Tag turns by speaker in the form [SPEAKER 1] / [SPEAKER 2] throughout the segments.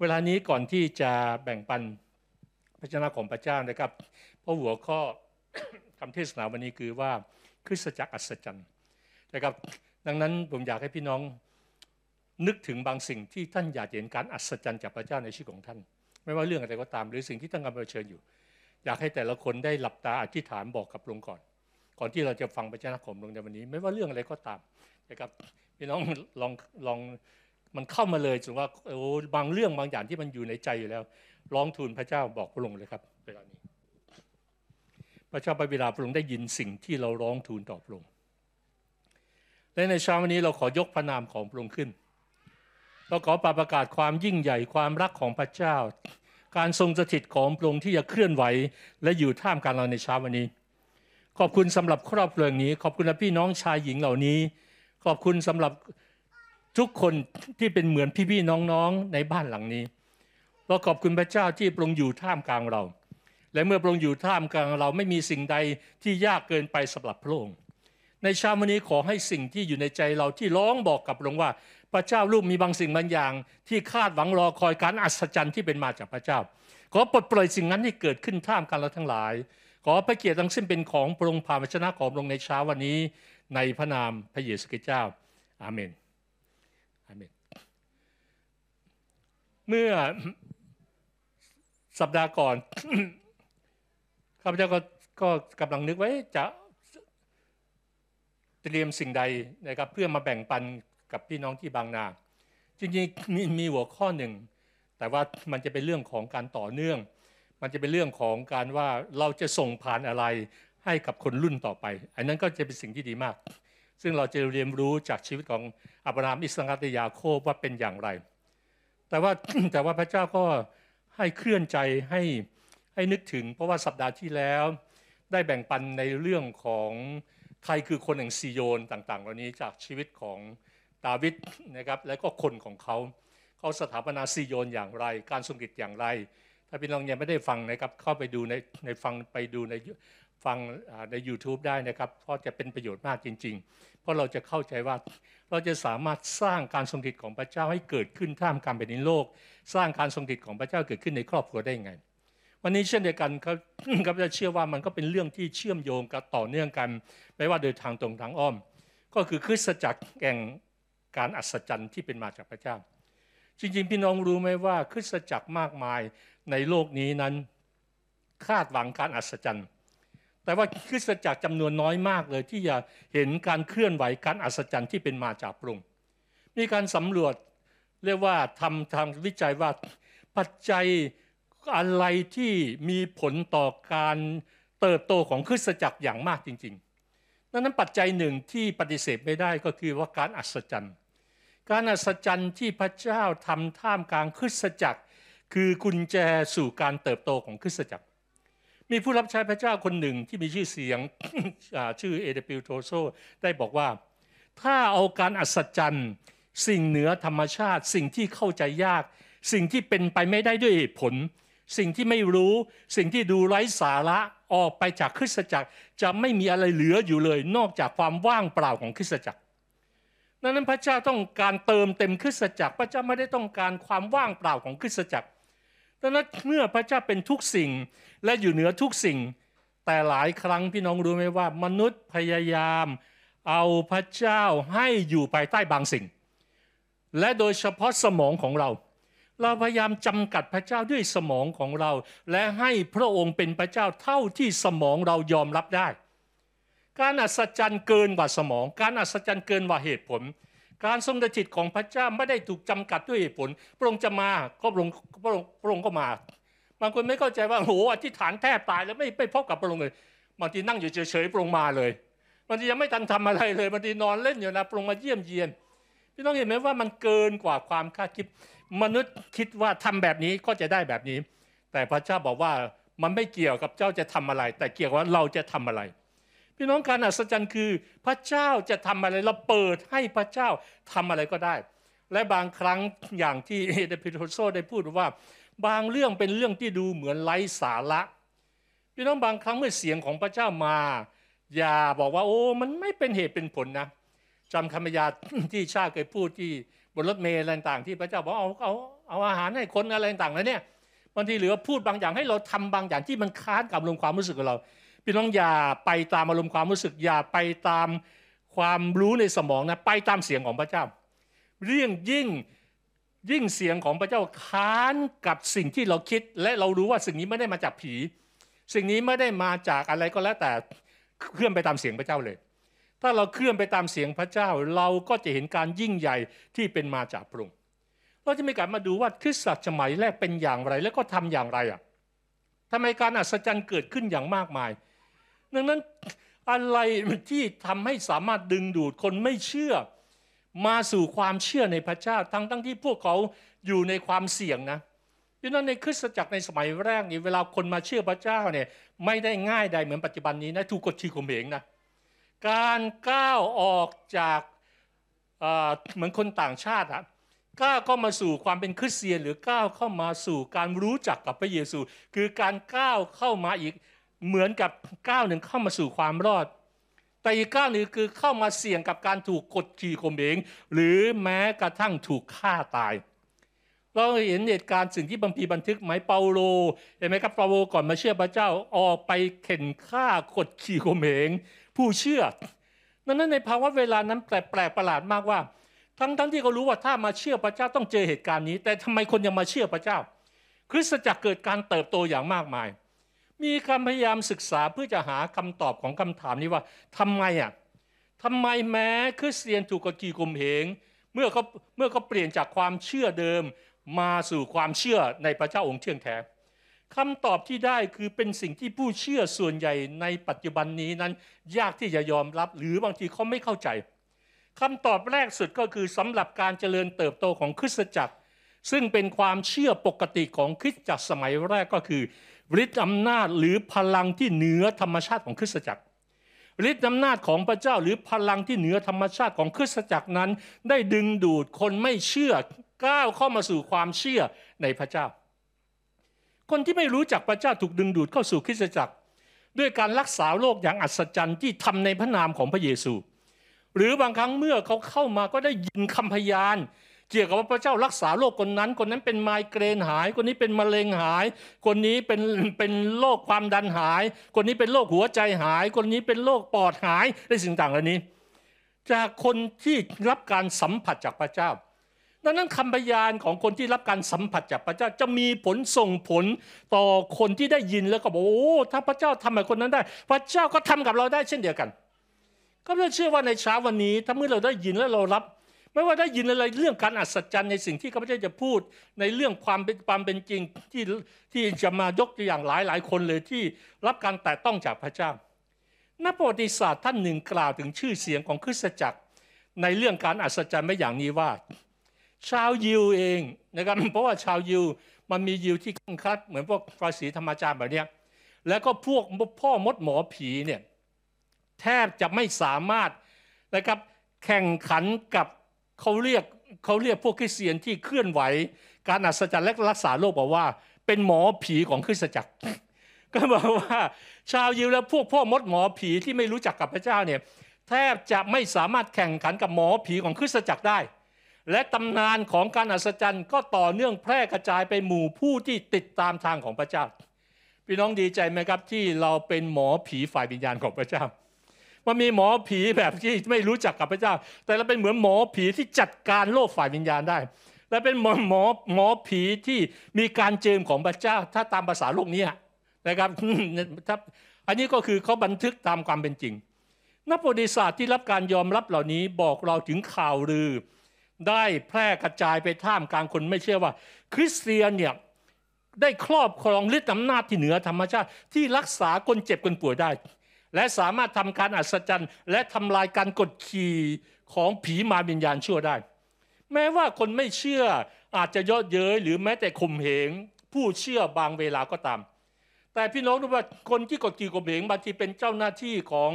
[SPEAKER 1] เวลานี้ก่อนที่จะแบ่งปันพระเจ้าของพระเจ้านะครับเพราะหัวข้อคำเทศนาวันนี้คือว่าคริสตจักรอัศจรรย์นะครับ ดังนั้นผมอยากให้พี่น้องนึกถึงบางสิ่งที่ท่านอยากเห็นการอัศจรรย์จากพระเจ้าในชีวิตของท่าน ไม่ว่าเรื่องอะไรก็ตาม หรือสิ่งที่ท่านกำลังเผชิญอยู่ อยากให้แต่ละคนได้หลับตาอธิษฐานบอกกับพระองก่อน ก่อนที่เราจะฟังพระเจ้าของพระองในวันนี้ ไม่ว่าเรื่องอะไรก็ตามนะครับพี่น้องลองลอง มันเข้ามาเลยถึงว่าโอ้บางเรื่องบางอย่างที่มันอยู่ในใจอยู่แล้ว ร้องทูลพระเจ้าบอกพระองค์เลยครับเวลานี้ พระเจ้าไปเวลาพระองค์ได้ยินสิ่งที่เราร้องทูลต่อพระองค์และในเช้าวันนี้เราขอยกพระนามของพระองค์ขึ้นเราขอประกาศความยิ่งใหญ่ความรักของพระเจ้า การทรงสถิตของพระองค์ที่จะเคลื่อนไหว และอยู่ท่ามกลางเราในเช้าวันนี้ ขอบคุณสำหรับครอบครัวนี้ ขอบคุณพี่น้องชายหญิงเหล่านี้ ขอบคุณสำหรับ ทุกคนที่เป็นเหมือนพี่ๆน้องๆในบ้านหลังนี้เราขอบคุณพระเจ้าที่พระองค์อยู่ท่ามกลางเรา และเมื่อพระองค์อยู่ท่ามกลางเราไม่มีสิ่งใดที่ยากเกินไปสำหรับพระองค์ในเช้าวันนี้ขอให้สิ่งที่อยู่ในใจเราที่ร้องบอกกับพระองค์ว่า พระเจ้าลูกมีบางสิ่งบางอย่าง ที่คาดหวังรอคอยการอัศจรรย์ที่เป็นมาจากพระเจ้า ขอปลดปล่อยสิ่งนั้นให้เกิดขึ้นท่ามกลางเราทั้งหลาย ขอพระเกียรติทั้งสิ้นเป็นของพระองค์ผ่านวจนะของพระองค์ในเช้าวันนี้ ในพระนามพระเยซูคริสต์เจ้า อาเมน อาเมน เมื่อสัปดาห์ก่อนข้าพเจ้าก็ก็กำลังนึกไว้จะเตรียมสิ่งใดนะครับ เพื่อมาแบ่งปันกับพี่น้องที่บางนาจริงๆมีมีหัวข้อหนึ่ง แต่ว่ามันจะเป็นเรื่องของการต่อเนื่อง มันจะเป็นเรื่องของการว่าเราจะส่งผ่านอะไรให้กับคนรุ่นต่อไป อันนั้นก็จะเป็นสิ่งที่ดีมาก ซึ่งเราจะเรียนรู้จากชีวิตของอับราฮัมอิสราเอลยาโคบว่าเป็นอย่างไร แต่ว่าแต่ว่าพระเจ้าก็ให้เคลื่อนใจให้ให้นึกถึง เพราะว่าสัปดาห์ที่แล้ว ได้แบ่งปันในเรื่องของใครคือคนแห่งซีโยนต่างๆ เหล่านี้จากชีวิตของดาวิดนะครับและก็คนของเขา เขาสถาปนาซีโยนอย่างไร การทรงกิจอย่างไร ถ้าพี่น้องยังไม่ได้ฟังนะครับเข้าไปดูในในฟังไปดูใน ฟังใน YouTube ได้นะครับ เพราะจะเป็นประโยชน์มากจริง ๆ เพราะเราจะเข้าใจว่าเราจะสามารถสร้างการทรงกิจของพระเจ้าให้เกิดขึ้นท่ามกลางแผ่นดินโลก สร้างการทรงกิจของพระเจ้าเกิดขึ้นในครอบครัวได้ไง วันนี้เช่นเดียวกันครับข้าพเจ้าเชื่อว่ามันก็เป็นเรื่องที่เชื่อมโยงกับต่อเนื่องกัน ไม่ว่าโดยทางตรงทางอ้อม ก็คือคริสตจักรแห่งการอัศจรรย์ที่เป็นมาจากพระเจ้า จริงๆ พี่น้องรู้ไหมว่าคริสตจักรมากมายในโลกนี้นั้น คาดหวังการอัศจรรย์ แต่ว่าคริสตจักรจำนวนน้อยมากเลย ที่จะเห็นการเคลื่อนไหวการอัศจรรย์ที่เป็นมาจากพระองค์มีการสำรวจเรียกว่าทำทางวิจัยว่าปัจจัยอะไรที่มีผลต่อการเติบโตของคริสตจักรอย่างมากจริงๆดังนั้นปัจจัยหนึ่งที่ปฏิเสธไม่ได้ก็คือว่าการอัศจรรย์ การอัศจรรย์ที่พระเจ้าทำท่ามกลางคริสตจักร คือกุญแจสู่การเติบโตของคริสตจักร มีผู้รับใช้พระเจ้าคนหนึ่งที่มีชื่อเสียงชื่อเอเดปิลโทโซได้บอกว่า ถ้าเอาการอัศจรรย์ สิ่งเหนือธรรมชาติ สิ่งที่เข้าใจยาก สิ่งที่เป็นไปไม่ได้ด้วยเหตุผล สิ่งที่ไม่รู้ สิ่งที่ดูไร้สาระออกไปจากคริสตจักร จะไม่มีอะไรเหลืออยู่เลย นอกจากความว่างเปล่าของคริสตจักรดังนั้นพระเจ้าต้องการเติมเต็มคริสตจักร พระเจ้าไม่ได้ต้องการความว่างเปล่าของคริสตจักร ดังนั้นเมื่อพระเจ้าเป็นทุกสิ่งและอยู่เหนือทุกสิ่ง แต่หลายครั้งพี่น้องรู้ไหมว่า มนุษย์พยายาม เอาพระเจ้าให้อยู่ภายใต้บางสิ่ง และโดยเฉพาะสมองของเรา เราพยายามจำกัดพระเจ้าด้วยสมองของเรา และให้พระองค์เป็นพระเจ้าเท่าที่สมองเรายอมรับได้ การอัศจรรย์เกินกว่าสมอง การอัศจรรย์เกินกว่าเหตุผล การทรงดจิตของพระเจ้าไม่ได้ถูกจำกัดด้วยเหตุผล พระองค์จะมาก็พระองค์พระองค์พระองค์ก็มา บางคนไม่เข้าใจว่าโหอธิษฐานแทบตายแล้วไม่ไปพบกับพระองค์เลยบางทีนั่งอยู่เฉยๆพระองค์มาเลยบางทียังไม่ทันทำอะไรเลยบางทีนอนเล่นอยู่นะพระองค์มาเยี่ยมเยียนพี่ต้องเห็นไหมว่ามันเกินกว่าความคาดคิด มนุษย์คิดว่าทำแบบนี้ก็จะได้แบบนี้ แต่พระเจ้าบอกว่ามันไม่เกี่ยวกับเจ้าจะทำอะไร แต่เกี่ยวว่าเราจะทำอะไร พี่น้องการอัศจรรย์คือพระเจ้าจะทำอะไรเราเปิดให้พระเจ้าทำอะไรก็ได้ และบางครั้งอย่างที่เดพิโทโซได้พูดว่า บางเรื่องเป็นเรื่องที่ดูเหมือนไร้สาระพี่น้องบางครั้งเมื่อเสียงของพระเจ้ามา อย่าบอกว่า โอ้มันไม่เป็นเหตุเป็นผลนะจำคำพยาที่ชาเคยพูดที่บนรถเมล์อะไรต่างที่พระเจ้าบอกเอาเอาเอาอาหารให้คนอะไรต่างแล้วเนี่ยบางทีเหลือพูดบางอย่างให้เราทำบางอย่างที่มันค้านกับอารมณ์ความรู้สึกของเรา พี่น้องอย่าไปตามอารมณ์ความรู้สึกอย่าไปตามความรู้ในสมองนะไปตามเสียงของพระเจ้า เรื่องยิ่งยิ่งเสียงของพระเจ้าค้านกับสิ่งที่เราคิด และเรารู้ว่าสิ่งนี้ไม่ได้มาจากผี สิ่งนี้ไม่ได้มาจากอะไรก็แล้วแต่เคลื่อนไปตามเสียงพระเจ้าเลย ถ้าเราเคลื่อนไปตามเสียงพระเจ้า เราก็จะเห็นการยิ่งใหญ่ที่เป็นมาจากพระองค์เราจะมีการมาดูว่าคริสตจักรสมัยแรกเป็นอย่างไร แล้วก็ทำอย่างไรอะทำไมการอัศจรรย์เกิดขึ้นอย่างมากมาย ดังนั้นอะไรที่ทำให้สามารถดึงดูดคนไม่เชื่อ มาสู่ความเชื่อในพระเจ้า ทั้งทั้งที่พวกเขาอยู่ในความเสี่ยงนะดังนั้นในคริสตจักรในสมัยแรกนี่เวลาคนมาเชื่อพระเจ้าเนี่ยไม่ได้ง่ายใดเหมือนปัจจุบันนี้นะถูกกดขี่ข่มเหงนะการก้าวออกจากเหมือนคนต่างชาติอะก้าวเข้ามาสู่ความเป็นคริสเตียน หรือก้าวเข้ามาสู่การรู้จักกับพระเยซู คือการก้าวเข้ามาอีก เหมือนกับก้าวหนึ่งเข้ามาสู่ความรอด แต่อีกก้าวหนึ่งคือเข้ามาเสี่ยงกับการถูกกดขี่ข่มเหงหรือแม้กระทั่งถูกฆ่าตาย เราเห็นเหตุการณ์สิ่งที่บัมพีบันทึกไหมเปาโลเห็นไหมครับเปาโลก่อนมาเชื่อพระเจ้าออกไปเข็นฆ่ากดขี่ข่มเหงผู้เชื่อนั้นในภาวะเวลานั้นแปลกประหลาดมากว่า ทั้งทั้งที่เขารู้ว่าถ้ามาเชื่อพระเจ้าต้องเจอเหตุการณ์นี้ แต่ทำไมคนยังมาเชื่อพระเจ้า คริสตจักรเกิดการเติบโตอย่างมากมาย มีการพยายามศึกษาเพื่อจะหาคำตอบของคำถามนี้ว่าทำไมอะทำไมแม้คริสเตียนถูกกจีกุมเหงเมื่อเขาเมื่อเขาเปลี่ยนจากความเชื่อเดิมมาสู่ความเชื่อในพระเจ้าองค์เที่ยงแท้คำตอบที่ได้คือเป็นสิ่งที่ผู้เชื่อส่วนใหญ่ในปัจจุบันนี้นั้น ยากที่จะยอมรับหรือบางทีเขาไม่เข้าใจคำตอบแรกสุดก็คือสำหรับการเจริญเติบโตของคริสตจักร ซึ่งเป็นความเชื่อปกติของคริสตจักรสมัยแรกก็คือ ฤทธิ์อำนาจหรือพลังที่เหนือธรรมชาติของคริสตจักรฤทธิ์อำนาจของพระเจ้าหรือพลังที่เหนือธรรมชาติของคริสตจักรนั้น ได้ดึงดูดคนไม่เชื่อก้าวเข้ามาสู่ความเชื่อในพระเจ้า คนที่ไม่รู้จักพระเจ้าถูกดึงดูดเข้าสู่คริสตจักร ด้วยการรักษาโรคอย่างอัศจรรย์ที่ทำในพระนามของพระเยซู หรือบางครั้งเมื่อเขาเข้ามาก็ได้ยินคำพยาน เกี่ยวกับว่าพระเจ้ารักษาโรคคนนั้น คนนั้นเป็นไมเกรนหาย คนนี้เป็นมะเร็งหาย คนนี้เป็นเป็นโรคความดันหาย คนนี้เป็นโรคหัวใจหาย คนนี้เป็นโรคปอดหายในสิ่งต่างเหล่านี้ จากคนที่รับการสัมผัสจากพระเจ้าดังนั้นคำพยานของคนที่รับการสัมผัสจากพระเจ้าจะมีผลส่งผลต่อคนที่ได้ยินแล้วก็บอกโอ้ถ้าพระเจ้าทำกับคนนั้นได้ พระเจ้าก็ทำกับเราได้เช่นเดียวกัน ก็เพื่อเชื่อว่าในเช้าวันนี้ ถ้าเมื่อเราได้ยินแล้วเรารับ ไม่ว่าได้ยินอะไรเรื่องการอัศจรรย์ในสิ่งที่ข้าพเจ้าจะพูด ในเรื่องความเป็นความเป็นจริงที่ที่จะมายกตัวอย่างหลายหลายคนเลยที่รับการแตะต้องจากพระเจ้านักประวัติศาสตร์ท่านหนึ่งกล่าวถึงชื่อเสียงของคริสตจักร ในเรื่องการอัศจรรย์ไม่อย่างนี้ว่า ชาวยิวเองนะครับเพราะว่าชาวยิวมันมียิวที่คลัดเหมือนพวกภาษีธรรมจารย์แบบนี้แล้วก็พวกพ่อมดหมอผีเนี่ยแทบจะไม่สามารถนะครับแข่งขันกับ เขาเรียกเขาเรียกพวกคริสเตียนที่เคลื่อนไหว การอัศจรรย์และรักษาโรคบอกว่า เป็นหมอผีของคริสตจักร ก็บอกว่า ชาวยิวและพวกพ่อมดหมอผีที่ไม่รู้จักกับพระเจ้าเนี่ยแทบจะไม่สามารถแข่งขันกับหมอผีของคริสตจักรได้ และตำนานของการอัศจรรย์ก็ต่อเนื่องแพร่กระจายไปหมู่ผู้ที่ติดตามทางของพระเจ้า พี่น้องดีใจไหมครับที่เราเป็นหมอผีฝ่ายวิญญาณของพระเจ้า มันมีหมอผีแบบที่ไม่รู้จักกับพระเจ้า แต่เราเป็นเหมือนหมอผีที่จัดการโลกฝ่ายวิญญาณได้และเป็นหมอหมอหมอผีที่มีการเจิมของพระเจ้า ถ้าตามภาษาโลกนี้นะครับอันนี้ก็คือเขาบันทึกตามความเป็นจริง นักประวัติศาสตร์ที่รับการยอมรับเหล่านี้บอกเราถึงข่าวลือ ได้แพร่กระจายไปท่ามกลางคนไม่เชื่อว่า คริสเตียนเนี่ยได้ครอบครองฤทธิ์อำนาจที่เหนือธรรมชาติ ที่รักษาคนเจ็บคนป่วยได้ และสามารถทำการอัศจรรย์ และทำลายการกดขี่ของผีมาวิญญาณชั่วได้ แม้ว่าคนไม่เชื่ออาจจะยอดเย้ยหรือแม้แต่ข่มเหงผู้เชื่อบางเวลาก็ตาม แต่พี่น้องรู้ว่าคนที่กดขี่ข่มเหงบางทีเป็นเจ้าหน้าที่ของ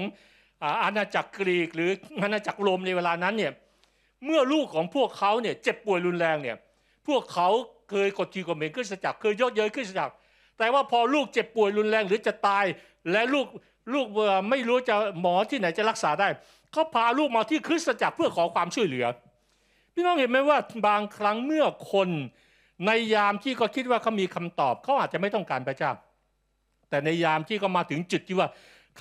[SPEAKER 1] อาณาจักรกรีก หรืออาณาจักรโรมในเวลานั้นเนี่ยเมื่อลูกของพวกเขาเนี่ยเจ็บป่วยรุนแรงเนี่ยพวกเขาเคยกดขี่ข่มเหงขึ้นสจักรเคยยอดเย้ยขึ้นสจักรแต่ว่าพอลูกเจ็บป่วยรุนแรงหรือจะตาย และลูก ลูกเบื่อไม่รู้จะหมอที่ไหนจะรักษาได้เขาพาลูกมาที่คริสตจักรเพื่อขอความช่วยเหลือ พี่น้องเห็นไหมว่าบางครั้งเมื่อคนในยามที่เขาคิดว่าเขามีคำตอบเขาอาจจะไม่ต้องการพระเจ้า แต่ในยามที่เขามาถึงจุดที่ว่า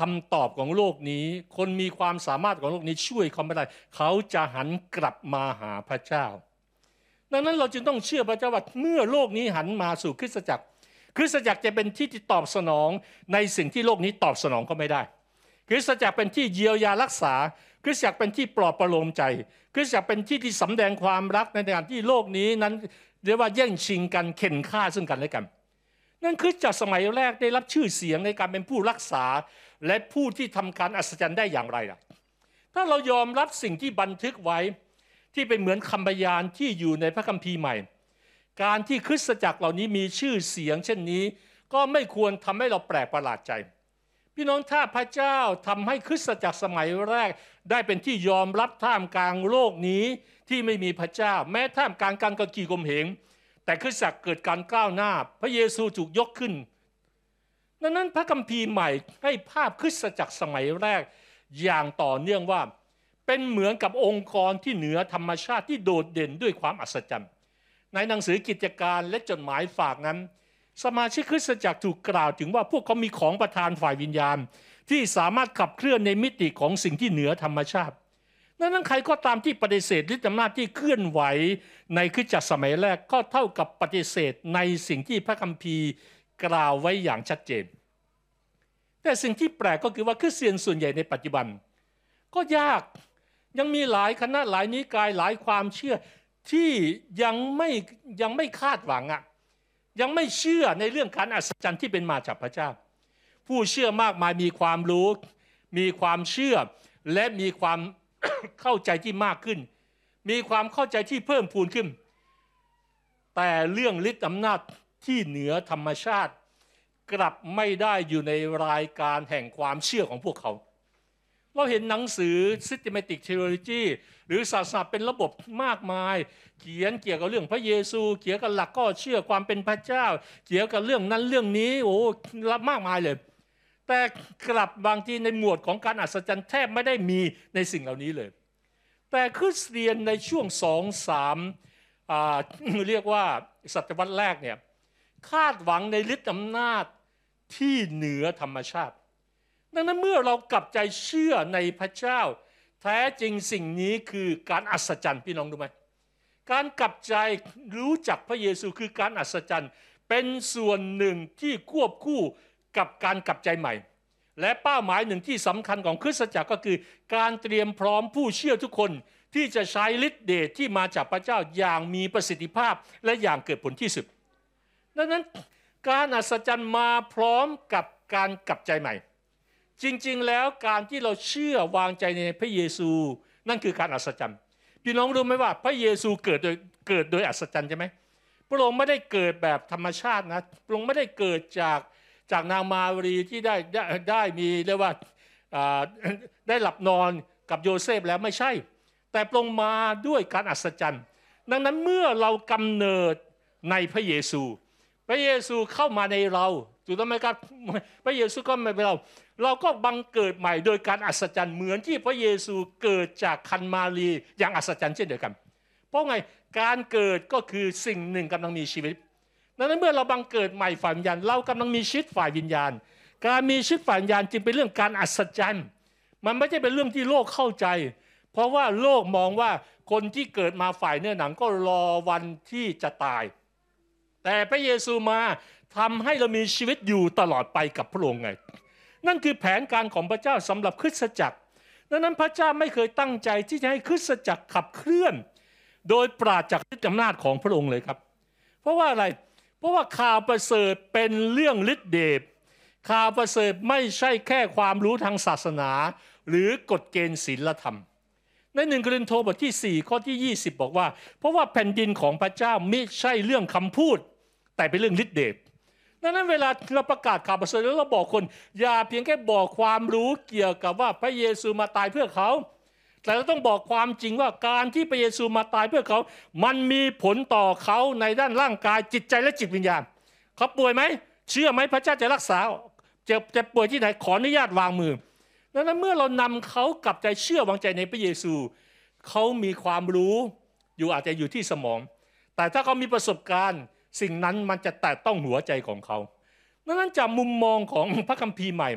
[SPEAKER 1] คำตอบของโลกนี้ คนมีความสามารถของโลกนี้ช่วยเขาไม่ได้เขาจะหันกลับมาหาพระเจ้า ดังนั้นเราจึงต้องเชื่อพระเจ้าว่าเมื่อโลกนี้หันมาสู่คริสตจักร คริสตจักรจะเป็นที่ที่ตอบสนองในสิ่งที่โลกนี้ตอบสนองก็ไม่ได้ คริสตจักรเป็นที่เยียวยารักษา คริสตจักรเป็นที่ปลอบประโลมใจ คริสตจักรเป็นที่ที่สำแดงความรักในการที่โลกนี้นั้นเรียกว่าแย่งชิงกันเข็นฆ่าซึ่งกันและกัน นั่นคือจากสมัยแรกได้รับชื่อเสียงในการเป็นผู้รักษา และผู้ที่ทำการอัศจรรย์ได้อย่างไรล่ะ ถ้าเรายอมรับสิ่งที่บันทึกไว้ที่เป็นเหมือนคำพยานที่อยู่ในพระคัมภีร์ใหม่ การที่คริสตจักรเหล่านี้มีชื่อเสียงเช่นนี้ ก็ไม่ควรทำให้เราแปลกประหลาดใจ พี่น้องถ้าพระเจ้าทำให้คริสตจักรสมัยแรก ได้เป็นที่ยอมรับท่ามกลางโลกนี้ที่ไม่มีพระเจ้า แม้ท่ามกลางการกระกีกลมเหงแต่คริสตจักรเกิดการก้าวหน้า พระเยซูถูกยกขึ้นดังนั้นพระคัมภีร์ใหม่ให้ภาพคริสตจักรสมัยแรก อย่างต่อเนื่องว่า เป็นเหมือนกับองค์กรที่เหนือธรรมชาติที่โดดเด่นด้วยความอัศจรรย์ ในหนังสือกิจการและจดหมายฝากนั้น สมาชิกคริสตจักรถูกกล่าวถึงว่าพวกเขามีของประทานฝ่ายวิญญาณ ที่สามารถขับเคลื่อนในมิติของสิ่งที่เหนือธรรมชาติดังนั้นใครก็ตามที่ปฏิเสธฤทธิอำนาจที่เคลื่อนไหวในคริสตจักรสมัยแรกก็เท่ากับปฏิเสธในสิ่งที่พระคัมภีร์กล่าวไว้อย่างชัดเจน แต่สิ่งที่แปลกก็คือว่าคริสเตียนส่วนใหญ่ในปัจจุบัน ก็ยากยังมีหลายคณะหลายนิกายหลายความเชื่อ ที่ยังไม่ยังไม่คาดหวังอะยังไม่เชื่อในเรื่องการอัศจรรย์ที่เป็นมาจากพระเจ้า ผู้เชื่อมากมายมีความรู้ มีความเชื่อและมีความเข้าใจที่มากขึ้น มีความเข้าใจที่เพิ่มพูนขึ้น แต่เรื่องฤทธิ์อำนาจที่เหนือธรรมชาติ กลับไม่ได้อยู่ในรายการแห่งความเชื่อของพวกเขา เราเห็นหนังสือ systematic theology หรือศาสนาเป็นระบบมากมาย เขียนเกี่ยวกับเรื่องพระเยซูเกี่ยวกับหลักก็เชื่อความเป็นพระเจ้าเกี่ยวกับเรื่องนั้นเรื่องนี้โอ้รับมากมายเลย แต่กลับบางทีในหมวดของการอัศจรรย์แทบไม่ได้มีในสิ่งเหล่านี้เลย แต่คริสเตียนในช่วงสองสามเรียกว่าศตวรรษแรกเนี่ยคาดหวังในฤทธิอำนาจที่เหนือธรรมชาติ ดังนั้นเมื่อเรากลับใจเชื่อในพระเจ้า แท้จริงสิ่งนี้คือการอัศจรรย์พี่น้องรู้ไหมการกลับใจรู้จักพระเยซูคือการอัศจรรย์ เป็นส่วนหนึ่งที่ควบคู่กับการกลับใจใหม่ และเป้าหมายหนึ่งที่สำคัญของคริสตจักรก็คือ การเตรียมพร้อมผู้เชื่อทุกคนที่จะใช้ฤทธิ์เดชที่มาจากพระเจ้าอย่างมีประสิทธิภาพและอย่างเกิดผลที่สุดดังนั้นการอัศจรรย์มาพร้อมกับการกลับใจใหม่ จริงๆ แล้วการที่เราเชื่อวางใจในพระเยซู นั่นคือการอัศจรรย์พี่น้องรู้ไหมว่าพระเยซูเกิดโดยเกิดโดยอัศจรรย์ใช่ไหมพระองค์ไม่ได้เกิดแบบธรรมชาตินะพระองค์ไม่ได้เกิดจากจากนางมารีที่ได้ได้ได้มีเรียกว่าได้หลับนอนกับโยเซฟแล้วไม่ใช่ แต่ประองค์มาด้วยการอัศจรรย์ ดังนั้นเมื่อเรากำเนิดในพระเยซู พระเยซูเข้ามาในเราถูกต้องไหมครับพระเยซูก็มาในเรา เราก็บังเกิดใหม่โดยการอัศจรรย์เหมือนที่พระเยซูเกิดจากคันมารีอย่างอัศจรรย์เช่นเดียวกัน เพราะไงการเกิดก็คือสิ่งหนึ่งกำลังมีชีวิตดังนั้นเมื่อเราบังเกิดใหม่ฝ่ายวิญญาณ เรากำลังมีชีวิตฝ่ายวิญญาณ การมีชีวิตฝ่ายวิญญาณจึงเป็นเรื่องการอัศจรรย์ มันไม่ใช่เป็นเรื่องที่โลกเข้าใจ เพราะว่าโลกมองว่าคนที่เกิดมาฝ่ายเนื้อหนังก็รอวันที่จะตาย แต่พระเยซูมาทำให้เรามีชีวิตอยู่ตลอดไปกับพระองค์ไง นั่นคือแผนการของพระเจ้าสำหรับคริสตจักรดังนั้นพระเจ้าไม่เคยตั้งใจที่จะให้คริสตจักรขับเคลื่อน โดยปราศจากฤทธิอำนาจของพระองค์เลยครับ เพราะว่าอะไร เพราะว่าข่าวประเสริฐเป็นเรื่องฤทธิเดชข่าวประเสริฐไม่ใช่แค่ความรู้ทางศาสนา หรือกฎเกณฑ์ศีลธรรม ในหนึ่งกรินโทบทที่ 4 ข้อที่ 20 บอกว่า เพราะว่าแผ่นดินของพระเจ้าไม่ใช่เรื่องคำพูด แต่เป็นเรื่องฤทธิเดช ดังนั้นเวลาเราประกาศข่าวประเสริฐแล้วเราบอกคน อย่าเพียงแค่บอกความรู้เกี่ยวกับว่าพระเยซูมาตายเพื่อเขา แต่เราต้องบอกความจริงว่าการที่พระเยซูมาตายเพื่อเขา มันมีผลต่อเขาในด้านร่างกายจิตใจและจิตวิญญาณเขาป่วยไหมเชื่อไหมพระเจ้าจะรักษาจะจะป่วยที่ไหนขออนุญาตวางมือดังนั้นเมื่อเรานำเขากลับใจเชื่อวางใจในพระเยซูเขามีความรู้อยู่อาจจะอยู่ที่สมอง แต่ถ้าเขามีประสบการณ์ สิ่งนั้นมันจะแตะต้องหัวใจของเขาดังนั้นจากมุมมองของพระคัมภีร์ใหม่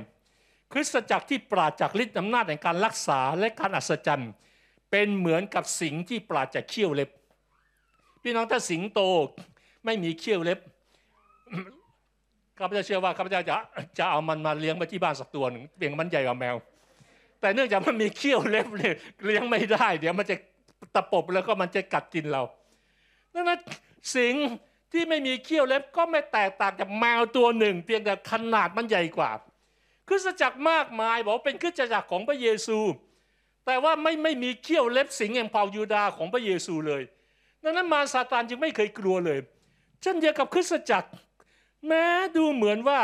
[SPEAKER 1] คริสตจักรที่ปราศจากฤทธิ์อำนาจแห่งการรักษาและการอัศจรรย์ เป็นเหมือนกับสิงที่ปราศจากเขี้ยวเล็บ พี่น้องถ้าสิงโตไม่มีเขี้ยวเล็บข้าพเจ้าเชื่อว่าข้าพเจ้าจะจะเอามันมาเลี้ยงไว้ที่บ้านสักตัวหนึ่งเพียงมันใหญ่กว่าแมว แต่เนื่องจากมันมีเขี้ยวเล็บเนี่ยเลี้ยงไม่ได้ เดี๋ยวมันจะตะปบแล้วก็มันจะกัดกินเราดังนั้นสิง ที่ไม่มีเขี้ยวเล็บก็ไม่แตกต่างจากแมวตัวหนึ่ง เพียงแต่ขนาดมันใหญ่กว่า คริสตจักรมากมายบอกเป็นคริสตจักรของพระเยซู แต่ว่าไม่ไม่มีเขี้ยวเล็บสิงแห่งเผ่ายูดาของพระเยซูเลย ดังนั้นมารซาตานจึงไม่เคยกลัวเลย เช่นเดียวกับคริสตจักร แม้ดูเหมือนว่า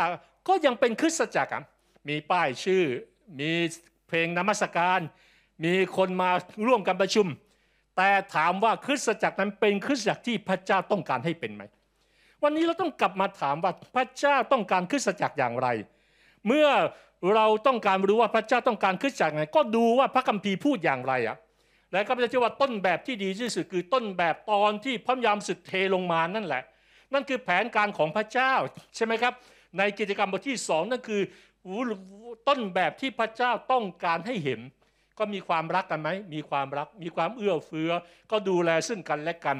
[SPEAKER 1] ก็ยังเป็นคริสตจักรมีป้ายชื่อ มีเพลงนมัสการ มีคนมาร่วมกันประชุม แต่ถามว่าคริสตจักรนั้นเป็นคริสตจักรที่พระเจ้าต้องการให้เป็นไหม วันนี้เราต้องกลับมาถามว่าพระเจ้าต้องการคริสตจักรอย่างไร เมื่อเราต้องการรู้ว่าพระเจ้าต้องการคริสตจักรไงก็ดูว่าพระคัมภีร์พูดอย่างไรอะและก็จะเชื่อว่าต้นแบบที่ดีที่สุดคือต้นแบบตอนที่พระยามสุดเทลงมานั่นแหละ นั่นคือแผนการของพระเจ้าใช่ไหมครับ ในกิจกรรมบทที่สองนั่นคือต้นแบบที่พระเจ้าต้องการให้เห็น ก็มีความรักกันไหมมีความรัก มีความเอื้อเฟื้อ ก็ดูแลซึ่งกันและกัน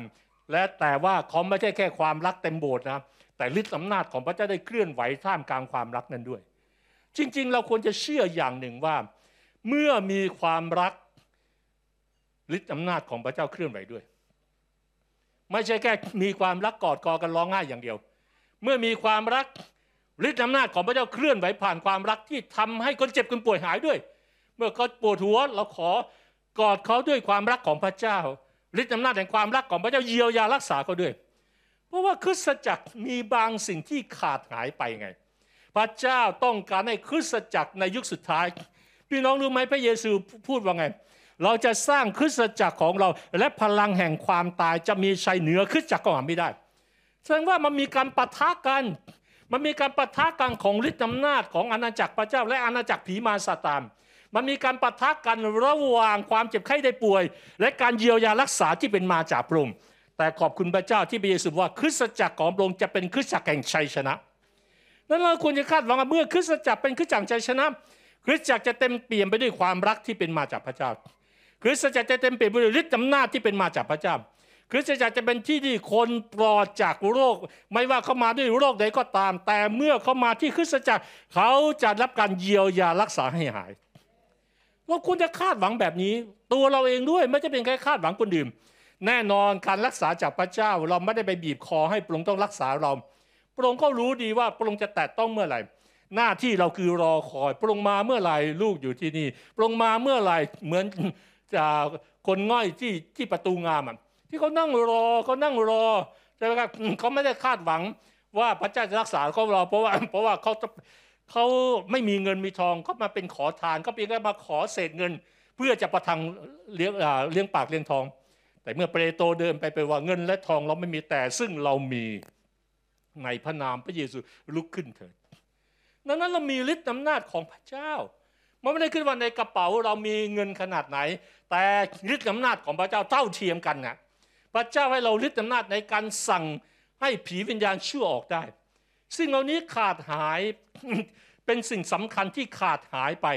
[SPEAKER 1] และแต่ว่าเขาไม่ใช่แค่ความรักเต็มโบสถ์นะแต่ฤทธิ์อำนาจของพระเจ้าได้เคลื่อนไหวท่ามกลางความรักนั้นด้วย จริง ๆ เราควรจะเชื่ออย่างหนึ่งว่า เมื่อมีความรักฤทธิ์อำนาจของพระเจ้าเคลื่อนไหวด้วย ไม่ใช่แค่มีความรักกอดกอกันร้องไห้อย่างเดียว เมื่อมีความรักฤทธิ์อำนาจของพระเจ้าเคลื่อนไหวผ่านความรักที่ทำให้คนเจ็บคนป่วยหายด้วย เมื่อเขาปวดหัวเราขอกอดเขาด้วยความรักของพระเจ้า ฤทธิ์อำนาจแห่งความรักของพระเจ้าเยียวยารักษาเขาด้วย เพราะว่าคริสตจักรมีบางสิ่งที่ขาดหายไปไง พระเจ้าต้องการให้คริสตจักรในยุคสุดท้าย พี่น้องรู้ไหมพระเยซูพูดว่าไง เราจะสร้างคริสตจักรของเรา และพลังแห่งความตายจะมีชัยเหนือคริสตจักรก็หาไม่ได้แสดงว่ามันมีการปะทะกัน มันมีการปะทะกันของฤทธิ์อำนาจของอาณาจักรพระเจ้า และอาณาจักรผีมารซาตาน มันมีการปะทะกันระหว่างความเจ็บไข้ได้ป่วย และการเยียวยารักษาที่เป็นมาจากพระองค์แต่ขอบคุณพระเจ้าที่พระเยซูว่าคริสตจักรของพระองค์จะเป็นคริสตจักรแห่งชัยชนะนั้นเราควรจะคาดหวังว่าเมื่อคริสตจักรเป็นคริสตจักรชัยชนะ คริสตจักรจะเต็มเปี่ยมไปด้วยความรักที่เป็นมาจากพระเจ้า คริสตจักรจะเต็มเปี่ยมไปด้วยฤทธิ์อำนาจที่เป็นมาจากพระเจ้า คริสตจักรจะเป็นที่ที่คนปลอดจากโรค ไม่ว่าเขามาด้วยโรคใดก็ตาม แต่เมื่อเขามาที่คริสตจักรเขาจะรับการเยียวยารักษาให้หาย เราควรจะคาดหวังแบบนี้ ตัวเราเองด้วยไม่จะเป็นแค่คาดหวังคนอื่นแน่นอนการรักษาจากพระเจ้าเราไม่ได้ไปบีบคอให้พระองค์ต้องรักษาเราพระองค์ก็รู้ดีว่าพระองค์จะแตะต้องเมื่อไหร่ หน้าที่เราคือรอคอยพระองค์มาเมื่อไหร่ลูกอยู่ที่นี่พระองค์มาเมื่อไหร่เหมือนจากคนง่อยที่ที่ประตูงามอะที่เขานั่งรอเขานั่งรอใช่ไหมครับเขาไม่ได้คาดหวังว่าพระเจ้าจะรักษาเขาเราเพราะว่าเพราะว่าเขา เขาไม่มีเงินมีทองก็มาเป็นขอทานก็เพียงแค่มาขอเศษเงิน เพื่อจะประทังเลี้ยงเลี้ยงปากเลี้ยงทอง แต่เมื่อเปโตรเดินไปไปว่าเงินและทองเราไม่มีแต่ซึ่งเรามีในพระนามพระเยซูลุกขึ้นเถิดดังนั้นเรามีฤทธิ์อำนาจของพระเจ้ามันไม่ได้ขึ้นว่าในกระเป๋าเรามีเงินขนาดไหน แต่ฤทธิ์อำนาจของพระเจ้าเท่าเทียมกันนะพระเจ้าให้เราฤทธิ์อำนาจในการสั่งให้ผีวิญญาณชั่วออกได้ สิ่งเหล่านี้ขาดหาย เป็นสิ่งสำคัญที่ขาดหายไป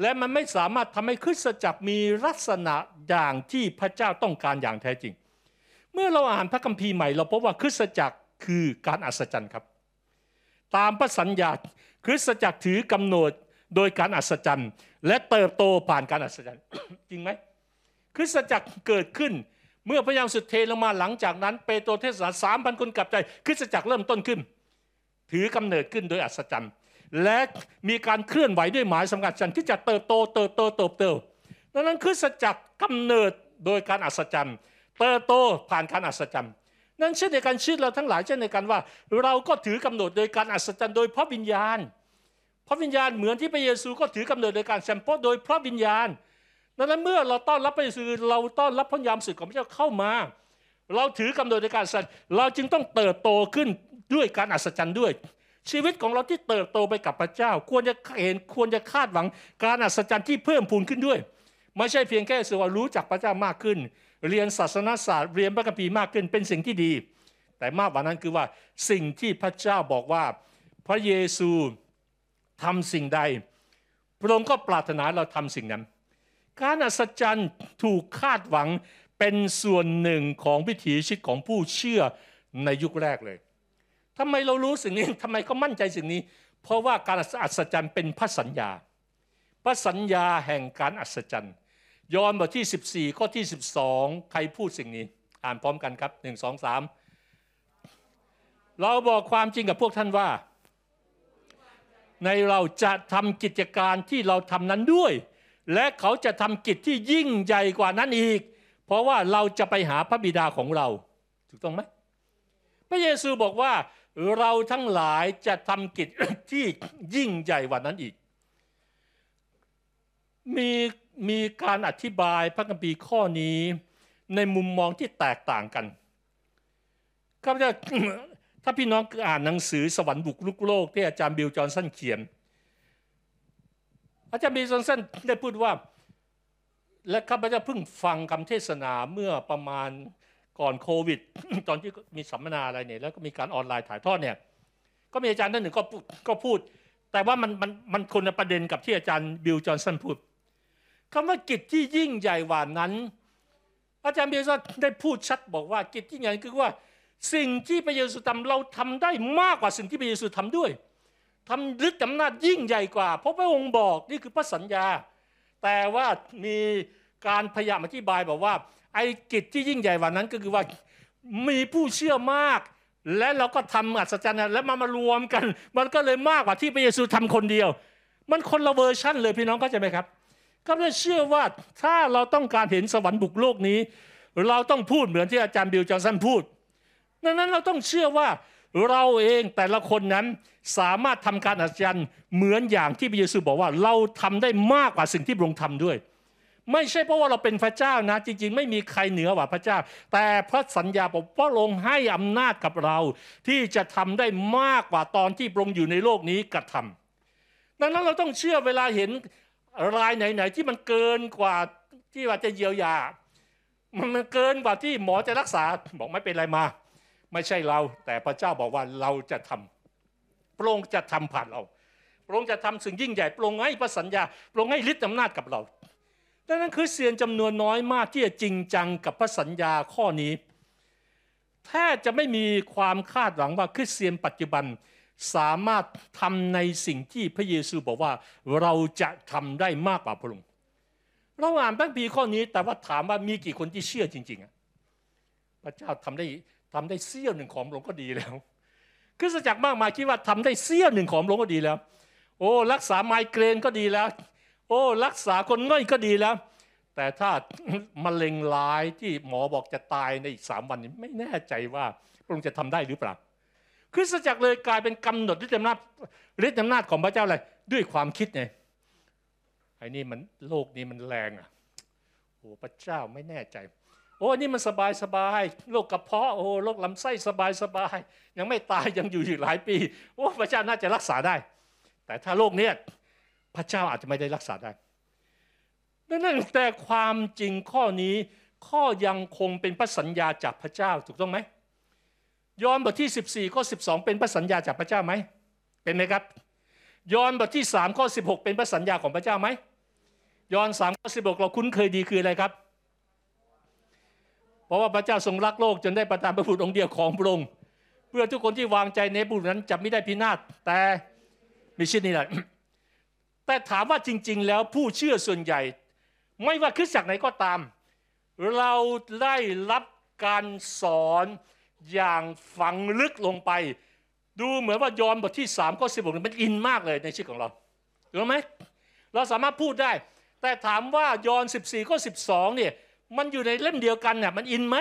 [SPEAKER 1] และมันไม่สามารถทำให้คริสตจักรมีลักษณะอย่างที่พระเจ้าต้องการอย่างแท้จริง เมื่อเราอ่านพระคัมภีร์ใหม่ เราพบว่าคริสตจักรคือการอัศจรรย์ครับ ตามพระสัญญาคริสตจักรถือกำหนดโดยการอัศจรรย์ และเติบโตผ่านการอัศจรรย์จริงไหมคริสตจักรเกิดขึ้นเมื่อพระยามสุดเทลงมาหลังจากนั้น เปโตรเทศนาสามพันคนกลับใจ คริสตจักรเริ่มต้นขึ้น ถือกำเนิดขึ้นโดยอัศจรรย์ และมีการเคลื่อนไหวด้วยหมายสำคัญที่จะเติบโตเติบโตเติบโตดังนั้นคือสัจจกำเนิดโดยการอัศจรรย์ เติบโตผ่านการอัศจรรย์นั่นเช่นในการชีวิตเราทั้งหลายเช่นในการว่า เราก็ถือกำเนิดโดยการอัศจรรย์โดยพระวิญญาณ พระวิญญาณเหมือนที่พระเยซูก็ถือกำเนิดโดยการแซมโปโดยพระวิญญาณดังนั้นเมื่อเราต้อนรับพระเยซูเราต้อนรับพระยามสึกของพระเจ้าเข้ามา เราถือกำเนิดโดยการสั์เราจึงต้องเติบโตขึ้น ด้วยการอัศจรรย์ด้วย ชีวิตของเราที่เติบโตไปกับพระเจ้า ควรจะเห็นควรจะคาดหวัง การอัศจรรย์ที่เพิ่มพูนขึ้นด้วย ไม่ใช่เพียงแค่สื่อว่ารู้จักพระเจ้ามากขึ้น เรียนศาสนาศาสตร์เรียนพระคัมภีร์มากขึ้นเป็นสิ่งที่ดี แต่มากกว่านั้นคือว่าสิ่งที่พระเจ้าบอกว่า พระเยซูทำสิ่งใด พระองค์ก็ปรารถนาเราทำสิ่งนั้น การอัศจรรย์ถูกคาดหวังเป็นส่วนหนึ่งของวิถีชีวิตของผู้เชื่อในยุคแรกเลย ทำไมเรารู้สิ่งนี้ทำไมเขามั่นใจสิ่งนี้ เพราะว่าการอัศจรรย์เป็นพระสัญญา พระสัญญาแห่งการอัศจรรย์ยอห์นบทที่ 14 ข้อที่ 12 ใครพูดสิ่งนี้ อ่านพร้อมกันครับ 1 2 3 เราบอกความจริงกับพวกท่านว่า ในเราจะทำกิจการที่เราทำนั้นด้วย และเขาจะทำกิจที่ยิ่งใหญ่กว่านั้นอีก เพราะว่าเราจะไปหาพระบิดาของเรา ถูกต้องไหมพระเยซูบอกว่า เราทั้งหลายจะทำกิจที่ยิ่งใหญ่กว่านั้นอีก มีมีการอธิบายพระคัมภีร์ข้อนี้ในมุมมองที่แตกต่างกันครับถ้าพี่น้องอ่านหนังสือสวรรค์บุกลุกโลกที่อาจารย์บิลจอห์นสันเขียน อาจารย์บิลจอห์นสันได้พูดว่า และข้าพเจ้าเพิ่งฟังคำเทศนาเมื่อประมาณ ก่อนโควิด ตอนที่มีสัมมนาอะไรเนี่ยแล้วก็มีการออนไลน์ถ่ายทอดเนี่ยก็มีอาจารย์ท่านหนึ่งก็พูดก็พูด แต่ว่ามันมันมันคนละประเด็นกับที่อาจารย์บิลจอห์นสันพูดคำว่ากิจที่ยิ่งใหญ่กว่านั้น อาจารย์บิลจอห์นได้พูดชัดบอกว่ากิจที่ใหญ่คือว่า สิ่งที่พระเยซูทำเราทำได้มากกว่าสิ่งที่พระเยซูทำด้วยทำฤทธิ์อำนาจยิ่งใหญ่กว่า เพราะพระองค์บอกนี่คือพระสัญญา แต่ว่ามีการพยายามอธิบายบอกว่า ไอ้กิจที่ยิ่งใหญ่กว่านั้นก็คือว่ามีผู้เชื่อมาก และเราก็ทำอัศจรรย์แล้วมามารวมกัน มันก็เลยมากกว่าที่พระเยซูทำคนเดียว มันคนละเวอร์ชั่นเลยพี่น้องเข้าใจไหมครับก็เลยเชื่อว่าถ้าเราต้องการเห็นสวรรค์บุกโลกนี้ เราต้องพูดเหมือนที่อาจารย์บิลจอห์นสันพูดดังนั้นเราต้องเชื่อว่าเราเองแต่ละคนนั้นสามารถทำการอัศจรรย์เหมือนอย่างที่พระเยซูบอกว่าเราทำได้มากกว่าสิ่งที่พระองค์ทำด้วย ไม่ใช่เพราะว่าเราเป็นพระเจ้านะ จริง ๆ ไม่มีใครเหนือกว่าพระเจ้า แต่พระสัญญาบอกพระองค์ให้อำนาจกับเรา ที่จะทำได้มากกว่าตอนที่พระองค์อยู่ในโลกนี้กระทำดังนั้นเราต้องเชื่อเวลาเห็นรายไหนๆที่มันเกินกว่าที่ว่าจะเยียวยา มันเกินกว่าที่หมอจะรักษาบอกไม่เป็นไรมา ไม่ใช่เรา แต่พระเจ้าบอกว่าเราจะทำพระองค์จะทำผ่านเราพระองค์จะทำสิ่งยิ่งใหญ่พระองค์ให้พระสัญญาพระองค์ให้ฤทธิ์อำนาจกับเรา ดังนั้นคริสเตียนจำนวนน้อยมากที่จะจริงจังกับพระสัญญาข้อนี้แทบจะไม่มีความคาดหวังว่าคริสเตียนปัจจุบันสามารถทำในสิ่งที่พระเยซูบอกว่าเราจะทำได้มากกว่าพระองค์เราอ่านพระพีข้อนี้แต่ว่าถามว่ามีกี่คนที่เชื่อจริงๆพระเจ้าทำได้ทำได้เสี้ยวหนึ่งของพระองค์ก็ดีแล้วคริสตจักรมากมายคิดว่าทำได้เสี้ยวหนึ่งของพระองค์ก็ดีแล้ว โอ้รักษาไมเกรนก็ดีแล้ว โอ้รักษาคนง่อยก็ดีแล้ว แต่ถ้ามะเร็งร้ายที่หมอบอกจะตายในอีกสามวันนี้ไม่แน่ใจว่าพระองค์จะทำได้หรือเปล่าคริสตจักรเลยกลายเป็นกำหนดฤทธิ์อำนาจฤทธิ์อำนาจของพระเจ้าอะไรด้วยความคิดไงไอ้นี่มันโลกนี้มันแรงอะโอ้พระเจ้าไม่แน่ใจ โอ้นี่มันสบายสบายโรคกระเพาะโอ้โรคลำไส้สบายสบายยังไม่ตายยังอยู่อีกหลายปี โอ้พระเจ้าน่าจะรักษาได้ แต่ถ้าโรคเนี้ย พระเจ้าอาจจะไม่ได้รักษาได้ดังนั้นแต่ความจริงข้อนี้ข้อยังคงเป็นพระสัญญาจากพระเจ้าถูกต้องไหมยอห์นบทที่ 14ข้อ12 เป็นพระสัญญาจากพระเจ้าไหมเป็นไหมครับ ยอห์นบทที่3ข้อ16 เป็นพระสัญญาของพระเจ้าไหมยอห์น3ข้อ16 เราคุ้นเคยดีคืออะไรครับ เพราะว่าพระเจ้าทรงรักโลกจนได้ประทานพระบุตรองค์เดียวของพระองค์เพื่อทุกคนที่วางใจในบุตรนั้นจะไม่ได้พินาศแต่มีชีวิตนี่แหละ แต่ถามว่าจริง ๆ แล้วผู้เชื่อส่วนใหญ่ ไม่ว่าคริสตจักรไหนก็ตาม เราได้รับการสอนอย่างฝังลึกลงไป ดูเหมือนว่ายอห์นบทที่3ข้อ16มันอินมากเลยในชีวิตของเราถูกไหมเราสามารถพูดได้ แต่ถามว่ายอห์น14ข้อ12เนี่ยมันอยู่ในเล่มเดียวกันเนี่ยมันอินไหม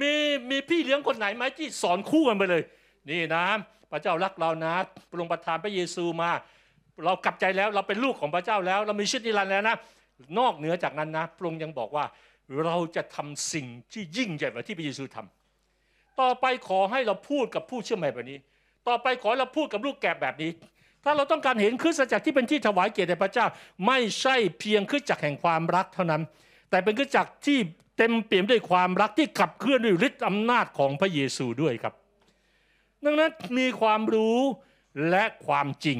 [SPEAKER 1] มีมีพี่เลี้ยงคนไหนไหมที่สอนคู่กันไปเลย นี่นะ พระเจ้ารักเรานะปรุงประทานพระเยซูมา เรากลับใจแล้วเราเป็นลูกของพระเจ้าแล้ว เรามีชีวิตนิรันดร์แล้วนะนอกเหนือจากนั้นนะพระองค์ยังบอกว่าเราจะทำสิ่งที่ยิ่งใหญ่กว่าที่พระเยซูทำต่อไปขอให้เราพูดกับผู้เชื่อใหม่แบบนี้ ต่อไปขอเราพูดกับลูกแกะแบบนี้ ถ้าเราต้องการเห็นคริสตจักรที่เป็นที่ถวายเกียรติแด่พระเจ้า ไม่ใช่เพียงคริสตจักรแห่งความรักเท่านั้น แต่เป็นคริสตจักรที่เต็มเปี่ยมด้วยความรักที่ขับเคลื่อนด้วยฤทธิ์อำนาจของพระเยซูด้วยครับ ดังนั้นมีความรู้และความจริง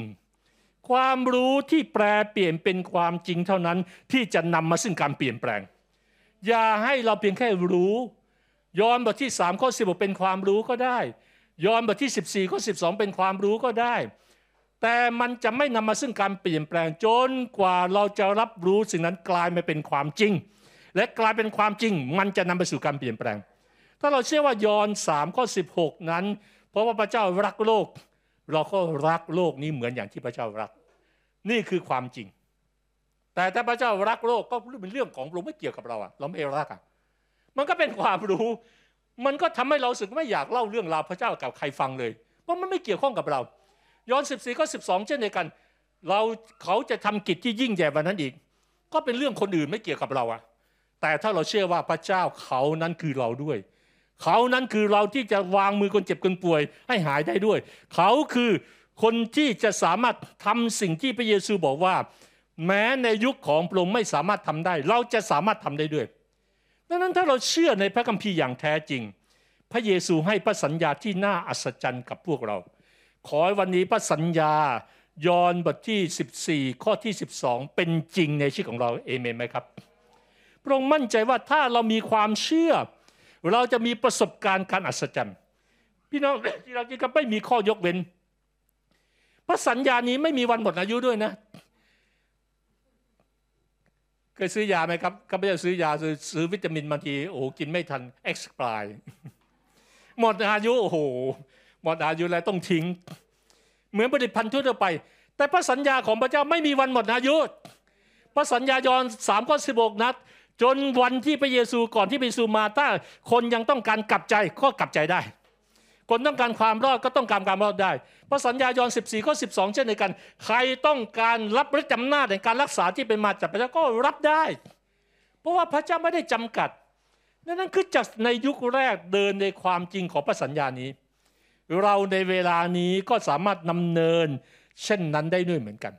[SPEAKER 1] ความรู้ที่แปลเปลี่ยนเป็นความจริงเท่านั้นที่จะนำมาซึ่งการเปลี่ยนแปลง อย่าให้เราเพียงแค่รู้ยอนบทที่ 3 ข้อ16เป็นความรู้ก็ได้ยอนบทที่ 14 ข้อ 12 เป็นความรู้ก็ได้ แต่มันจะไม่นำมาซึ่งการเปลี่ยนแปลงจนกว่าเราจะรับรู้สิ่งนั้นกลายมาเป็นความจริง และกลายเป็นความจริง มันจะนำไปสู่การเปลี่ยนแปลง ถ้าเราเชื่อว่ายอน3ข้อ 16 นั้น เพราะว่าพระเจ้ารักโลก เราก็รักโลกนี้เหมือนอย่างที่พระเจ้ารัก นี่คือความจริง แต่ถ้าพระเจ้ารักโลกก็เป็นเรื่องของเราไม่เกี่ยวกับเราอะเราไม่รักอะมันก็เป็นความรู้ มันก็ทำให้เราสึกไม่อยากเล่าเรื่องราวพระเจ้ากับใครฟังเลย เพราะมันไม่เกี่ยวข้องกับเรา ย้อน14ก็12 เช่นเดียวกัน เราเขาจะทำกิจที่ยิ่งใหญ่กว่านั้นอีก ก็เป็นเรื่องคนอื่นไม่เกี่ยวกับเราอะแต่ถ้าเราเชื่อว่าพระเจ้าเขานั้นคือเราด้วย เขานั้นคือเราที่จะวางมือคนเจ็บคนป่วย ให้หายได้ด้วย เขาคือคนที่จะสามารถทำสิ่งที่พระเยซูบอกว่า แม้ในยุคของพระองค์ไม่สามารถทำได้ เราจะสามารถทำได้ด้วย ดังนั้นถ้าเราเชื่อในพระคัมภีร์อย่างแท้จริง พระเยซูให้พระสัญญาที่น่าอัศจรรย์กับพวกเรา ขอให้วันนี้พระสัญญายอห์นบทที่ 14 ข้อที่ 12 เป็นจริงในชีวิตของเราเอเมนไหมครับพระองค์มั่นใจว่าถ้าเรามีความเชื่อ เราจะมีประสบการณ์การอัศจรรย์ พี่น้องที่เราจริงก็ไม่มีข้อยกเว้นพระสัญญานี้ไม่มีวันหมดอายุด้วยนะ เคยซื้อยาไหมครับก็ไม่ได้ซื้อยาซื้อซื้อวิตามินบางทีโอ้กินไม่ทัน expire หมดอายุโอ้โหหมดอายุแล้วต้องทิ้ง เหมือนผลิตภัณฑ์ทั่วไป แต่พระสัญญาของพระเจ้าไม่มีวันหมดอายุพระสัญญายอนสามข้อสิบหกนัด จนวันที่พระเยซูก่อนที่พระเยซูมาถ้าคนยังต้องการกลับใจก็กลับใจได้ คนต้องการความรอดก็ต้องการความรอดได้พระสัญญายอน14ข้อ12 เช่นเดียวกัน ใครต้องการรับฤทธิ์อำนาจในการรักษาที่เป็นมาจากพระเจ้าก็รับได้ เพราะว่าพระเจ้าไม่ได้จำกัดนั่นคือจากในยุคแรกเดินในความจริงของพระสัญญานี้ เราในเวลานี้ก็สามารถนำเนิน เช่นนั้นได้ด้วยเหมือนกัน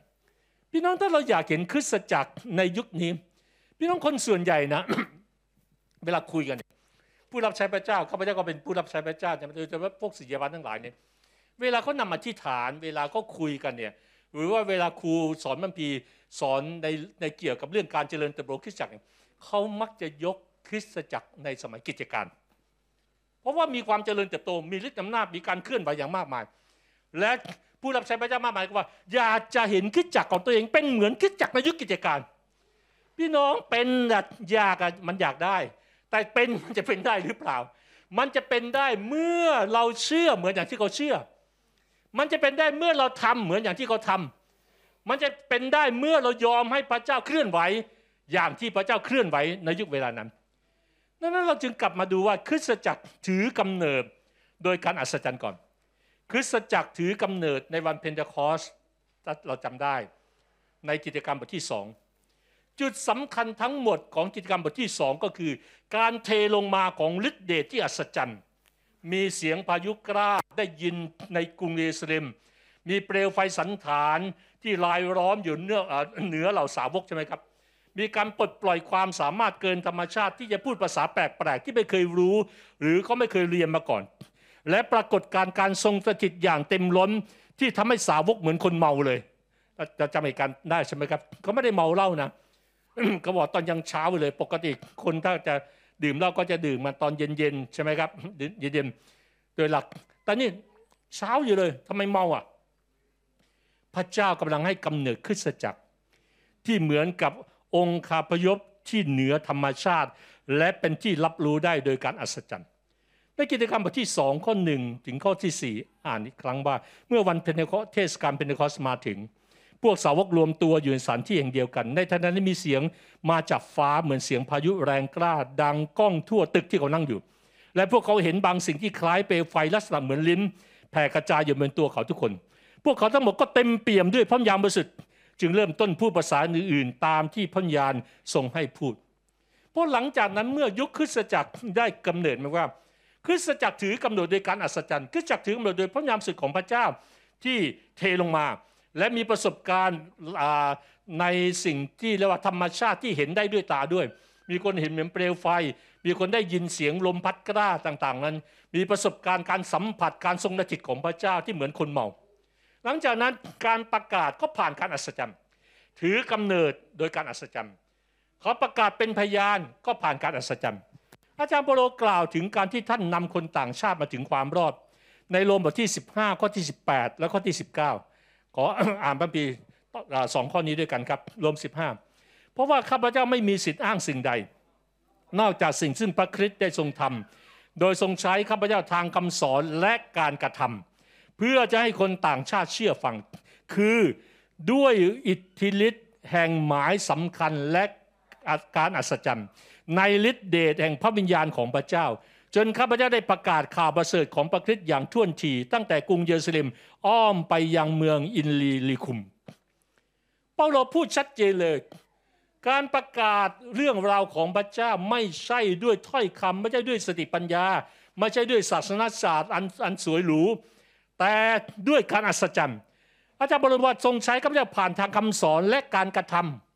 [SPEAKER 1] พี่น้องถ้าเราอยากเห็นคริสตจักรในยุคนี้ พี่น้องคนส่วนใหญ่นะ เวลาคุยกัน ผู้รับใช้พระเจ้าข้าพเจ้าก็เป็นผู้รับใช้พระเจ้าแต่โดยเฉพาะพวกศิษยาบันทั้งหลายเนี่ยเวลาเขานำมาที่ฐาน เวลาก็คุยกันเนี่ยหรือว่าเวลาครูสอนมันพีสอนในในเกี่ยวกับเรื่องการเจริญเติบโตคริสตจักรเขามักจะยกคริสตจักรในสมัยกิจการ เพราะว่ามีความเจริญเติบโตมีฤทธิ์อำนาจมีการเคลื่อนไหวอย่างมากมาย และผู้รับใช้พระเจ้ามากมายก็ว่า อยากจะเห็นคริสตจักรของตัวเองเป็นเหมือนคริสตจักรในยุคกิจการ พี่น้องเป็นอยากมันอยากได้ แต่เป็นมันจะเป็นได้หรือเปล่า มันจะเป็นได้เมื่อเราเชื่อเหมือนอย่างที่เขาเชื่อ มันจะเป็นได้เมื่อเราทำเหมือนอย่างที่เขาทำมันจะเป็นได้เมื่อเรายอมให้พระเจ้าเคลื่อนไหวอย่างที่พระเจ้าเคลื่อนไหวในยุคเวลานั้นดังนั้นเราจึงกลับมาดูว่าคริสตจักรถือกำเนิดโดยการอัศจรรย์ก่อน คริสตจักรถือกำเนิดในวันเพนเทคอสเราจำได้ในกิจกรรมบทที่สอง จุดสำคัญทั้งหมดของกิจกรรมบทที่สองก็คือ การเทลงมาของฤทธิเดชที่อัศจรรย์ มีเสียงพายุกล้าได้ยินในกรุงเยรูซาเล็ม มีเปลวไฟสันฐานที่ลายล้อมอยู่เหนือเหนือเหล่าสาวกใช่ไหมครับมีการปลดปล่อยความสามารถเกินธรรมชาติที่จะพูดภาษาแปลกๆที่ไม่เคยรู้ หรือเขาไม่เคยเรียนมาก่อน และปรากฏการการทรงสถิตอย่างเต็มล้นที่ทำให้สาวกเหมือนคนเมาเลยจะจำเหตุการณ์ได้ใช่ไหมครับเขาไม่ได้เมาเหล้านะ ก็บอกตอนยังเช้าเลยปกติคนถ้าจะดื่มเหล้าก็จะดื่มมาตอนเย็นๆใช่ไหมครับเย็นๆโดยหลักแต่นี่เช้าอยู่เลยทำไมเมาอะ พระเจ้ากำลังให้กำเนิดคริสจักร ที่เหมือนกับองค์คาพยพที่เหนือธรรมชาติ และเป็นที่รับรู้ได้โดยการอัศจรรย์ในกิจการบทที่สองข้อหนึ่งถึงข้อที่สี่อ่านอีกครั้งว่า เมื่อวันเพนเทคอสเทศกาลเพนเทคอสมาถึง พวกสาวกรวมตัวอยู่ในสถานที่แห่งเดียวกันในทันใดนั้นมีเสียงมาจากฟ้าเหมือนเสียงพายุแรงกล้า ดังก้องทั่วตึกที่เขานั่งอยู่ และพวกเขาเห็นบางสิ่งที่คล้ายเปลวไฟลักษณะเหมือนลิ้นแผ่กระจายอยู่บนตัวเขาทุกคน พวกเขาทั้งหมดก็เต็มเปี่ยมด้วยพระญาณบริสุทธิ์จึงเริ่มต้นพูดภาษาอื่นๆ ตามที่พระญาณทรงให้พูดเพราะหลังจากนั้นเมื่อยุคคริสตจักรได้กำเนิดมาว่า คริสตจักรถือกำเนิดโดยการอัศจรรย์คริสตจักรถือกำเนิดโดยพระญาณสุดของพระเจ้าที่เทลงมา และมีประสบการณ์ในสิ่งที่เรียกว่าธรรมชาติที่เห็นได้ด้วยตาด้วย มีคนเห็นเหมือนเปลวไฟ มีคนได้ยินเสียงลมพัดกล้าต่าง ๆ นั้น มีประสบการณ์การสัมผัสการทรงจิตของพระเจ้าที่เหมือนคนเมา หลังจากนั้นการประกาศก็ผ่านการอัศจรรย์ ถือกำเนิดโดยการอัศจรรย์เขาประกาศเป็นพยานก็ผ่านการอัศจรรย์อาจารย์โปโลกล่าวถึงการที่ท่านนำคนต่างชาติมาถึงความรอด ในโรมบทที่ 15 ข้อที่ 18 และข้อที่ 19 ขออ่านพระปีสองข้อนี้ด้วยกันครับ รวม 15 เพราะว่าข้าพเจ้าไม่มีสิทธิ์อ้างสิ่งใด นอกจากสิ่งซึ่งพระคริสต์ได้ทรงทำโดยทรงใช้ข้าพเจ้าทางคำสอนและการกระทำเพื่อจะให้คนต่างชาติเชื่อฟัง คือด้วยอิทธิฤทธิ์แห่งหมายสำคัญและการอัศจรรย์ ในฤทธิเดชแห่งพระวิญญาณของพระเจ้า จนข้าพเจ้าได้ประกาศข่าวประเสริฐของพระคริสต์อย่างท่วนทีตั้งแต่กรุงเยรูซาเล็มอ้อมไปยังเมืองอินลีลิคุม เปาโลพูดชัดเจนเลย การประกาศเรื่องราวของพระเจ้าไม่ใช่ด้วยถ้อยคำไม่ใช่ด้วยสติปัญญา ไม่ใช่ด้วยศาสนาศาสตร์อันอันสวยหรูแต่ด้วยการอัศจรรย์อาจารย์บรมวัตทรงใช้ข้าพเจ้าผ่านทางคำสอนและการกระทำ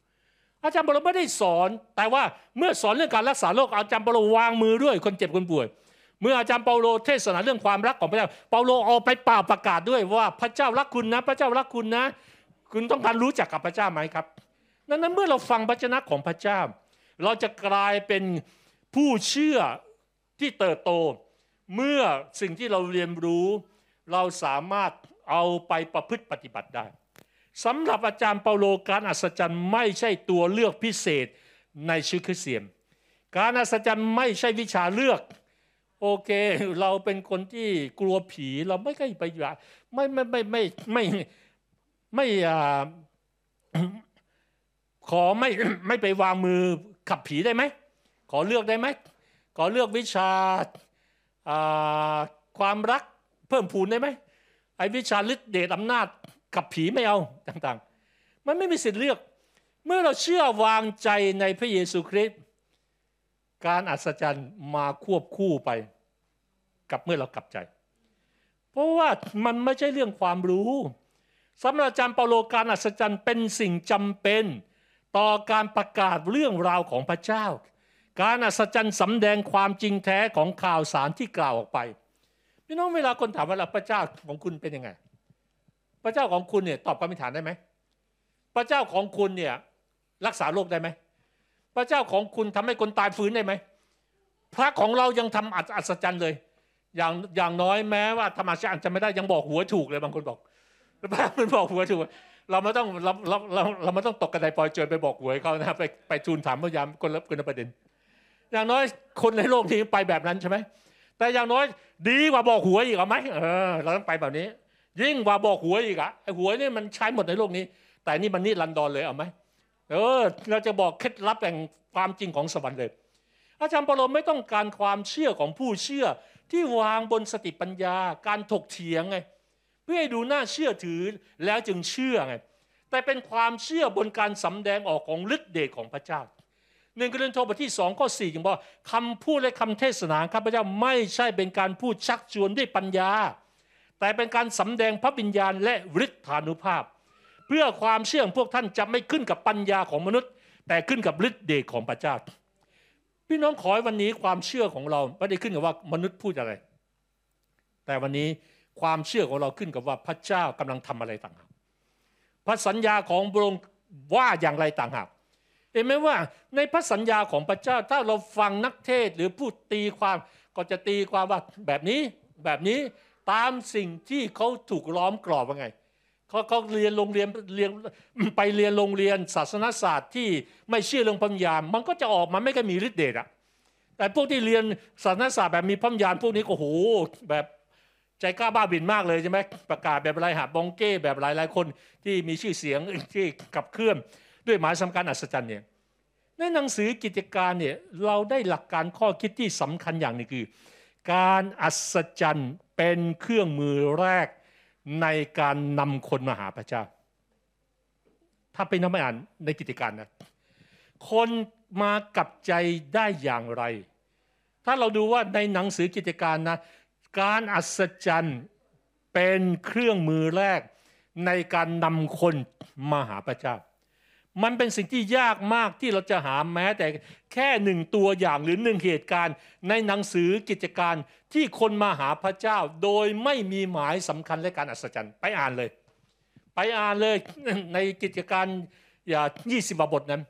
[SPEAKER 1] อาจารย์บรมไม่ได้สอน แต่ว่าเมื่อสอนเรื่องการรักษาโรคอาจารย์เปาโลวางมือด้วยคนเจ็บคนป่วย เมื่ออาจารย์เปาโลเทศนาเรื่องความรักของพระเจ้า เปาโลเอาไปเป่าประกาศด้วยว่าพระเจ้ารักคุณนะ พระเจ้ารักคุณนะ คุณต้องการรู้จักกับพระเจ้าไหมครับ นั้นเมื่อเราฟังพระชนะของพระเจ้า เราจะกลายเป็นผู้เชื่อที่เติบโต เมื่อสิ่งที่เราเรียนรู้ เราสามารถเอาไปประพฤติปฏิบัติได้ สำหรับอาจารย์เปาโลการอัศจรรย์ไม่ใช่ตัวเลือกพิเศษในชีวิตคริสเตียน การอัศจรรย์ไม่ใช่วิชาเลือกโอเค เราเป็นคนที่กลัวผีเราไม่ใช่ไปไม่ไม่ไม่ไม่ไม่ไม่ขอไม่ไม่ไปวางมือขับผีได้ไหมขอเลือกได้ไหมขอเลือกวิชาความรักเพิ่มพูนได้ไหมไอ้วิชาฤทธิเดชอำนาจ กับผีไม่เอาต่างๆ มันไม่มีสิทธิ์เลือก เมื่อเราเชื่อวางใจในพระเยซูคริสต์การอัศจรรย์มาควบคู่ไป กับเมื่อเรากลับใจ เพราะว่ามันไม่ใช่เรื่องความรู้สำหรับอาจารย์เปาโลการอัศจรรย์เป็นสิ่งจำเป็น ต่อการประกาศเรื่องราวของพระเจ้า การอัศจรรย์สำแดงความจริงแท้ของข่าวสารที่กล่าวออกไปพี่น้องเวลาคนถามว่าพระเจ้าของคุณเป็นยังไง พระเจ้าของคุณเนี่ยตอบคำถามได้ไหมพระเจ้าของคุณเนี่ยรักษาโรคได้ไหมพระเจ้าของคุณทำให้คนตายฟื้นได้ไหมพระของเรายังทำอัศจรรย์เลย อย่างอย่างน้อยแม้ว่าธรรมชาติจะไม่ได้ยังบอกหัวถูกเลยบางคนบอกพระมันบอกหัวถูกเราไม่ต้องเราเราเราเราไม่ต้องตกกระไดปล่อยเจอไปบอกหวยเขานะไปไปทูลถามพยายามคนละคนละประเด็น อย่างน้อยคนในโลกนี้ไปแบบนั้นใช่ไหมแต่อย่างน้อยดีกว่าบอกหวยอีกไหมเออเราต้องไปแบบนี้ ยิ่งกว่าบอกหวยอีกอะไอ้หวยนี่มันใช้หมดในโลกนี้ แต่นี่มันนี่ลันดอนเลยเอาไหมเออเราจะบอกเคล็ดลับแห่งความจริงของสวรรค์เลย อาจารย์ปรมไม่ต้องการความเชื่อของผู้เชื่อที่วางบนสติปัญญา การถกเถียงไงเพื่อให้ดูน่าเชื่อถือแล้วจึงเชื่อไงแต่เป็นความเชื่อบนการสำแดงออกของฤทธิเดชของพระเจ้าหนึ่งกรินโทบทที่สองข้อสี่จึงบอกคำพูดและคำเทศนาข้าพเจ้าไม่ใช่เป็นการพูดชักชวนด้วยปัญญา แต่เป็นการสำแดงพระวิญญาณและฤทธานุภาพ เพื่อความเชื่อของพวกท่านจะไม่ขึ้นกับปัญญาของมนุษย์ แต่ขึ้นกับฤทธิเดชของพระเจ้า พี่น้องขอให้วันนี้ความเชื่อของเราไม่ได้ขึ้นกับว่ามนุษย์พูดอะไร แต่วันนี้ความเชื่อของเราขึ้นกับว่าพระเจ้ากำลังทำอะไรต่างหากพระสัญญาของพระองค์ว่าอย่างไรต่างหากเห็นไหมว่าในพระสัญญาของพระเจ้าถ้าเราฟังนักเทศหรือพูดตีความก็จะตีความว่าแบบนี้แบบนี้ ตามสิ่งที่เขาถูกล้อมกรอบว่าไงเขาเขาเรียนโรงเรียนเรียนไปเรียนโรงเรียนศาสนศาสตร์ที่ไม่เชื่อเรื่องพัญญามันก็จะออกมาไม่ก็มีฤทธิ์เดชอะแต่พวกที่เรียนศาสนศาสตร์แบบมีพัญญาพวกนี้ก็โหแบบใจกล้าบ้าบินมากเลยใช่ไหมประกาศแบบไรหาบองเก้แบบหลายหลายคนที่มีชื่อเสียงที่กับเคลื่อนด้วยหมายสำคัญอัศจรรย์เนี่ยในหนังสือกิจการเนี่ยเราได้หลักการข้อคิดที่สำคัญอย่างนึงคือ การอัศจรรย์ เป็นเครื่องมือแรกในการนำคนมาหาพระเจ้า ถ้าเป็นน้ำอ่านในกิจการนะ คนมากับใจได้อย่างไร ถ้าเราดูว่าในหนังสือกิจการนะ การอัศจรรย์เป็นเครื่องมือแรกในการนำคนมาหาพระเจ้า มันเป็นสิ่งที่ยากมากที่เราจะหาแม้ แต่แค่หนึ่งตัวอย่างหรือหนึ่งเหตุการณ์ ในหนังสือกิจการที่คนมาหาพระเจ้า โดยไม่มีหมายสำคัญและการอัศจรรย์ไปอ่านเลย ไปอ่านเลยในกิจการอย่า20บทนั้น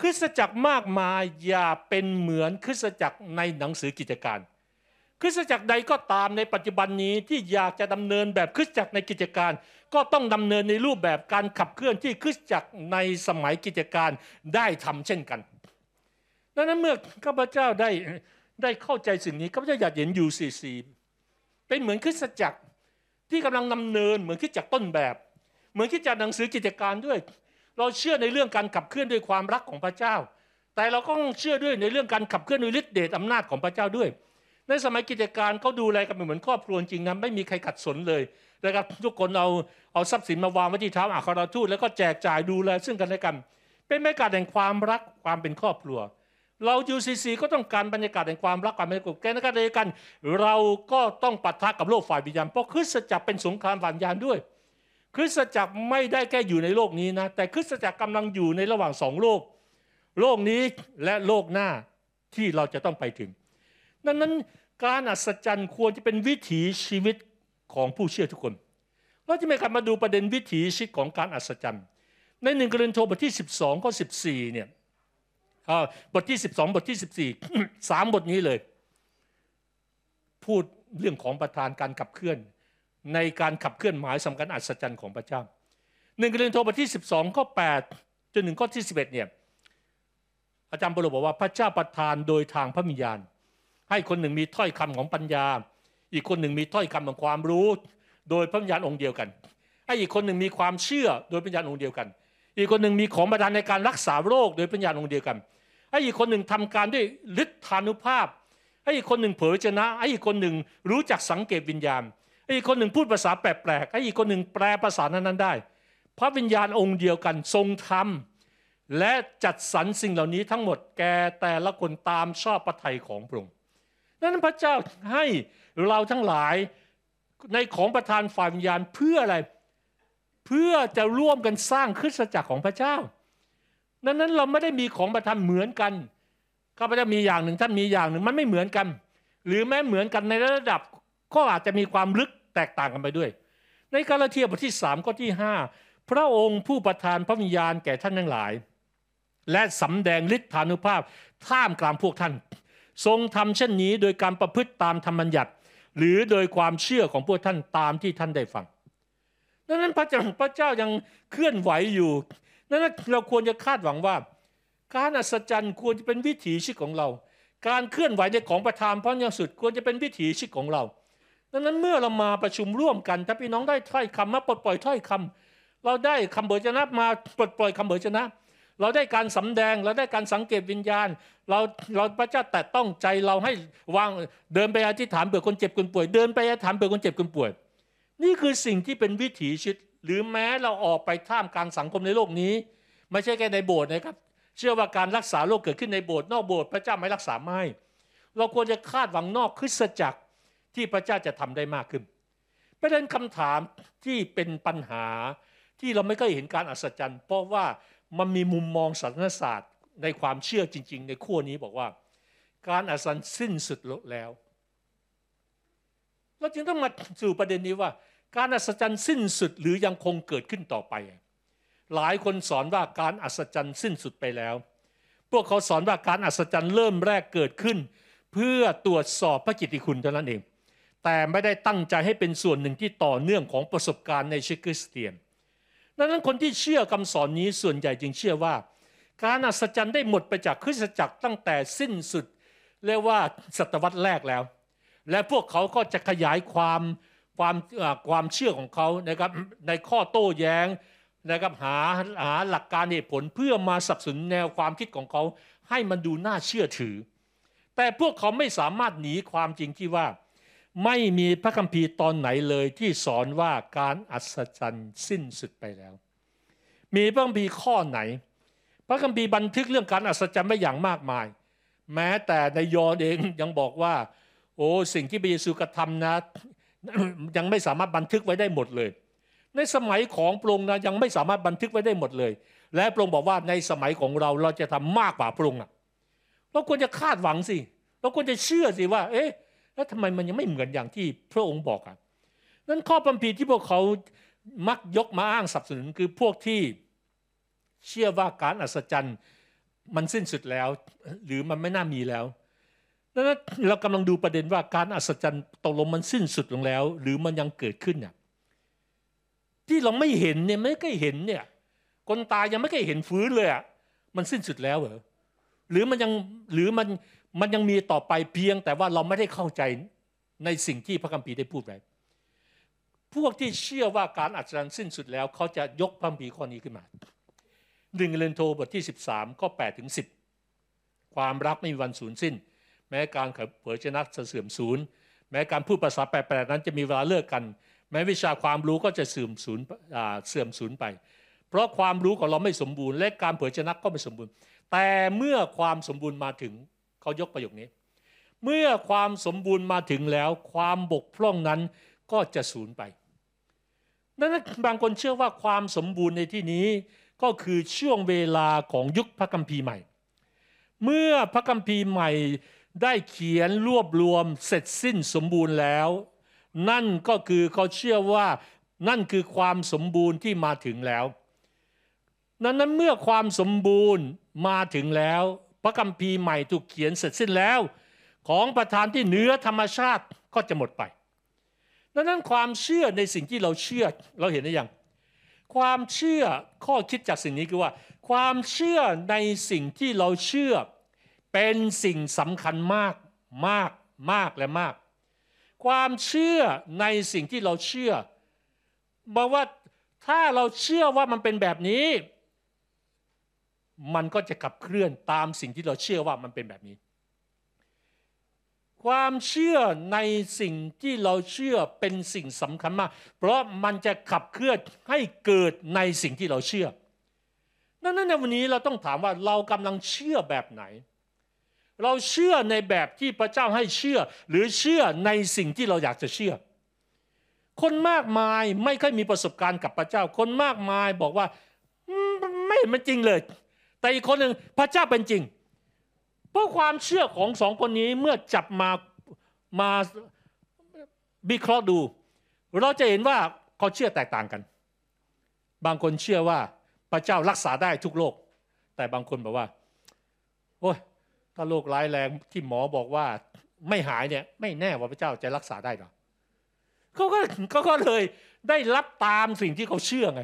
[SPEAKER 1] คริสตจักรมากมายอย่าเป็นเหมือนคริสตจักรในหนังสือกิจการคริสตจักรใดก็ตามในปัจจุบันนี้ที่อยากจะดำเนินแบบคริสตจักรในกิจการ ก็ต้องดำเนินในรูปแบบการขับเคลื่อนที่คริสตจักรในสมัยกิจการได้ทำเช่นกัน ดังนั้นเมื่อข้าพเจ้าได้ได้เข้าใจสิ่งนี้ข้าพเจ้าอยากเห็น UCC เป็นเหมือนคริสตจักรที่กำลังดำเนินเหมือนคริสตจักรต้นแบบ เหมือนคริสตจักรหนังสือกิจการด้วย เราเชื่อในเรื่องการขับเคลื่อนด้วยความรักของพระเจ้า แต่เราก็ต้องเชื่อด้วยในเรื่องการขับเคลื่อนด้วยฤทธิเดชอำนาจของพระเจ้าด้วย ในสมัยกิจการเขาดูแลกันเหมือนครอบครัวจริงนะไม่มีใครขัดสนเลย นะครับทุกคนเอาเอาทรัพย์สินมาวางไว้ที่เท้าอาคาราทูตแล้วก็แจกจ่ายดูแลซึ่งกันและกัน เป็นบรรยากาศแห่งความรักความเป็นครอบครัว เรา UCC ก็ต้องการบรรยากาศแห่งความรักความเป็นครอบครัวแกนกันเลยกัน เราก็ต้องปะทะกับโลกฝ่ายวิญญาณเพราะคริสตจักรเป็นสงครามฝ่ายวิญญาณด้วย คริสตจักรไม่ได้แค่อยู่ในโลกนี้นะแต่คริสตจักรกำลังอยู่ในระหว่างสองโลก โลกนี้และโลกหน้าที่เราจะต้องไปถึงดังนั้นการอัศจรรย์ควรจะเป็นวิถีชีวิต ของผู้เชื่อทุกคน เราจะไม่กลับมาดูประเด็นวิถีชีวิตของการอัศจรรย์ ในหนึ่งกรินโทบทที่ 12ข้อ14เนี่ยบทที่ 12 บทที่ 14สามบทนี้เลย พูดเรื่องของประธานการขับเคลื่อน ในการขับเคลื่อนหมายสำคัญอัศจรรย์ของพระเจ้าหนึ่งกรินโทบทที่ 12ข้อ8จนถึงข้อที่ 11เนี่ยอาจารย์บรบอกว่าพระเจ้าประทานโดยทางพระมิญญาณ ให้คนหนึ่งมีถ้อยคำของปัญญา อีกคนหนึ่งมีถ้อยคำของความรู้ โดยพระวิญญาณองค์เดียวกันให้อีกคนหนึ่งมีความเชื่อโดยพระวิญญาณองค์เดียวกัน อีกคนหนึ่งมีของประทานในการรักษาโรคโดยพระวิญญาณองค์เดียวกันให้อีกคนหนึ่งทำการด้วยฤทธานุภาพให้อีกคนหนึ่งเผยชนะให้อีกคนหนึ่งรู้จักสังเกตวิญญาณให้อีกคนหนึ่งพูดภาษาแปลกๆให้อีกคนหนึ่งแปลภาษานั้นๆได้ พระวิญญาณองค์เดียวกันทรงทำและจัดสรรสิ่งเหล่านี้ทั้งหมดแก่แต่ละคนตามชอบพระทัยของพระองค์ นั้นพระเจ้าให้เราทั้งหลายในของประทานฝ่ายวิญญาณเพื่ออะไร เพื่อจะร่วมกันสร้างคริสตจักรของพระเจ้าดังนั้นเราไม่ได้มีของประทานเหมือนกันข้าพเจ้ามีอย่างหนึ่งท่านมีอย่างหนึ่งมันไม่เหมือนกัน หรือแม้เหมือนกันในระดับก็อาจจะมีความลึกแตกต่างกันไปด้วย ในกาลาเทียบทที่สามข้อที่ห้าพระองค์ผู้ประทานพระวิญญาณแก่ท่านทั้งหลาย และสำแดงฤทธานุภาพท่ามกลางพวกท่าน ทรงทำเช่นนี้โดยการประพฤติตามธรรมบัญญัติ หรือโดยความเชื่อของพวกท่านตามที่ท่านได้ฟังดังนั้นพระเจ้าพระเจ้ายังเคลื่อนไหวอยู่ดังนั้นเราควรจะคาดหวังว่า การอัศจรรย์ควรจะเป็นวิถีชีวิตของเรา การเคลื่อนไหวในของประทานพระยังสุดควรจะเป็นวิถีชีวิตของเราดังนั้นเมื่อเรามาประชุมร่วมกันถ้าพี่น้องได้ถ้อยคำมาปลดปล่อยถ้อยคำเราได้คำเบิดชนะมาปลดปล่อยคำเบิดชนะ เราได้การสำแดง เราได้การสังเกตวิญญาณ เราเราพระเจ้าแต่ต้องใจเราให้วางเดินไปอธิษฐานเผื่อคนเจ็บคนป่วย เดินไปอธิษฐานเผื่อคนเจ็บคนป่วย นี่คือสิ่งที่เป็นวิถีชีวิตหรือแม้เราออกไปท่ามกลางสังคมในโลกนี้ ไม่ใช่แค่ในโบสถ์นะครับ เชื่อว่าการรักษาโรคเกิดขึ้นในโบสถ์นอกโบสถ์พระเจ้าไม่รักษาไม่ เราควรจะคาดหวังนอกคริสตจักรที่พระเจ้าจะทำได้มากขึ้นประเด็นคำถามที่เป็นปัญหาที่เราไม่เคยเห็นการอัศจรรย์ เพราะว่า มันมีมุมมองศาสนศาสตร์ ในความเชื่อจริง ๆ ในขั้วนี้บอกว่า การอัศจรรย์สิ้นสุดลงแล้วเราจึงต้องมาสู่ประเด็นนี้ว่า การอัศจรรย์สิ้นสุดหรือยังคงเกิดขึ้นต่อไป หลายคนสอนว่าการอัศจรรย์สิ้นสุดไปแล้ว พวกเขาสอนว่าการอัศจรรย์เริ่มแรกเกิดขึ้น เพื่อตรวจสอบพระกิตติคุณเท่านั้นเอง แต่ไม่ได้ตั้งใจให้เป็นส่วนหนึ่งที่ต่อเนื่องของประสบการณ์ในชีวิตคริสเตียน ดังนั้นคนที่เชื่อคำสอนนี้ส่วนใหญ่จึงเชื่อว่า การอัศจรรย์ได้หมดไปจากคริสตจักรตั้งแต่สิ้นสุด เรียกว่าศตวรรษแรกแล้ว และพวกเขาก็จะขยายความความความเชื่อของเขานะครับในข้อโต้แย้งนะครับหาหาหลักการเหตุผลเพื่อมาสับสนแนวความคิดของเขาให้มันดูน่าเชื่อถือ แต่พวกเขาไม่สามารถหนีความจริงที่ว่า ไม่มีพระคัมภีร์ตอนไหนเลยที่สอนว่าการอัศจรรย์สิ้นสุดไปแล้ว มีพระคัมภีร์ข้อไหน พระคัมภีร์บันทึกเรื่องการอัศจรรย์ไว้อย่างมากมาย แม้แต่ในยอนเองยังบอกว่า โอ้สิ่งที่พระเยซูกระทำนะ ยังไม่สามารถบันทึกไว้ได้หมดเลย ในสมัยของพระองค์นะยังไม่สามารถบันทึกไว้ได้หมดเลย และพระองค์บอกว่าในสมัยของเราเราจะทำมากกว่าพระองค์เราควรจะคาดหวังสิเราควรจะเชื่อสิว่า เอ๊ะ แล้วทำไมมันยังไม่เหมือนอย่างที่พระองค์บอกอะนั้นข้อพัมพีที่พวกเขามักยกมาอ้างสนับสนุนคือพวกที่เชื่อว่าการอัศจรรย์มันสิ้นสุดแล้ว หรือมันไม่น่ามีแล้วดังนั้นเรากำลังดูประเด็นว่าการอัศจรรย์ตกลงมันสิ้นสุดลงแล้ว หรือมันยังเกิดขึ้นเนี่ยที่เราไม่เห็นเนี่ยไม่เคยเห็นเนี่ย คนตายยังไม่เคยเห็นฟื้นเลยอะมันสิ้นสุดแล้วเหรอหรือมันยังหรือมัน มันยังมีต่อไปเพียงแต่ว่าเราไม่ได้เข้าใจในสิ่งที่พระคัมภีร์ได้พูดไว้พวกที่เชื่อว่าการอัศจรรย์สิ้นสุดแล้ว เขาจะยกพระคัมภีร์ข้อนี้ขึ้นมาหนึ่งเลนโทบทที่ 13ข้อ8ถึง10 ความรักไม่มีวันสูญสิ้น แม้การเผยชนะจะเสื่อมสูญ แม้การพูดภาษาแปลกๆนั้นจะมีเวลาเลิกกัน แม้วิชาความรู้ก็จะเสื่อมสูญเสื่อมสูญไป เพราะความรู้ของเราไม่สมบูรณ์ และการเผยชนะก็ไม่สมบูรณ์ แต่เมื่อความสมบูรณ์มาถึง เขายกประโยคนี้ เมื่อความสมบูรณ์มาถึงแล้ว ความบกพร่องนั้นก็จะสูญไปดังนั้นบางคนเชื่อว่าความสมบูรณ์ในที่นี้ก็คือช่วงเวลาของยุคพระคัมภีร์ใหม่ เมื่อพระคัมภีร์ใหม่ได้เขียนรวบรวมเสร็จสิ้นสมบูรณ์แล้ว นั่นก็คือเขาเชื่อว่านั่นคือความสมบูรณ์ที่มาถึงแล้ว นั้นนั้นเมื่อความสมบูรณ์มาถึงแล้ว พระคัมภีร์ใหม่ถูกเขียนเสร็จสิ้นแล้ว ของประธานที่เหนือธรรมชาติก็จะหมดไปดังนั้นความเชื่อในสิ่งที่เราเชื่อเราเห็นได้ยังความเชื่อข้อคิดจากสิ่งนี้คือว่า ความเชื่อในสิ่งที่เราเชื่อ เป็นสิ่งสำคัญมากมากมากและมาก ความเชื่อในสิ่งที่เราเชื่อบอกว่าถ้าเราเชื่อว่ามันเป็นแบบนี้ มันก็จะขับเคลื่อนตามสิ่งที่เราเชื่อว่ามันเป็นแบบนี้ ความเชื่อในสิ่งที่เราเชื่อเป็นสิ่งสำคัญมาก เพราะมันจะขับเคลื่อนให้เกิดในสิ่งที่เราเชื่อดังนั้นในวันนี้เราต้องถามว่าเรากำลังเชื่อแบบไหน เราเชื่อในแบบที่พระเจ้าให้เชื่อ หรือเชื่อในสิ่งที่เราอยากจะเชื่อ คนมากมายไม่เคยมีประสบการณ์กับพระเจ้า คนมากมายบอกว่าไม่มันจริงเลย แต่อีกคนหนึ่งพระเจ้าเป็นจริง เพราะความเชื่อของสองคนนี้เมื่อจับมามาวิเคราะห์ดู เราจะเห็นว่าเขาเชื่อแตกต่างกัน บางคนเชื่อว่าพระเจ้ารักษาได้ทุกโรคแต่บางคนบอกว่าโอ้ยถ้าโรคร้ายแรงที่หมอบอกว่าไม่หายเนี่ย ไม่แน่ว่าพระเจ้าจะรักษาได้หรอเขาก็เขาก็เลยได้รับตามสิ่งที่เขาเชื่อไง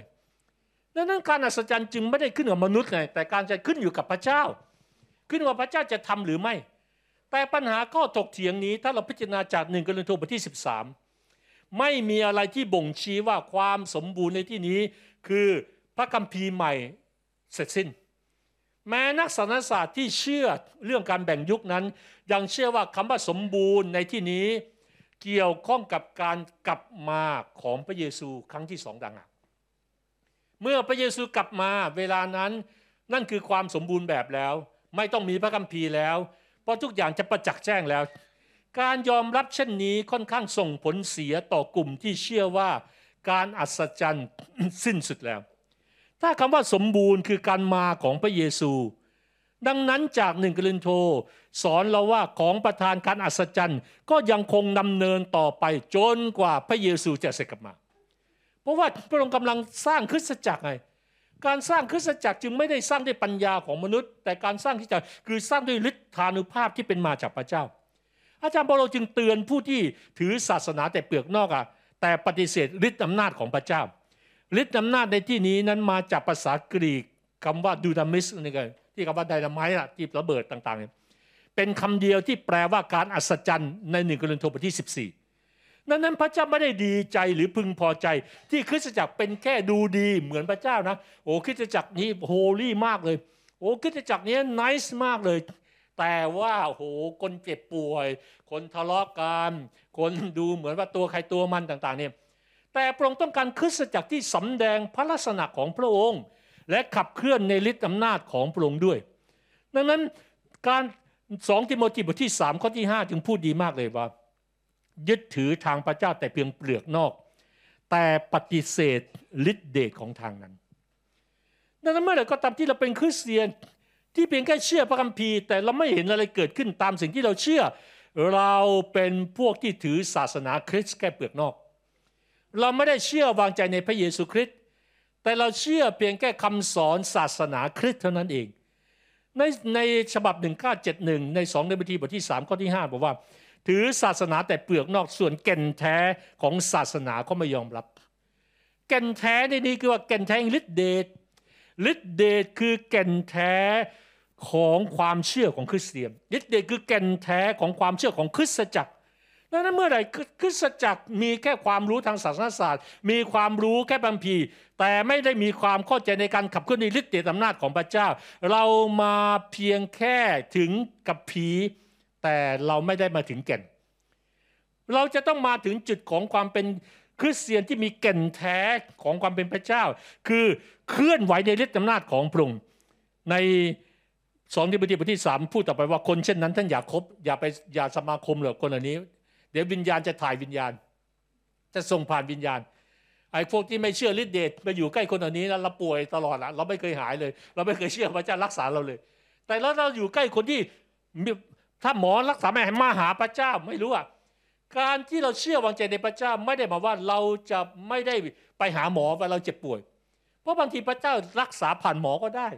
[SPEAKER 1] ดังนั้นการอัศจรรย์จึงไม่ได้ขึ้นกับมนุษย์ไงแต่การจะขึ้นอยู่กับพระเจ้า ขึ้นว่าพระเจ้าจะทำหรือไม่ แต่ปัญหาข้อถกเถียงนี้ ถ้าเราพิจารณาจากหนึ่งกรณีโทบทที่ 13 ไม่มีอะไรที่บ่งชี้ว่าความสมบูรณ์ในที่นี้ คือพระคัมภีร์ใหม่เสร็จสิ้น แม้นักสารศาสตร์ที่เชื่อเรื่องการแบ่งยุคนั้น ยังเชื่อว่าคำว่าสมบูรณ์ในที่นี้ เกี่ยวข้องกับการกลับมาของพระเยซูครั้งที่สองดัง เมื่อพระเยซูกลับมาเวลานั้น นั่นคือความสมบูรณ์แบบแล้ว ไม่ต้องมีพระคัมภีร์แล้ว เพราะทุกอย่างจะประจักษ์แจ้งแล้ว การยอมรับเช่นนี้ค่อนข้างส่งผลเสียต่อกลุ่มที่เชื่อว่าการอัศจรรย์สิ้นสุดแล้ว ถ้าคำว่าสมบูรณ์คือการมาของพระเยซู ดังนั้นจากหนึ่งกลินโทสอนเราว่าของประธานการอัศจรรย์ก็ยังคงดำเนินต่อไปจนกว่าพระเยซูจะเสร็จกลับมา เพราะว่าพระองค์กำลังสร้างคริสตจักรไงการสร้างคริสตจักรจึงไม่ได้สร้างด้วยปัญญาของมนุษย์ แต่การสร้างคริสตจักรคือสร้างด้วยฤทธานุภาพที่เป็นมาจากพระเจ้า อาจารย์เปาโลจึงเตือนผู้ที่ถือศาสนาแต่เปลือกนอกอะแต่ปฏิเสธฤทธิอำนาจของพระเจ้าฤทธิอำนาจในที่นี้นั้นมาจากภาษากรีกคำว่าดูดามิสนี่ไงที่คำว่าไดนาไมต์อะที่ระเบิดต่างๆเป็นคำเดียวที่แปลว่าการอัศจรรย์ในหนึ่งกรินโทบทที่ 14 นั้นนั้นพระเจ้าไม่ได้ดีใจหรือพึงพอใจ ที่คริสตจักรเป็นแค่ดูดีเหมือนพระเจ้านะโอ้คริสตจักรนี้โฮลี่มากเลยโอ้คริสตจักรนี้นิสมากเลย แต่ว่าโหคนเจ็บป่วย คนทะเลาะกันคนดูเหมือนว่าตัวใครตัวมันต่างๆเนี่ยแต่พระองค์ต้องการคริสตจักรที่สำแดงพระลักษณะของพระองค์ และขับเคลื่อนในฤทธิอำนาจของพระองค์ด้วย ดังนั้นการสองทิโมธีบทที่สามข้อที่ห้าจึงพูดดีมากเลยว่า ยึดถือทางพระเจ้าแต่เพียงเปลือกนอก แต่ปฏิเสธฤทธิเดชของทางนั้นดังนั้นเมื่อไหร่ก็ตามที่เราเป็นคริสเตียนที่เพียงแค่เชื่อพระคัมภีร์ แต่เราไม่เห็นอะไรเกิดขึ้นตามสิ่งที่เราเชื่อ เราเป็นพวกที่ถือศาสนาคริสต์แค่เปลือกนอก เราไม่ได้เชื่อวางใจในพระเยซูคริสต์แต่เราเชื่อเพียงแค่คำสอนศาสนาคริสต์เท่านั้นเอง ในในฉบับ 1971 ใน2ในบัทีบทที่ 3 ข้อที่ 5 บอกว่า ถือศาสนาแต่เปลือกนอกส่วนแก่นแท้ของศาสนาเขาไม่ยอมรับ แก่นแท้ในนี้คือว่าแก่นแท้ฤทธิเดชฤทธิเดชคือแก่นแท้ของความเชื่อของคริสเตียนฤทธิเดชคือแก่นแท้ของความเชื่อของคริสตจักรดังนั้นเมื่อไหร่คริสตจักรมีแค่ความรู้ทางศาสนศาสตร์ มีความรู้แค่บัมพีแต่ไม่ได้มีความเข้าใจในการขับเคลื่อนในฤทธิเดชอำนาจของพระเจ้า เรามาเพียงแค่ถึงกับผี แต่เราไม่ได้มาถึงแก่น เราจะต้องมาถึงจุดของความเป็นคริสเตียนที่มีแก่นแท้ของความเป็นพระเจ้า คือเคลื่อนไหวในฤทธิอำนาจของพระองค์ในสองทิบทีบทที่สามพูดต่อไปว่าคนเช่นนั้นท่านอย่าคบอย่าไปอย่าสมาคมเลยคนเหล่านี้ เดี๋ยววิญญาณจะถ่ายวิญญาณ จะส่งผ่านวิญญาณไอ้พวกที่ไม่เชื่อฤทธิเดชมาอยู่ใกล้คนเหล่านี้แล้วเราป่วยตลอดละเราไม่เคยหายเลย เราไม่เคยเชื่อพระเจ้ารักษาเราเลย แต่แล้วเราอยู่ใกล้คนที่ ถ้าหมอรักษาไม่ให้มาหาพระเจ้าไม่รู้อะการที่เราเชื่อวางใจในพระเจ้าไม่ได้มาว่าเราจะไม่ได้ไปหาหมอเวลาเราเจ็บป่วย เพราะบางทีพระเจ้ารักษาผ่านหมอก็ได้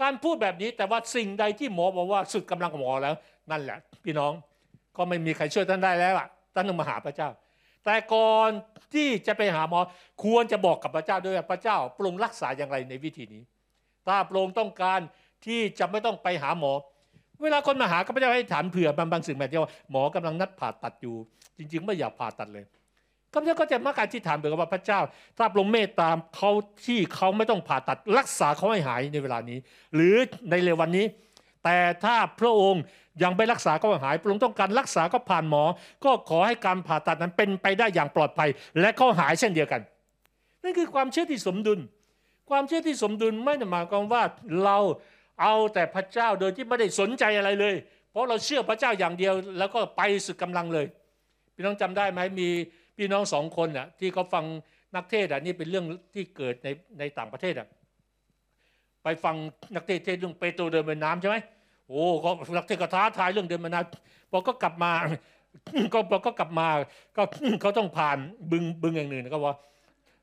[SPEAKER 1] การพูดแบบนี้แต่ว่าสิ่งใดที่หมอบอกว่าสุดกำลังของหมอแล้ว นั่นแหละ พี่น้องก็ไม่มีใครช่วยท่านได้แล้วอะท่านต้องมาหาพระเจ้า แต่ก่อนที่จะไปหาหมอควรจะบอกกับพระเจ้าด้วยพระเจ้าปรุงรักษาอย่างไรในวิธีนี้ ถ้าปรุงต้องการที่จะไม่ต้องไปหาหมอ เวลาคนมาหาก็ไม่ได้ให้ถามเผื่อบางบางสิ่งแบบที่ว่าหมอกำลังนัดผ่าตัดอยู่ จริง ๆ ไม่อยากผ่าตัดเลยข้าพเจ้าก็จะมาการที่ถามเผื่อว่าพระเจ้าถ้าปรุงเมตตามเขาที่เขาไม่ต้องผ่าตัดรักษาเขาให้หายในเวลานี้ หรือในเร็ววันนี้ แต่ถ้าพระองค์ยังไม่รักษาก็หายพระองค์ต้องการรักษาก็ผ่านหมอ ก็ขอให้การผ่าตัดนั้นเป็นไปได้อย่างปลอดภัย และเขาหายเช่นเดียวกัน นั่นคือความเชื่อที่สมดุล ความเชื่อที่สมดุลไม่ได้หมายความว่าเรา เอาแต่พระเจ้าโดยที่ไม่ได้สนใจอะไรเลย เพราะเราเชื่อพระเจ้าอย่างเดียว แล้วก็ไปสุดกำลังเลย พี่น้องจำได้ไหมมีพี่น้องสองคนน่ะที่เขาฟังนักเทศอะนี่เป็นเรื่องที่เกิดในในต่างประเทศอะไปฟังนักเทศเทศเรื่องเปโตรเดินบนน้ำใช่ไหมโอ้เขานักเทศก็ท้าทายเรื่องเดินบนน้ำพอก็กลับมาก็พอก็กลับมาก็เขาต้องผ่านบึงบึงอย่างหนึ่งก็ว่า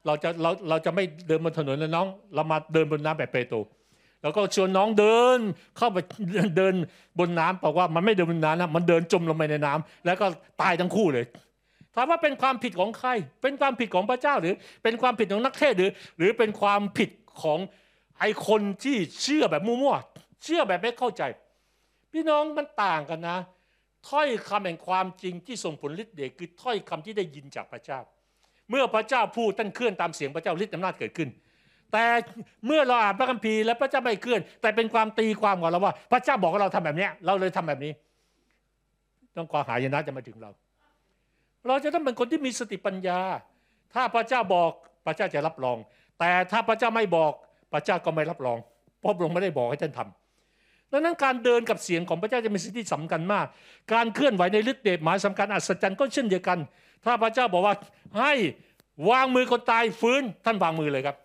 [SPEAKER 1] เราจะเราเราจะไม่เดินบนถนนแล้วน้อง เรามาเดินบนน้ำแบบเปโตร แล้วก็ชวนน้องเดินเข้าไปเดินบนน้ำบอกว่ามันไม่เดินบนน้ำนะมันเดินจมลงไปในน้ำแล้วก็ตายทั้งคู่เลยถามว่าเป็นความผิดของใคร เป็นความผิดของพระเจ้าหรือเป็นความผิดของนักเทศหรือ หรือเป็นความผิดของไอ้คนที่เชื่อแบบมั่วๆเชื่อแบบไม่เข้าใจ พี่น้องมันต่างกันนะ ถ้อยคำแห่งความจริงที่ส่งผลฤทธิ์เดชคือถ้อยคำที่ได้ยินจากพระเจ้า เมื่อพระเจ้าพูดท่านเคลื่อนตามเสียงพระเจ้าฤทธิ์อำนาจเกิดขึ้น แต่เมื่อเราอ่านพระคัมภีร์แล้วพระเจ้าไม่เคลื่อน แต่เป็นความตีความของเราว่า พระเจ้าบอกว่าเราทำแบบนี้เราเลยทำแบบนี้ ต้องความหายนะจะมาถึงเรา เราจะต้องเป็นคนที่มีสติปัญญา ถ้าพระเจ้าบอกพระเจ้าจะรับรอง แต่ถ้าพระเจ้าไม่บอกพระเจ้าก็ไม่รับรองเพราะพระองค์ไม่ได้บอกให้ท่านทำดังนั้นการเดินกับเสียงของพระเจ้าจะเป็นสิ่งที่สำคัญมาก การเคลื่อนไหวในฤทธิ์เดชหมายสำคัญอัศจรรย์ก็เช่นเดียวกัน ถ้าพระเจ้าบอกว่าให้วางมือคนตายฟื้นท่านวางมือเลยครับ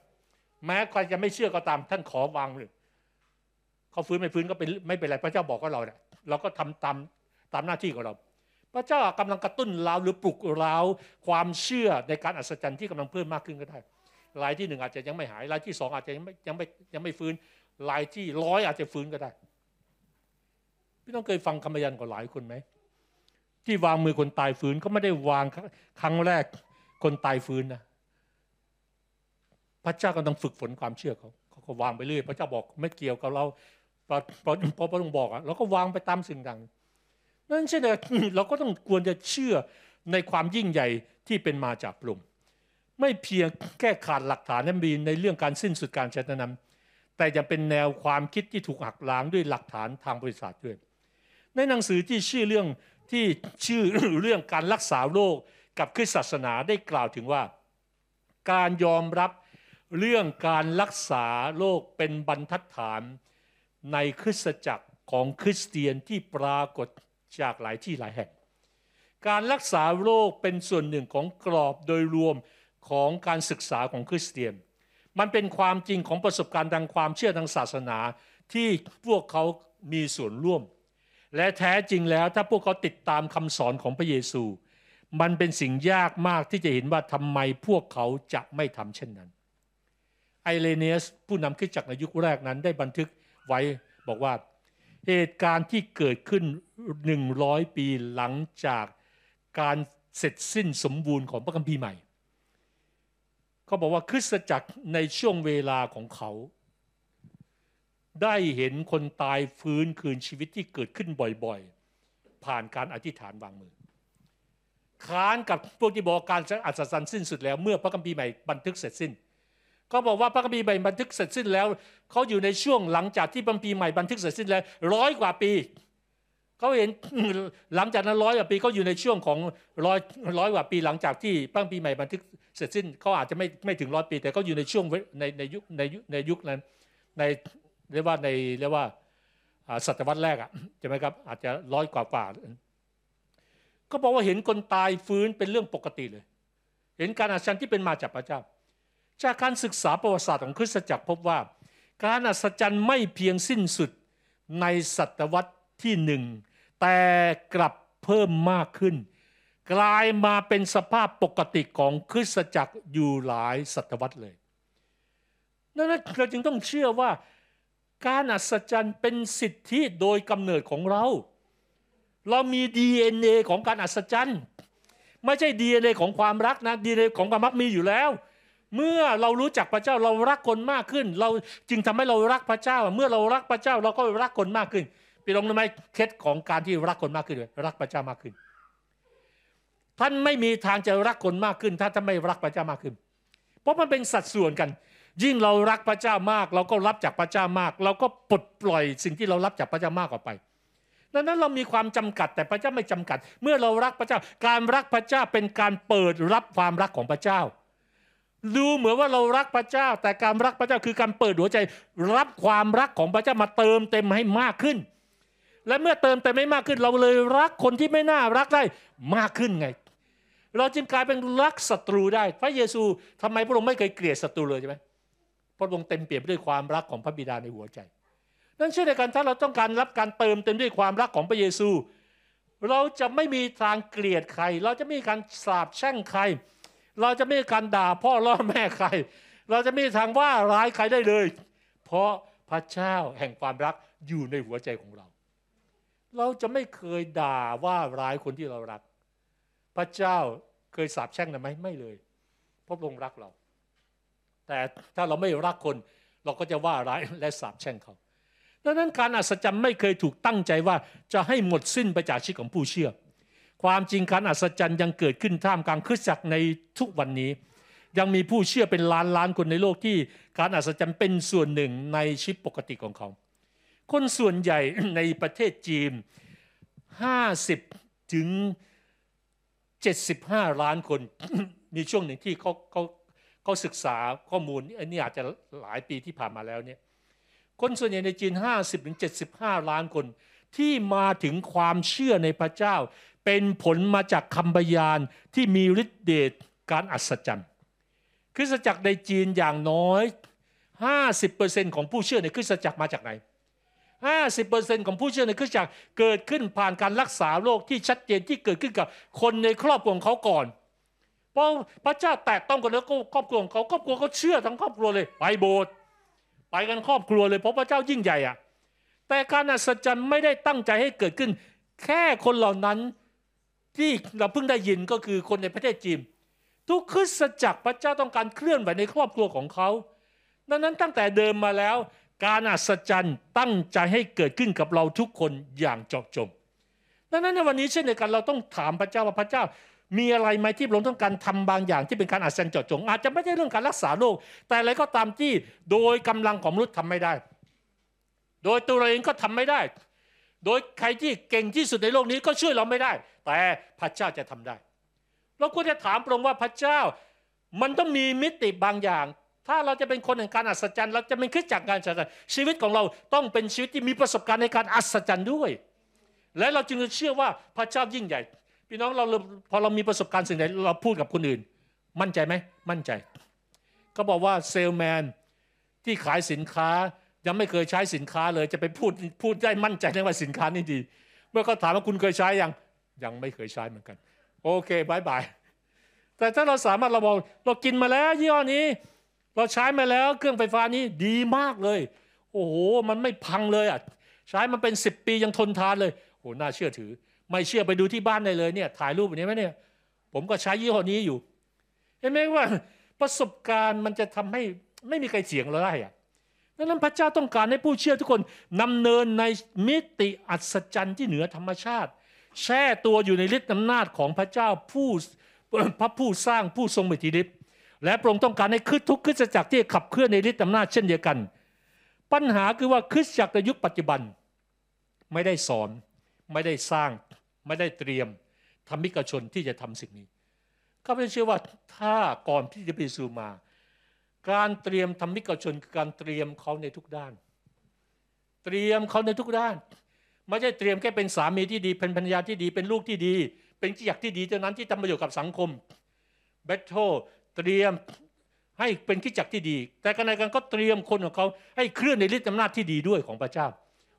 [SPEAKER 1] แม้ใครจะไม่เชื่อก็ตามท่านขอวางมือเขาฟื้นไม่ฟื้นก็เป็นไม่เป็นไรพระเจ้าบอกก็เราเนี่ยเราก็ทำตามตามหน้าที่ของเรา พระเจ้ากำลังกระตุ้นเราหรือปลุกเราความเชื่อในการอัศจรรย์ที่กำลังเพิ่มมากขึ้นก็ได้รายที่หนึ่งอาจจะยังไม่หายรายที่สองอาจจะยังไม่ยังไม่ยังไม่ฟื้นรายที่ร้อยอาจจะฟื้นก็ได้พี่ต้องเคยฟังคำพยานของหลายคนไหมที่วางมือคนตายฟื้นเขาไม่ได้วางครั้งแรกคนตายฟื้นนะ พระเจ้ากำลังฝึกฝนความเชื่อเขาเขาก็วางไปเรื่อยพระเจ้าบอกไม่เกี่ยวกับเราพอพอพระองค์บอกอะเราก็วางไปตามสิ่งดังนั่นใช่ไหมเราก็ต้องควรจะเชื่อในความยิ่งใหญ่ที่เป็นมาจากพระองค์ไม่เพียงแค่ขาดหลักฐานนั้นมีในเรื่องการสิ้นสุดการชันนแต่ยังเป็นแนวความคิดที่ถูกหักล้างด้วยหลักฐานทางบริษัทด้วย ในหนังสือที่ชื่อเรื่องที่ชื่อเรื่องการรักษาโรคกับคริสตศาสนาได้กล่าวถึงว่า การยอมรับ เรื่องการรักษาโรคเป็นบรรทัดฐานในคริสตจักรของคริสเตียนที่ปรากฏจากหลายที่หลายแห่ง การรักษาโรคเป็นส่วนหนึ่งของกรอบโดยรวมของการศึกษาของคริสเตียน มันเป็นความจริงของประสบการณ์ทางความเชื่อทางศาสนาที่พวกเขามีส่วนร่วม และแท้จริงแล้วถ้าพวกเขาติดตามคำสอนของพระเยซู มันเป็นสิ่งยากมากที่จะเห็นว่าทำไมพวกเขาจะไม่ทำเช่นนั้น ไอเลเนียสผู้นำขึ้นจากในยุคแรกนั้นได้บันทึกไว้บอกว่าเหตุการณ์ที่เกิดขึ้น 100 ปีหลังจากการเสร็จสิ้นสมบูรณ์ของพระคัมภีร์ใหม่เขาบอกว่าคริสตจักรในช่วงเวลาของเขา ได้เห็นคนตายฟื้นคืนชีวิตที่เกิดขึ้นบ่อยๆ ผ่านการอธิษฐานวางมือค้านกับพวกที่บอกการอัศจรรย์สิ้นสุดแล้วเมื่อพระคัมภีร์ใหม่บันทึกเสร็จสิ้น ก็บอกว่าพระคัมภีร์ใหม่บันทึกเสร็จสิ้นแล้วเขาอยู่ในช่วงหลังจากที่พระคัมภีร์ใหม่บันทึกเสร็จสิ้นแล้วร้อยกว่าปีเขาเห็นหลังจากนั้นร้อยกว่าปีเขาอยู่ในช่วงของร้อยร้อยกว่าปีหลังจากที่พระคัมภีร์ใหม่บันทึกเสร็จสิ้นเขาอาจจะไม่ไม่ถึงร้อยปี แต่เขาอยู่ในช่วงในในยุคในยุคในยุคนั้นในเรียกว่าในเรียกว่าศตวรรษแรกอะใช่ไหมครับอาจจะร้อยกว่ากว่าก็บอกว่าเห็นคนตายฟื้นเป็นเรื่องปกติเลย เห็นการอัศจรรย์ที่เป็นมาจากพระเจ้า จากการศึกษาประวัติศาสตร์ของคริสตจักรพบว่า การอัศจรรย์ไม่เพียงสิ้นสุดในศตวรรษที่หนึ่งแต่กลับเพิ่มมากขึ้น กลายมาเป็นสภาพปกติของคริสตจักรอยู่หลายศตวรรษเลยดังนั้นเราจึงต้องเชื่อว่าการอัศจรรย์เป็นสิทธิโดยกำเนิดของเรา เรามี DNA ของการอัศจรรย์ ไม่ใช่ DNA ของความรักนะ DNA ของความรักมีอยู่แล้ว เมื่อเรารู้จักพระเจ้าเรารักคนมากขึ้น เราจึงทำให้เรารักพระเจ้า เมื่อเรารักพระเจ้าเราก็รักคนมากขึ้นพี่ลองรู้ไหมเคล็ดของการที่รักคนมากขึ้นรักพระเจ้ามากขึ้น ท่านไม่มีทางจะรักคนมากขึ้น ถ้าท่านไม่รักพระเจ้ามากขึ้น เพราะมันเป็นสัดส่วนกัน ยิ่งเรารักพระเจ้ามาก เราก็รับจากพระเจ้ามาก เราก็ปลดปล่อยสิ่งที่เรารับจากพระเจ้ามากออกไปดังนั้นเรามีความจำกัดแต่พระเจ้าไม่จำกัด เมื่อเรารักพระเจ้า การรักพระเจ้าเป็นการเปิดรับความรักของพระเจ้า ดูเหมือนว่าเรารักพระเจ้า แต่การรักพระเจ้าคือการเปิดหัวใจ รับความรักของพระเจ้ามาเติมเต็มให้มากขึ้น และเมื่อเติมเต็มให้มากขึ้น เราเลยรักคนที่ไม่น่ารักได้มากขึ้นไง เราจึงกลายเป็นรักศัตรูได้ พระเยซูทำไมพระองค์ไม่เคยเกลียดศัตรูเลยใช่ไหมพระองค์เต็มเปี่ยมด้วยความรักของพระบิดาในหัวใจ นั่นเช่นเดียวกันถ้าเราต้องการรับการเติมเต็มด้วยความรักของพระเยซู เราจะไม่มีทางเกลียดใคร เราจะไม่มีการสาบแช่งใคร เราจะไม่การด่าพ่อล่อแม่ใคร เราจะไม่ทางว่าร้ายใครได้เลย เพราะพระเจ้าแห่งความรักอยู่ในหัวใจของเรา เราจะไม่เคยด่าว่าร้ายคนที่เรารัก พระเจ้าเคยสาบแช่งไหมไม่เลยเพราะพระองค์รักเรา แต่ถ้าเราไม่รักคน เราก็จะว่าร้ายและสาบแช่งเขาดังนั้นการอัศจรรย์ไม่เคยถูกตั้งใจว่าจะให้หมดสิ้นไปจากชีวิตของผู้เชื่อ ความจริงการอัศจรรย์ยังเกิดขึ้นท่ามกลางคริสตจักรในทุกวันนี้ ยังมีผู้เชื่อเป็นล้านล้านคนในโลกที่การอัศจรรย์เป็นส่วนหนึ่งในชีวิตปกติของเขา คนส่วนใหญ่ในประเทศจีน 50 ถึง 75 ล้านคน มีช่วงหนึ่งที่เขาเขาเขาศึกษาข้อมูลอันนี้อาจจะหลายปีที่ผ่านมาแล้วเนี่ยคนส่วนใหญ่ในจีน 50ถึง75 ล้านคนที่มาถึงความเชื่อในพระเจ้า เป็นผลมาจากคำบยานที่มีฤทธิเดชการอัศจรรย์ คริสตจักรในจีนอย่างน้อย 50%ของผู้เชื่อในคริสตจักรมาจากไหน 50%ของผู้เชื่อในคริสตจักรเกิดขึ้นผ่านการรักษาโรคที่ชัดเจนที่เกิดขึ้นกับคนในครอบครัวของเขาก่อนเพราะพระเจ้าแตกต้องกันแล้วก็ครอบครัวของเขาครอบครัวเขาเชื่อทั้งครอบครัวเลย ไปโบสถ์ไปกันครอบครัวเลยเพราะพระเจ้ายิ่งใหญ่อะแต่การอัศจรรย์ไม่ได้ตั้งใจให้เกิดขึ้น แค่คนเหล่านั้น ที่เราเพิ่งได้ยินก็คือคนในประเทศจีนทุกคริสตจักรพระเจ้าต้องการเคลื่อนไหวในครอบครัวของเขาดังนั้นตั้งแต่เดิมมาแล้ว การอัศจรรย์ตั้งใจให้เกิดขึ้นกับเราทุกคนอย่างเจาะจงดังนั้นในวันนี้เช่นเดียวกันเราต้องถามพระเจ้าว่าพระเจ้ามีอะไรไหมที่เราต้องการทำบางอย่างที่เป็นการอัศจรรย์เจาะจง อาจจะไม่ใช่เรื่องการรักษาโรคแต่อะไรก็ตามที่โดยกำลังของมนุษย์ทำไม่ได้ โดยตัวเราเองก็ทำไม่ได้ โดยใครที่เก่งที่สุดในโลกนี้ก็ช่วยเราไม่ได้ แต่พระเจ้าจะทำได้ เราควรจะถามพระองค์ว่าพระเจ้ามันต้องมีมิติบางอย่าง ถ้าเราจะเป็นคนแห่งการอัศจรรย์ เราจะเป็นคริสจากการอัศจรรย์ชีวิตของเราต้องเป็นชีวิตที่มีประสบการณ์ในการอัศจรรย์ด้วย และเราจึงจะเชื่อว่าพระเจ้ายิ่งใหญ่พี่น้องเราพอเรามีประสบการณ์สิ่งใดเราพูดกับคนอื่น มั่นใจไหมมั่นใจเขาบอกว่าเซลแมนที่ขายสินค้ายังไม่เคยใช้สินค้าเลยจะไปพูดพูดได้มั่นใจได้ว่าสินค้านี่ดี เมื่อเขาถามว่าคุณเคยใช้ยัง ยังไม่เคยใช้เหมือนกัน โอเคบายบาย แต่ถ้าเราสามารถเราบอกเรากินมาแล้วยี่ห้อนี้ เราใช้มาแล้วเครื่องไฟฟ้านี้ดีมากเลย โอ้โห มันไม่พังเลยอะใช้มันเป็นสิบปียังทนทานเลยโอ้น่าเชื่อถือ ไม่เชื่อไปดูที่บ้านได้เลยเนี่ย ถ่ายรูปอย่างนี้ไหมเนี่ย ผมก็ใช้ยี่ห้อนี้อยู่ เห็นไหมว่าประสบการณ์มันจะทำให้ไม่มีใครเถียงเราได้อะดังนั้นพระเจ้าต้องการให้ผู้เชื่อทุกคนนำเนินในมิติอัศจรรย์ที่เหนือธรรมชาติ แช่ตัวอยู่ในฤทธิ์อำนาจของพระเจ้าผู้พระผู้สร้างผู้ทรงมหิทธิฤทธิ์และพระองค์ต้องการให้คือทุกคริสตจักรที่ขับเคลื่อนในฤทธิ์อำนาจเช่นเดียวกัน ปัญหาคือว่าคริสตจักรในยุคปัจจุบัน ไม่ได้สอน ไม่ได้สร้าง ไม่ได้เตรียมธรรมิกชนที่จะทำสิ่งนี้ข้าพเจ้าเชื่อว่าถ้าก่อนที่จะไปสู่มา การเตรียมธรรมิกชนคือการเตรียมเขาในทุกด้าน เตรียมเขาในทุกด้าน ไม่ใช่เตรียมแค่เป็นสามีที่ดีเป็นภรรยาที่ดีเป็นลูกที่ดี เป็นจิตที่ดีเท่านั้นที่ทำประโยชน์กับสังคมเบทโทเตรียมให้เป็นขิจักที่ดี แต่ขณะกันก็เตรียมคนของเขาให้เคลื่อนในฤทธิ์อำนาจที่ดีด้วยของพระเจ้า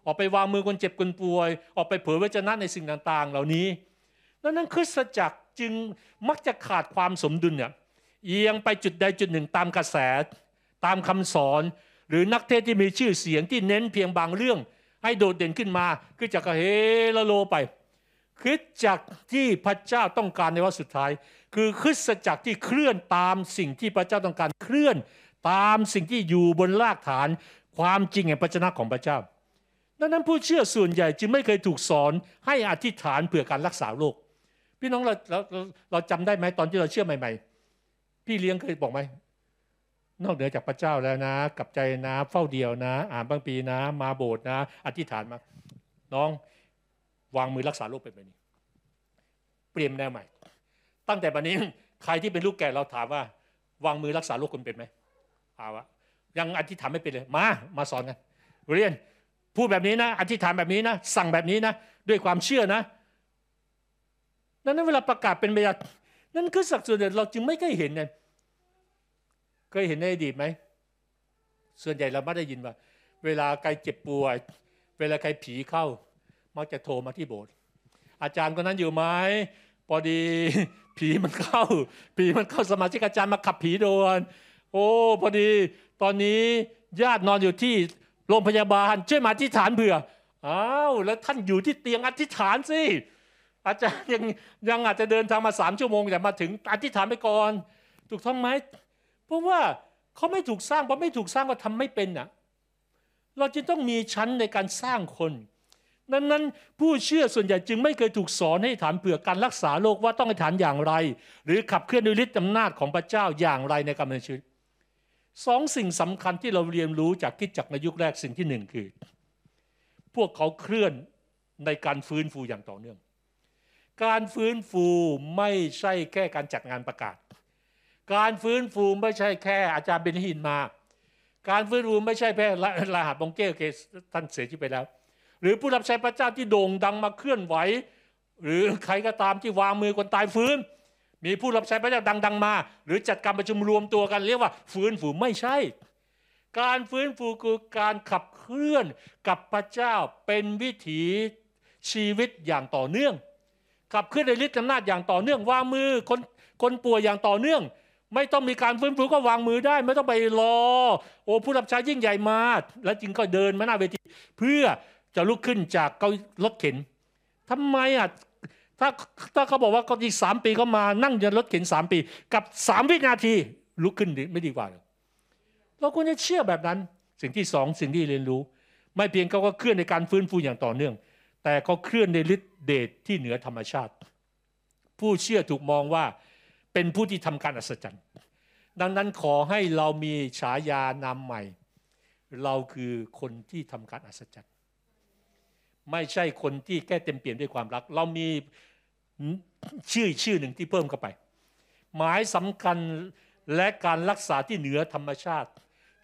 [SPEAKER 1] ออกไปวางมือคนเจ็บคนป่วย ออกไปเผยวจนะในสิ่งต่างๆ เหล่านี้ดังนั้นคริสตจักรจึงมักจะขาดความสมดุลเนี่ยเอียงไปจุดใดจุดหนึ่งตามกระแส ตามคำสอน หรือนักเทศที่มีชื่อเสียงที่เน้นเพียงบางเรื่อง ให้โดดเด่นขึ้นมาคือจักรเฮละโลไปคริสตจักรที่พระเจ้าต้องการในวันสุดท้าย คือคริสตจักรที่เคลื่อนตามสิ่งที่พระเจ้าต้องการเคลื่อนตามสิ่งที่อยู่บนรากฐานความจริงแห่งพระชนะของพระเจ้า ดังนั้นผู้เชื่อส่วนใหญ่จึงไม่เคยถูกสอนให้อธิษฐานเพื่อการรักษาโรคพี่น้องเราเราเราจำได้ไหมตอนที่เราเชื่อใหม่ ๆ พี่เลี้ยงเคยบอกไหม นอกเหนือจากพระเจ้าแล้วนะ กับใจนะเฝ้าเดียวนะ อ่านบางปีนะ มาโบสถ์นะ อธิษฐานมา น้องวางมือรักษาโรคเป็นแบบนี้ เปลี่ยนแนวใหม่ ตั้งแต่บันนี้ใครที่เป็นลูกแก่เราถามว่า วางมือรักษาโรคคนเป็นไหมเอาวะยังอธิษฐานไม่เป็นเลย มา มาสอนกัน เรียนพูดแบบนี้นะ อธิษฐานแบบนี้นะ สั่งแบบนี้นะ ด้วยความเชื่อนะนั้นเวลาประกาศเป็นเวลานั่นคือสักส่วนใหญ่เราจึงไม่เคยเห็นเนี่ย เคยเห็นในอดีตไหม ส่วนใหญ่เราไม่ได้ยินว่า เวลาใครเจ็บป่วย เวลาใครผีเข้า มักจะโทรมาที่โบสถ์อาจารย์คนนั้นอยู่ไหมพอดี ผีมันเข้า ผีมันเข้าสมาชิกอาจารย์มาขับผีโดน โอ้พอดี ตอนนี้ญาตินอนอยู่ที่โรงพยาบาลช่วยมาอธิษฐานเผื่ออ้าวแล้วท่านอยู่ที่เตียงอธิษฐานสิอาจารย์ยังยังอาจจะเดินทางมาสามชั่วโมงแต่มาถึงอธิษฐานไปก่อน ถูกต้องไหม เพราะว่าเขาไม่ถูกสร้างเพราะไม่ถูกสร้างก็ทำไม่เป็นอะเราจึงต้องมีชั้นในการสร้างคนดังนั้นผู้เชื่อส่วนใหญ่จึงไม่เคยถูกสอนให้ฐานเผื่อการรักษาโรคว่าต้องให้ฐานอย่างไร หรือขับเคลื่อนด้วยฤทธิ์อำนาจของพระเจ้าอย่างไรในการดำเนินชีวิตสองสิ่งสำคัญที่เราเรียนรู้จากคิดจักในยุคแรกสิ่งที่หนึ่งคือ พวกเขาเคลื่อนในการฟื้นฟูอย่างต่อเนื่อง การฟื้นฟูไม่ใช่แค่การจัดงานประกาศ การฟื้นฟูไม่ใช่แค่อาจารย์เบนฮินมา การฟื้นฟูไม่ใช่แค่ลาหับงเก้เคท่านเสียชีวิตไปแล้ว หรือผู้รับใช้พระเจ้าที่โด่งดังมาเคลื่อนไหว หรือใครก็ตามที่วางมือคนตายฟื้น มีผู้รับใช้พระเจ้าดัง ๆ มา หรือจัดการประชุมรวมตัวกันเรียกว่าฟื้นฟูไม่ใช่ การฟื้นฟูคือการขับเคลื่อนกับพระเจ้าเป็นวิถีชีวิตอย่างต่อเนื่องขับเคลื่อนในฤทธิ์อำนาจอย่างต่อเนื่องวางมือคนคนป่วยอย่างต่อเนื่อง ไม่ต้องมีการฟื้นฟูก็วางมือได้ ไม่ต้องไปรอ โอ้ผู้รับใช้ยิ่งใหญ่มากแล้วจึงก็เดินมาหน้าเวที เพื่อจะลุกขึ้นจากเก้ารถเข็นทำไมอะถ้าถ้าเขาบอกว่าก็อีกสามปีเขามานั่งยนรถเข็นสามปี กับสามวินาทีลุกขึ้นไม่ดีกว่าหรอเราควรจะเชื่อแบบนั้น สิ่งที่สองสิ่งที่เรียนรู้ ไม่เพียงเขาก็เคลื่อนในการฟื้นฟูอย่างต่อเนื่อง แต่เขาเคลื่อนในฤทธิเดชที่เหนือธรรมชาติ ผู้เชื่อถูกมองว่า เป็นผู้ที่ทำการอัศจรรย์ ดังนั้นขอให้เรามีฉายานามใหม่ เราคือคนที่ทำการอัศจรรย์ ไม่ใช่คนที่แค่เต็มเปลี่ยนด้วยความรัก เรามีชื่อชื่อหนึ่งที่เพิ่มเข้าไป หมายสำคัญและการรักษาที่เหนือธรรมชาติ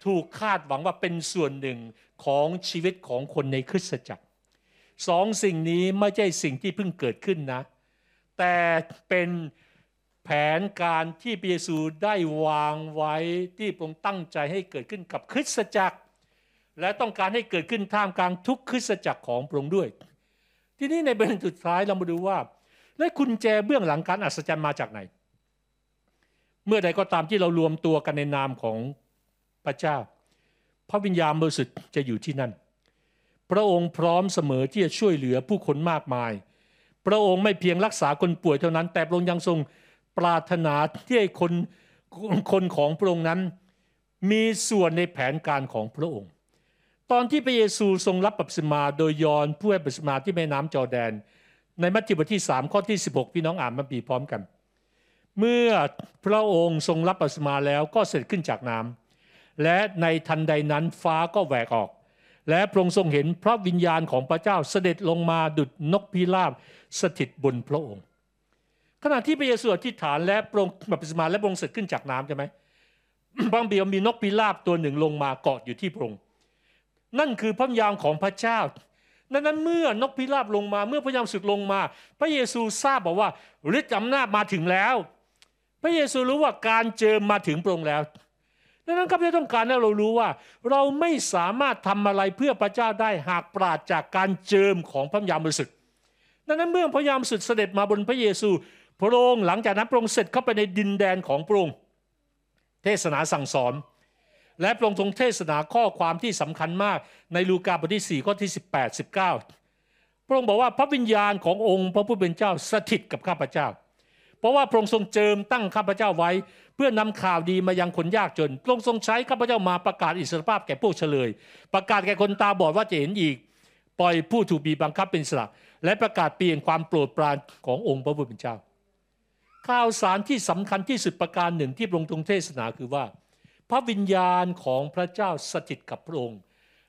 [SPEAKER 1] ถูกคาดหวังว่าเป็นส่วนหนึ่งของชีวิตของคนในคริสตจักรสองสิ่งนี้ไม่ใช่สิ่งที่เพิ่งเกิดขึ้นนะ แต่เป็น แผนการที่พระเยซูได้วางไว้ที่พระองค์ตั้งใจให้เกิดขึ้นกับคริสตจักร และต้องการให้เกิดขึ้นท่ามกลางทุกคริสตจักรของพระองค์ด้วย ทีนี้ในประเด็นสุดท้ายเรามาดูว่า และกุญแจเบื้องหลังการอัศจรรย์มาจากไหน เมื่อใดก็ตามที่เรารวมตัวกันในนามของพระเจ้า พระวิญญาณบริสุทธิ์จะอยู่ที่นั่น พระองค์พร้อมเสมอที่จะช่วยเหลือผู้คนมากมาย พระองค์ไม่เพียงรักษาคนป่วยเท่านั้น แต่พระองค์ยังทรง ปรารถนาที่ให้คนคนของพระองค์นั้น มีส่วนในแผนการของพระองค์ ตอนที่พระเยซูทรงรับบัพติศมาโดยยอนผู้ให้บัพติศมาที่แม่น้ำจอแดน ในมัทธิวบทที่ 3 ข้อที่ 16 พี่น้องอ่านมาปีพร้อมกัน เมื่อพระองค์ทรงรับบัพติศมาแล้วก็เสร็จขึ้นจากน้ำและในทันใดนั้นฟ้าก็แหวกออกและพระองค์ทรงเห็นพระวิญญาณของพระเจ้าเสด็จลงมาดุดนกพิราบสถิตบนพระองค์ ขณะที่พระเยซูอธิษฐานและปรงบัพติศมาและปรงเสร็จขึ้นจากน้ำใช่ไหมบางเบียวมีนกพิราบตัวหนึ่งลงมาเกาะอยู่ที่พระองค์นั่นคือพระวิญญาณของพระเจ้าดังนั้นเมื่อนกพิราบลงมาเมื่อพระยามสุดลงมา พระเยซูทราบบอกว่าฤทธิ์อำนาจมาถึงแล้ว พระเยซูรู้ว่าการเจิมมาถึงพระองค์แล้วดังนั้นข้าพเจ้าต้องการให้เรารู้ว่า เราไม่สามารถทำอะไรเพื่อพระเจ้าได้หากปราศจากการเจิมของพระยามบริสุทธิ์ดังนั้นเมื่อพระยามสุดเสด็จมาบนพระเยซู พระองค์หลังจากนั้นพระองค์เสร็จเข้าไปในดินแดนของพระองค์เทศนาสั่งสอน และพระองค์ทรงเทศนาข้อความที่สำคัญมากในลูกาบทที่4ข้อที่ 18 19 พระองค์บอกว่าพระวิญญาณขององค์พระผู้เป็นเจ้าสถิตกับข้าพเจ้า เพราะว่าพระองค์ทรงเจิมตั้งข้าพเจ้าไว้ เพื่อนำข่าวดีมายังคนยากจนพระองค์ทรงใช้ข้าพเจ้ามาประกาศอิสรภาพแก่พวกเฉลย ประกาศแก่คนตาบอดว่าจะเห็นอีก ปล่อยผู้ถูกบีบบังคับเป็นสละและประกาศเปลี่ยนความโปรดปรานขององค์พระผู้เป็นเจ้า ข่าวสารที่สำคัญที่สุดประการหนึ่งที่พระองค์ทรงเทศนาคือว่า พระวิญญาณของพระเจ้าสถิตกับพระองค์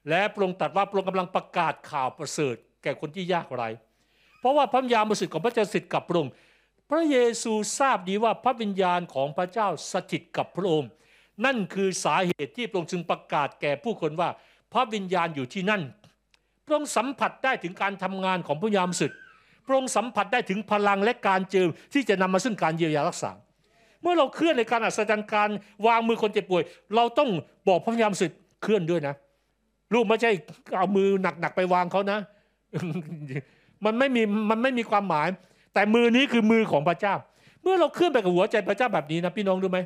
[SPEAKER 1] และพระองค์ตรัสว่าพระองค์กำลังประกาศข่าวประเสริฐ แก่คนที่ยากไร้เพราะว่าพระวิญญาณบริสุทธิ์ของพระเจ้าสถิตกับพระองค์ พระเยซูทราบดีว่าพระวิญญาณของพระเจ้าสถิตกับพระองค์ นั่นคือสาเหตุที่พระองค์จึงประกาศแก่ผู้คนว่า พระวิญญาณอยู่ที่นั่น พระองค์สัมผัสได้ถึงการทำงานของพระวิญญาณบริสุทธิ์ พระองค์สัมผัสได้ถึงพลังและการเจิมที่จะนำมาซึ่งการเยียวยารักษา เมื่อเราเคลื่อนในการอัศจรรย์การวางมือคนเจ็บป่วย เราต้องบอกพระพยามสิทธิ์เคลื่อนด้วยนะ ลูกไม่ใช่เอามือหนักๆไปวางเขานะ มันไม่มีมันไม่มีความหมาย แต่มือนี้คือมือของพระเจ้า เมื่อเราเคลื่อนไปกับหัวใจพระเจ้าแบบนี้นะพี่น้องรู้ไหม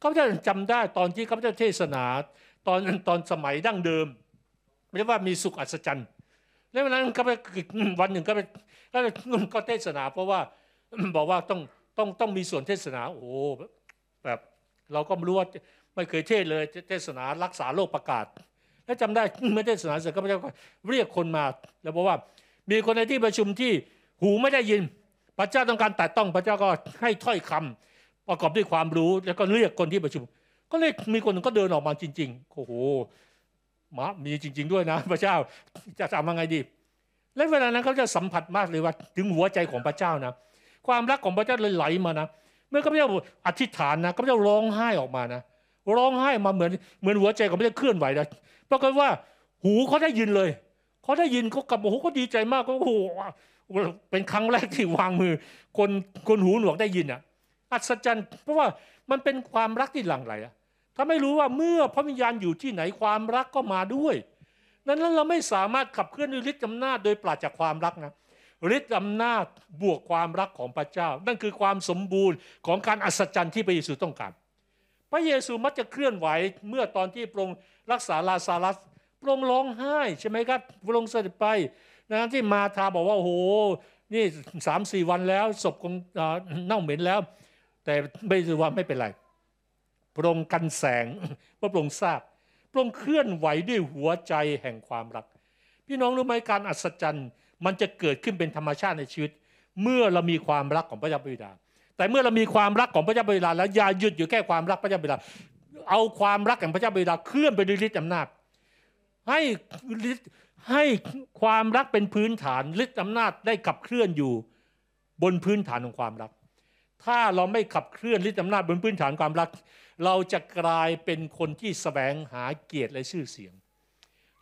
[SPEAKER 1] เขาจะจำได้ตอนที่เขาจะเทศนาตอนตอนสมัยดั้งเดิมเรียกว่ามีสุขอัศจรรย์แล้ววันนั้นก็ไปวันหนึ่งก็ไป ก็ก็เทศนาเพราะว่าบอกว่าต้องต้องต้องมีส่วนเทศนาโอ้แบบเราก็ไม่รู้ว่าไม่เคยเทศเลยเทศนารักษาโรคประกาศ แล้วจำได้เมื่อเทศนาเสร็จก็พระเจ้าเรียกคนมา แล้วบอกว่ามีคนในที่ประชุมที่หูไม่ได้ยิน พระเจ้าต้องการแต่ต้องพระเจ้าก็ให้ถ้อยคำประกอบด้วยความรู้แล้วก็เรียกคนที่ประชุม ก็เลยมีคนนึงก็เดินออกมาจริง ๆ โอ้โหมามีจริง ๆ ด้วยนะ พระเจ้าจะทำยังไงดี และเวลานั้นเขาจะสัมผัสมากเลยว่าถึงหัวใจของพระเจ้านะ ความรักของพระเจ้าเลยไหลมานะ เมื่อข้าพเจ้าอธิษฐานนะข้าพเจ้าร้องไห้ออกมานะ ร้องไห้มาเหมือนเหมือนหัวใจของพระเจ้าเคลื่อนไหวนะปรากฏว่าหูเขาได้ยินเลยเขาได้ยินเขากลับโอ้โหเขาดีใจมากก็โอ้โหเป็นครั้งแรกที่วางมือ คนคนหูหนวกได้ยินอะอัศจรรย์เพราะว่ามันเป็นความรักที่หลั่งไหลอะถ้าไม่รู้ว่าเมื่อพระวิญญาณอยู่ที่ไหนความรักก็มาด้วย นั้นเราไม่สามารถขับเคลื่อนด้วยฤทธิ์อำนาจโดยปราศจากความรักนะฤทธิ์อำนาจบวกความรักของพระเจ้า นั่นคือความสมบูรณ์ของการอัศจรรย์ที่พระเยซูต้องการ พระเยซูมักจะเคลื่อนไหวเมื่อตอนที่พระองค์รักษาลาซารัสพระองค์ร้องไห้ใช่ไหมครับพระองค์เสด็จไปนะที่มาทาบอกว่าโอ้โหนี่สามสี่วันแล้วศพของเน่าเหม็นแล้ว แต่ไม่รู้ว่าไม่เป็นไรพระองค์กันแสงพระองค์ทราบ พระองเคลื่อนไหวด้วยหัวใจแห่งความรัก พี่น้องรู้ไหมการอัศจรรย์มันจะเกิดขึ้นเป็นธรรมชาติในชีวิต เมื่อเรามีความรักของพระเจ้าบิดา แต่เมื่อเรามีความรักของพระเจ้าบิดา แล้วอย่าหยุดอยู่แค่ความรักพระเจ้าบิดา เอาความรักแห่งพระเจ้าบิดาเคลื่อนไปด้วยฤทธิ์อำนาจ ให้ฤทธิ์ให้ความรักเป็นพื้นฐานฤทธิ์อำนาจได้ขับเคลื่อนอยู่บนพื้นฐานของความรัก ถ้าเราไม่ขับเคลื่อนฤทธิ์อำนาจบนพื้นฐานความรัก เราจะกลายเป็นคนที่สแสวงหาเกียรติและชื่อเสียง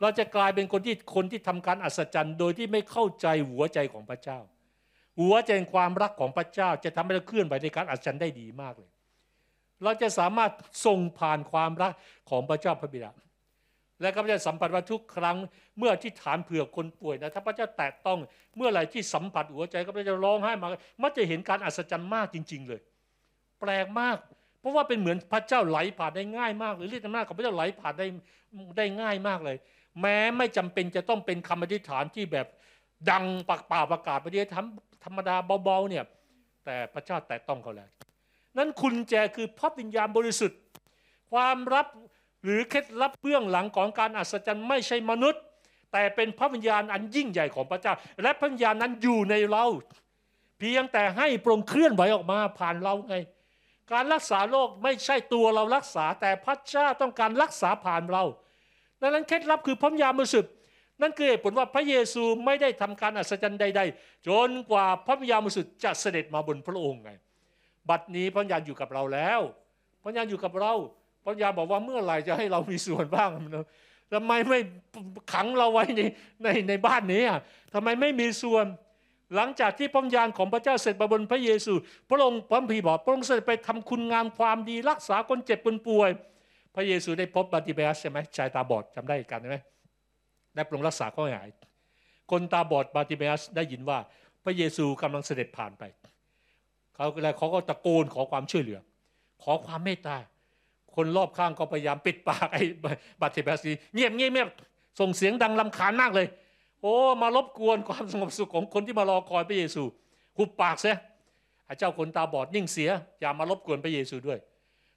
[SPEAKER 1] เราจะกลายเป็นคนที่คนที่ทำการอัศจรรย์โดยที่ไม่เข้าใจหัวใจของพระเจ้า หัวใจความรักของพระเจ้าจะทำให้เราเคลื่อนไหวในการอัศจรรย์ได้ดีมากเลย เราจะสามารถส่งผ่านความรักของพระเจ้าพระบิดาและก็จะสัมผัสว่าทุกครั้งเมื่อที่ฐานเผื่อคนป่วยนะถ้าพระเจ้าแตะต้องเมื่อไหร่ที่สัมผัสหัวใจก็จะร้องไห้มา มันจะเห็นการอัศจรรย์มากจริง ๆ เลย แปลกมาก เพราะว่าเป็นเหมือนพระเจ้าไหลผ่านได้ง่ายมากหรือฤทธิ์อำนาจของพระเจ้าไหลผ่านได้ได้ง่ายมากเลย แม้ไม่จำเป็นจะต้องเป็นคำอธิษฐานที่แบบดังปากป่าประกาศไปเดียวทำธรรมดาเบาๆเนี่ยแต่พระเจ้าแตะต้องเขาแล้ว นั้นคุณแจคือพระวิญญาณบริสุทธิ์ ความรับหรือเคล็ดลับเบื้องหลังของการอัศจรรย์ไม่ใช่มนุษย์ แต่เป็นพระวิญญาณอันยิ่งใหญ่ของพระเจ้า และพระวิญญาณนั้นอยู่ในเรา เพียงแต่ให้โปร่งเคลื่อนไหวออกมาผ่านเราไง การรักษาโรคไม่ใช่ตัวเรารักษา แต่พระเจ้าต้องการรักษาผ่านเราดังนั้นเคล็ดลับคือพระวิญญาณบริสุทธิ์นั่นคือเหตุผลว่าพระเยซูไม่ได้ทำการอัศจรรย์ใด ๆ จนกว่าพระวิญญาณบริสุทธิ์จะเสด็จมาบนพระองค์ไง บัดนี้พระวิญญาอยู่กับเราแล้ว พระวิญญาอยู่กับเราพระวิญญาบอกว่าเมื่อไหร่จะให้เรามีส่วนบ้างทำไมไม่ขังเราไว้ในในในบ้านนี้อะทำไมไม่มีส่วน หลังจากที่พระวิญาณของพระเจ้าเสร็จบนพระเยซู พระองค์พระพีบอกพระองค์เสด็จไปทำคุณงามความดีรักษาคนเจ็บคนป่วย พระเยซูได้พบบาติเบสใช่ไหมชายตาบอดจำได้กันใช่ไหมได้ปรงรักษาเขาหาย คนตาบอดบาติเมอัสได้ยินว่าพระเยซูกำลังเสด็จผ่านไปเขาแล้วเขาก็ตะโกนขอความช่วยเหลือ ขอความเมตตา คนรอบข้างก็พยายามปิดปากไอ้บาติเมอัสเงียบเงียบเงียบส่งเสียงดังลำคาญมากเลย โอ้มารบกวนความสงบสุขของคนที่มารอคอยพระเยซูหุบปากเสียเจ้าคนตาบอดนิ่งเสีย อย่ามารบกวนพระเยซูด้วย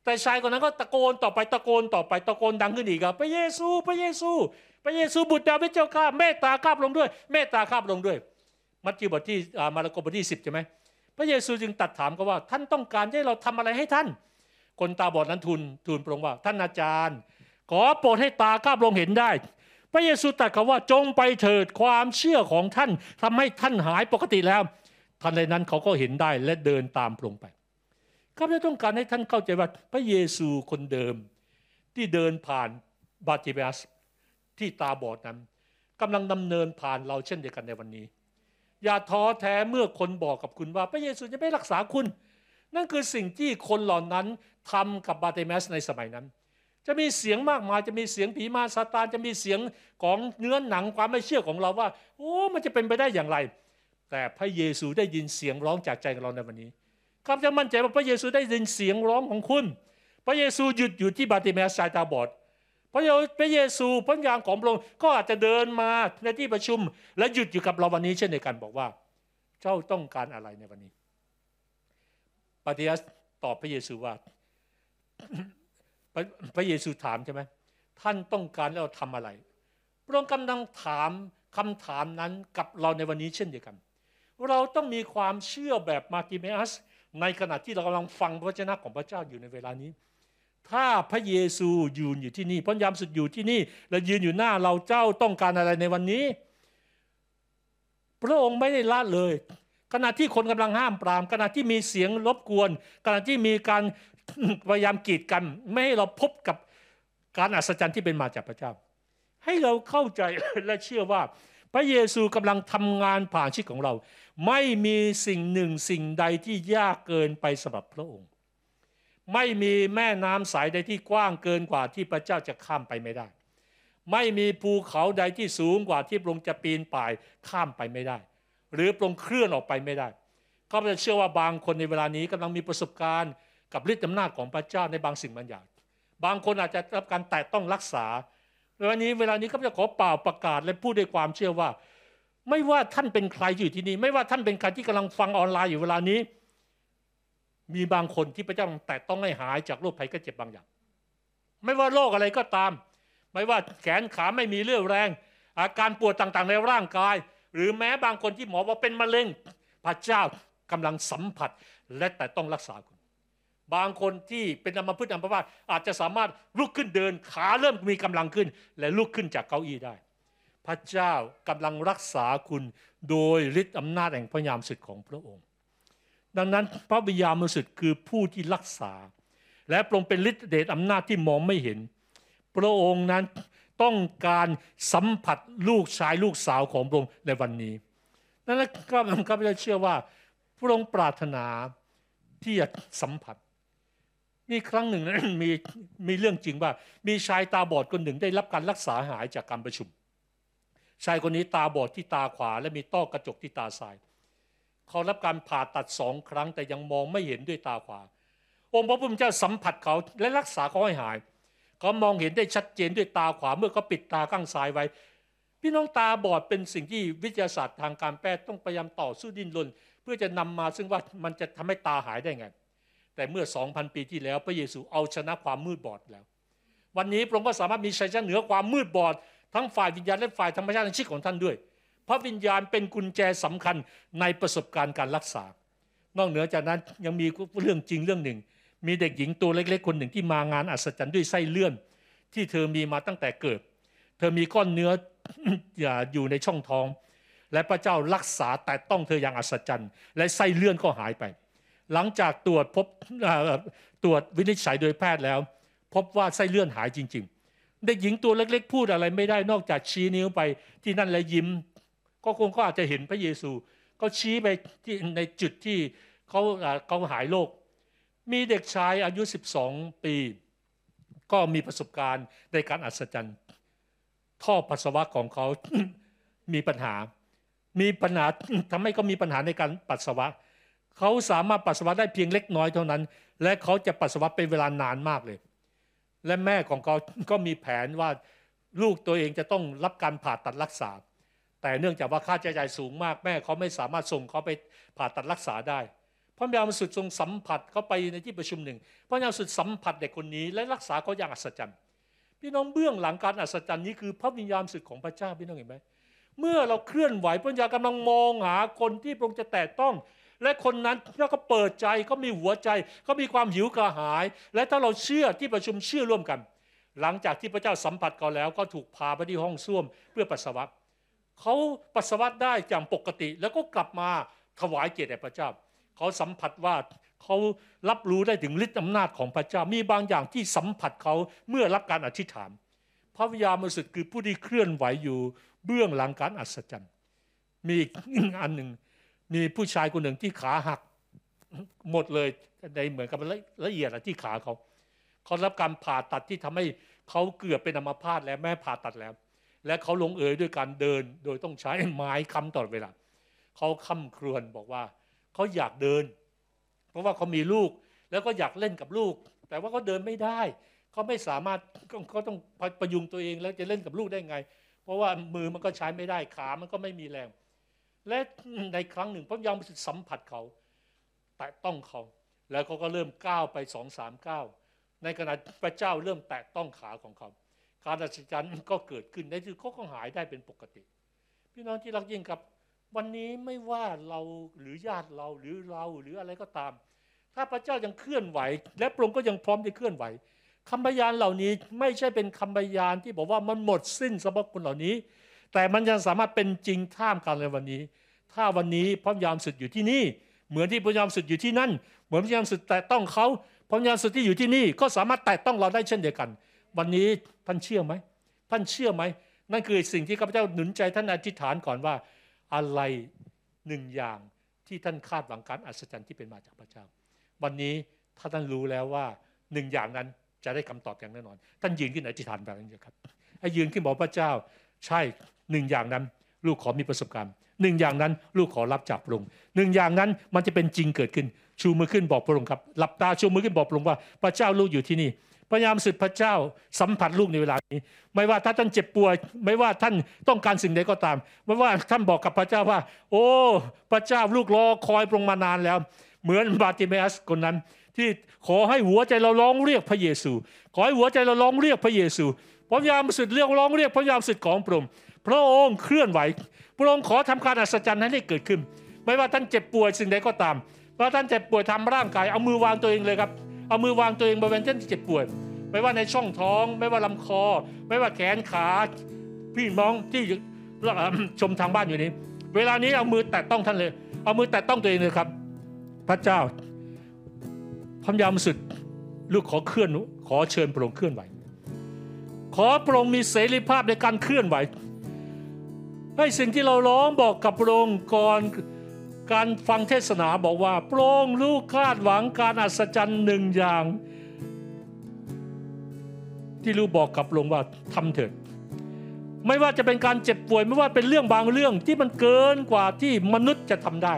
[SPEAKER 1] แต่ชายคนนั้นก็ตะโกนต่อไปตะโกนต่อไปตะโกนดังขึ้นอีกครับพระเยซู พระเยซู พระเยซูบุตรดาวิดเจ้าข้าเมตตาข้าพระองค์ด้วย เมตตาข้าพระองค์ด้วย มัทธิวบทที่มาระโกบทที่สิบใช่ไหมพระเยซูจึงตัดถามเขาว่า ท่านต้องการให้เราทำอะไรให้ท่าน คนตาบอดนั้นทูลทูลพระองค์ว่า ท่านอาจารย์ ขอโปรดให้ตาข้าพระองค์เห็นได้ พระเยซูตรัสเขาว่าจงไปเถิดความเชื่อของท่านทำให้ท่านหายปกติแล้วทันใดนั้นเขาก็เห็นได้และเดินตามพระองค์ไปข้าพเจ้าต้องการให้ท่านเข้าใจว่าพระเยซูคนเดิม ที่เดินผ่านบาติเบสที่ตาบอดนั้นกำลังดำเนินผ่านเราเช่นเดียวกันในวันนี้ อย่าท้อแท้เมื่อคนบอกกับคุณว่า พระเยซูจะไม่รักษาคุณ นั่นคือสิ่งที่คนเหล่านั้นทำกับบาเตเมสในสมัยนั้น จะมีเสียงมากมายจะมีเสียงผีมาซาตานจะมีเสียงของเนื้อหนังความไม่เชื่อของเราว่า โอ้มันจะเป็นไปได้อย่างไร แต่พระเยซูได้ยินเสียงร้องจากใจของเราในวันนี้ข้าพเจ้ามั่นใจว่าพระเยซูได้ยินเสียงร้องของคุณ พระเยซูหยุดอยู่ที่บาติเมสสายตาบอดพระพระเยซูพระยางของพระองค์ก็อาจจะเดินมาในที่ประชุม และหยุดอยู่กับเราวันนี้เช่นเดียวกันบอกว่า เจ้าต้องการอะไรในวันนี้ปฏิยัสตอบพระเยซูว่า พระพระเยซูถามใช่ไหมท่านต้องการเราทำอะไร พระองค์กำลังถามคำถามนั้นกับเราในวันนี้เช่นเดียวกัน เราต้องมีความเชื่อแบบมาติเมอัส ในขณะที่เรากำลังฟังพระเจ้าของพระเจ้าอยู่ในเวลานี้ ถ้าพระเยซูยืนอยู่ที่นี่พระยามสุดอยู่ที่นี่ และยืนอยู่หน้าเราเจ้าต้องการอะไรในวันนี้ พระองค์ไม่ได้ละเลยขณะที่คนกำลังห้ามปรามขณะที่มีเสียงรบกวนขณะที่มีการ พยายามกีดกัน ไม่ให้เราพบกับการอัศจรรย์ที่เป็นมาจากพระเจ้า ให้เราเข้าใจและเชื่อว่า พระเยซูกำลังทำงานผ่านชีวิตของเรา ไม่มีสิ่งหนึ่งสิ่งใดที่ยากเกินไปสำหรับพระองค์ ไม่มีแม่น้ำสายใดที่กว้างเกินกว่าที่พระเจ้าจะข้ามไปไม่ได้ ไม่มีภูเขาใดที่สูงกว่าที่พระองค์จะปีนป่ายข้ามไปไม่ได้ หรือพระองค์เคลื่อนออกไปไม่ได้ก็จะเชื่อว่าบางคนในเวลานี้กำลังมีประสบการณ์ กับฤทธิ์อำนาจของพระเจ้าในบางสิ่งบางอย่าง บางคนอาจจะรับการแตะต้องรักษาวันนี้เวลานี้ก็จะขอเป่าประกาศและพูดด้วยความเชื่อว่า ไม่ว่าท่านเป็นใครอยู่ที่นี่ ไม่ว่าท่านเป็นใครที่กำลังฟังออนไลน์อยู่เวลานี้ มีบางคนที่พระเจ้าแต่ต้องให้หายจากโรคภัยก็เจ็บบางอย่าง ไม่ว่าโรคอะไรก็ตาม ไม่ว่าแขนขาไม่มีเรี่ยวแรง อาการปวดต่างๆในร่างกาย หรือแม้บางคนที่หมอว่าเป็นมะเร็งพระเจ้ากำลังสัมผัส และแต่ต้องรักษาคุณ บางคนที่เป็นอัมพฤกษ์อัมพาตอาจจะสามารถลุกขึ้นเดินขาเริ่มมีกำลังขึ้น และลุกขึ้นจากเก้าอี้ได้ พระเจ้ากำลังรักษาคุณโดยฤทธิ์อำนาจแห่งพระยามสุดของพระองค์ ดังนั้นพระวิญญาณบริสุทธิ์คือผู้ที่รักษา และพระองค์เป็นฤทธิเดชอำนาจที่มองไม่เห็น พระองค์นั้นต้องการสัมผัสลูกชายลูกสาวของพระองค์ในวันนี้นั้นข้าข้าพเจ้าเชื่อว่าพระองค์ปรารถนาที่จะสัมผัส นี่ครั้งหนึ่งนั้นมีมีเรื่องจริงว่า มีชายตาบอดคนหนึ่งได้รับการรักษาหายจากการประชุม ชายคนนี้ตาบอดที่ตาขวา และมีต้อกระจกที่ตาซ้ายเขารับการผ่าตัดสองครั้งแต่ยังมองไม่เห็นด้วยตาขวา องค์พระผู้เป็นเจ้าสัมผัสเขาและรักษาเขาให้หายเขามองเห็นได้ชัดเจนด้วยตาขวาเมื่อเขาปิดตาข้างซ้ายไว้ พี่น้องตาบอดเป็นสิ่งที่วิทยาศาสตร์ทางการแพทย์ต้องพยายามต่อสู้ดิ้นรนเพื่อจะนำมาซึ่งว่ามันจะทำให้ตาหายได้ไง แต่เมื่อ 2,000 ปีที่แล้วพระเยซูเอาชนะความมืดบอดแล้ว วันนี้พระองค์ก็สามารถมีชัยชนะเหนือความมืดบอด ทั้งฝ่ายวิญญาณและฝ่ายธรรมชาติในชีวิตของท่านด้วย พระวิญญาณเป็นกุญแจสำคัญในประสบการณ์การรักษา นอกเหนือจากนั้นยังมีเรื่องจริงเรื่องหนึ่ง มีเด็กหญิงตัวเล็ก ๆ คนหนึ่งที่มางานอัศจรรย์ด้วยไส้เลื่อน ที่เธอมีมาตั้งแต่เกิด เธอมีก้อนเนื้ออยู่ในช่องท้อง และพระเจ้ารักษาแต่ต้องเธออย่างอัศจรรย์ และไส้เลื่อนก็หายไป หลังจากตรวจพบตรวจวินิจฉัยโดยแพทย์แล้ว พบว่าไส้เลื่อนหายจริง ๆ เด็กหญิงตัวเล็ก ๆ พูดอะไรไม่ได้นอกจากชี้นิ้วไปที่นั่นและยิ้ม ก็คงก็อาจจะเห็นพระเยซูเขาชี้ไปที่ในจุดที่เขาเขาหายโรคมีเด็กชายอายุ 12 ปี ก็มีประสบการณ์ในการอัศจรรย์ ท่อปัสสาวะของเขามีปัญหา มีปัญหาทำให้เขามีปัญหาในการปัสสาวะ เขาสามารถปัสสาวะได้เพียงเล็กน้อยเท่านั้น และเขาจะปัสสาวะเป็นเวลานานมากเลย และแม่ของเขาก็มีแผนว่าลูกตัวเองจะต้องรับการผ่าตัดรักษา แต่เนื่องจากว่าค่าใช้จ่ายสูงมากแม่เขาไม่สามารถส่งเขาไปผ่าตัดรักษาได้พระยามสุดทรงสัมผัสเขาไปในที่ประชุมหนึ่งพระยามสุดสัมผัสเด็กคนนี้และรักษาเขาอย่างอัศจรรย์พี่น้องเบื้องหลังการอัศจรรย์นี้คือพระวิญญาณสุดของพระเจ้าพี่น้องเห็นไหมเมื่อเราเคลื่อนไหวพระวิญญาณกำลังมองหาคนที่พระองค์จะแตะต้อง และคนนั้นเขาก็เปิดใจเขามีหัวใจเขามีความหิวกระหาย และถ้าเราเชื่อที่ประชุมเชื่อร่วมกัน หลังจากที่พระเจ้าสัมผัสเขาแล้ว ก็ถูกพาไปที่ห้องส้วมเพื่อปัสสาวะเขาปัสสาวะได้อย่างปกติ แล้วก็กลับมาถวายเกียรติแด่พระเจ้า เขาสัมผัสว่าเขารับรู้ได้ถึงฤทธิ์อำนาจของพระเจ้ามีบางอย่างที่สัมผัสเขาเมื่อรับการอธิษฐาน พระวิญญาณบริสุทธิ์คือผู้ที่เคลื่อนไหวอยู่เบื้องหลังการอัศจรรย์ มีอีกอันหนึ่ง มีผู้ชายคนหนึ่งที่ขาหักหมดเลยในเหมือนกับละเอียดที่ขาเขาเขารับการผ่าตัดที่ทำให้เขาเกือบเป็นอัมพาตแล้วแม่ผ่าตัดแล้ว และเขาลงเอยด้วยการเดินโดยต้องใช้ไม้ค้ำตลอดเวลาเขาค้ำครวญบอกว่าเขาอยากเดิน เพราะว่าเขามีลูกแล้วก็อยากเล่นกับลูก แต่ว่าเขาเดินไม่ได้เขาไม่สามารถเขาต้องประยุงตัวเองแล้วจะเล่นกับลูกได้ไง เพราะว่ามือมันก็ใช้ไม่ได้ขามันก็ไม่มีแรง และในครั้งหนึ่งพระยามสัมผัสเขา แตะต้องเขา แล้วเขาก็เริ่มก้าวไปสองสามก้าวในขณะพระเจ้าเริ่มแตะต้องขาของเขา การอัศจรรย์ก็เกิดขึ้นในที่เขาก็หายได้เป็นปกติ พี่น้องที่รักยิ่งกับ วันนี้ไม่ว่าเราหรือญาติเราหรือเราหรืออะไรก็ตาม ถ้าพระเจ้ายังเคลื่อนไหว และพระองค์ก็ยังพร้อมจะเคลื่อนไหวคำพยานเหล่านี้ไม่ใช่เป็นคำพยานที่บอกว่ามันหมดสิ้นสำหรับคนเหล่านี้ แต่มันยังสามารถเป็นจริงท่ามกลางในวันนี้ ถ้าวันนี้พระยามสุดอยู่ที่นี่ เหมือนที่พระยามสุดอยู่ที่นั่น เหมือนพระยามสุดแต่ต้องเขาพระยามสุดที่อยู่ที่นี่ก็สามารถแตะต้องเราได้เช่นเดียวกัน วันนี้ท่านเชื่อไหมท่านเชื่อไหมนั่นคือสิ่งที่ข้าพเจ้าหนุนใจท่านอธิษฐานก่อนว่าอะไรหนึ่งอย่างที่ท่านคาดหวังการอัศจรรย์ที่เป็นมาจากพระเจ้า วันนี้ถ้าท่านรู้แล้วว่าหนึ่งอย่างนั้นจะได้คำตอบอย่างแน่นอน ท่านยืนขึ้นอธิษฐานแบบนี้ครับให้ยืนขึ้นบอกพระเจ้า ใช่ หนึ่งอย่างนั้นลูกขอมีประสบการณ์หนึ่งอย่างนั้นลูกขอรับจากพระองค์หนึ่งอย่างนั้นมันจะเป็นจริงเกิดขึ้น ชูมือขึ้นบอกพระองค์ครับหลับตาชูมือขึ้นบอกพระองค์ว่าพระเจ้าลูกอยู่ที่นี่พยายามสึกพระเจ้าสัมผัสลูกในเวลานี้ ไม่ว่าถ้าท่านเจ็บป่วย ไม่ว่าท่านต้องการสิ่งใดก็ตาม ไม่ว่าท่านบอกกับพระเจ้าว่า โอ้ พระเจ้าลูกรอคอยปรงมานานแล้ว เหมือนบาติเมอัสคนนั้น ที่ขอให้หัวใจเราร้องเรียกพระเยซู ขอให้หัวใจเราร้องเรียกพระเยซูพยายามสุดเรียกร้องเรียกพยายามสุดของพระองค์ พระองค์เคลื่อนไหว พระองค์ขอทำการอัศจรรย์ให้เกิดขึ้น ไม่ว่าท่านเจ็บป่วยสิ่งใดก็ตามว่าท่านเจ็บป่วยทำร่างกาย เอามือวางตัวเองเลยครับ เอามือวางตัวเองบริเวณที่เจ็บป่วย ไม่ว่าในช่องท้อง ไม่ว่าลำคอ ไม่ว่าแขนขา พี่น้องที่ชมทางบ้านอยู่นี้ เวลานี้เอามือแตะต้องท่านเลย เอามือแตะต้องตัวเองเลยครับ พระเจ้าพระยามสุดลูกขอเคลื่อน ขอเชิญพระองค์เคลื่อนไหว ขอพระองค์มีเสรีภาพในการเคลื่อนไหว ให้สิ่งที่เราร้องบอกกับพระองค์ก่อนการฟังเทศนาบอกว่าพระองค์รู้คาดหวังการอัศจรรย์หนึ่งอย่าง ที่รู้บอกกับพระองค์ว่าทำเถิดไม่ว่าจะเป็นการเจ็บป่วยไม่ว่าเป็นเรื่องบางเรื่องที่มันเกินกว่าที่มนุษย์จะทำได้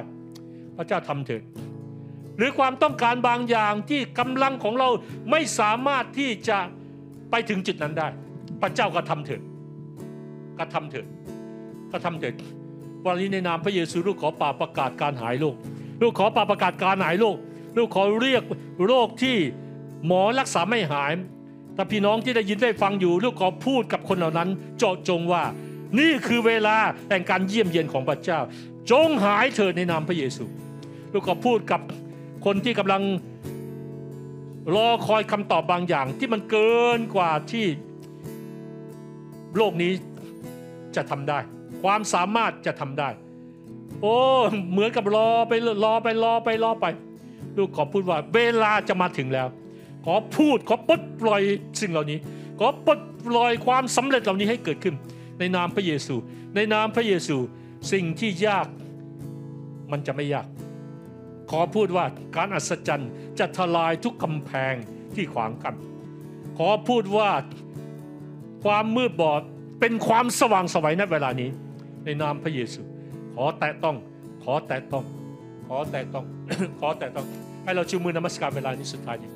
[SPEAKER 1] พระเจ้าทำเถิดหรือความต้องการบางอย่างที่กำลังของเราไม่สามารถที่จะไปถึงจุดนั้นได้ พระเจ้าก็ทำเถิดก็ทำเถิด ก็ทำเถิดวันนี้ในนามพระเยซูลูกขอป่าประกาศการหายโรคลูกขอป่าประกาศการหายโรคลูกขอเรียกโรคที่หมอรักษาไม่หายถ้าพี่น้องที่ได้ยินได้ฟังอยู่ ลูกขอพูดกับคนเหล่านั้นเจาะจงว่า นี่คือเวลาแห่งการเยี่ยมเยียนของพระเจ้า จงหายเถิดในนามพระเยซู ลูกขอพูดกับคนที่กำลังรอคอยคำตอบบางอย่างที่มันเกินกว่าที่โลกนี้จะทำได้ ความสามารถจะทำได้ โอ้เหมือนกับรอไปรอไปรอไปรอไป ลูกขอพูดว่าเวลาจะมาถึงแล้ว ขอพูดขอปลดปล่อยสิ่งเหล่านี้ขอปลดปล่อยความสำเร็จเหล่านี้ให้เกิดขึ้น ในนามพระเยซู ในนามพระเยซูสิ่งที่ยากมันจะไม่ยาก ขอพูดว่าการอัศจรรย์จะทลายทุกกำแพงที่ขวางกัน ขอพูดว่าความมืดบอดเป็นความสว่างไสวัยณเวลานี้ ในนามพระเยซู ขอแตะต้อง ขอแตะต้อง ขอแตะต้อง ขอแตะต้อง ให้เราชูมือนมัสการเวลานี้สุดท้ายนี้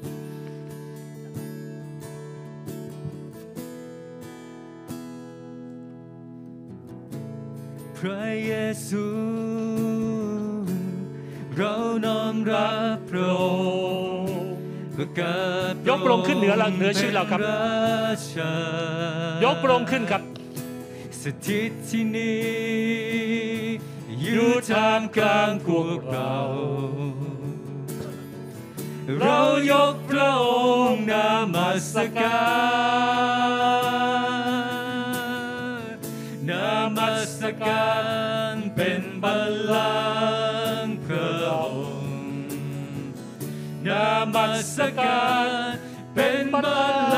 [SPEAKER 2] พระเยซูเราน้อมรับพระองค์ประกาศ
[SPEAKER 1] ยกพระองค์ขึ้นเหนือเราเหนือชีวิตเราครับ
[SPEAKER 2] ป็นราชาย
[SPEAKER 1] กพระองค์ขึ้นครับ
[SPEAKER 2] สถิตที่นี่อยู่ท่ามกลางพวกเรา เรายกพระองค์นามัสการนามัสการเป็นบัลลังก์พระองค์นามัสการเป็นบัลลัง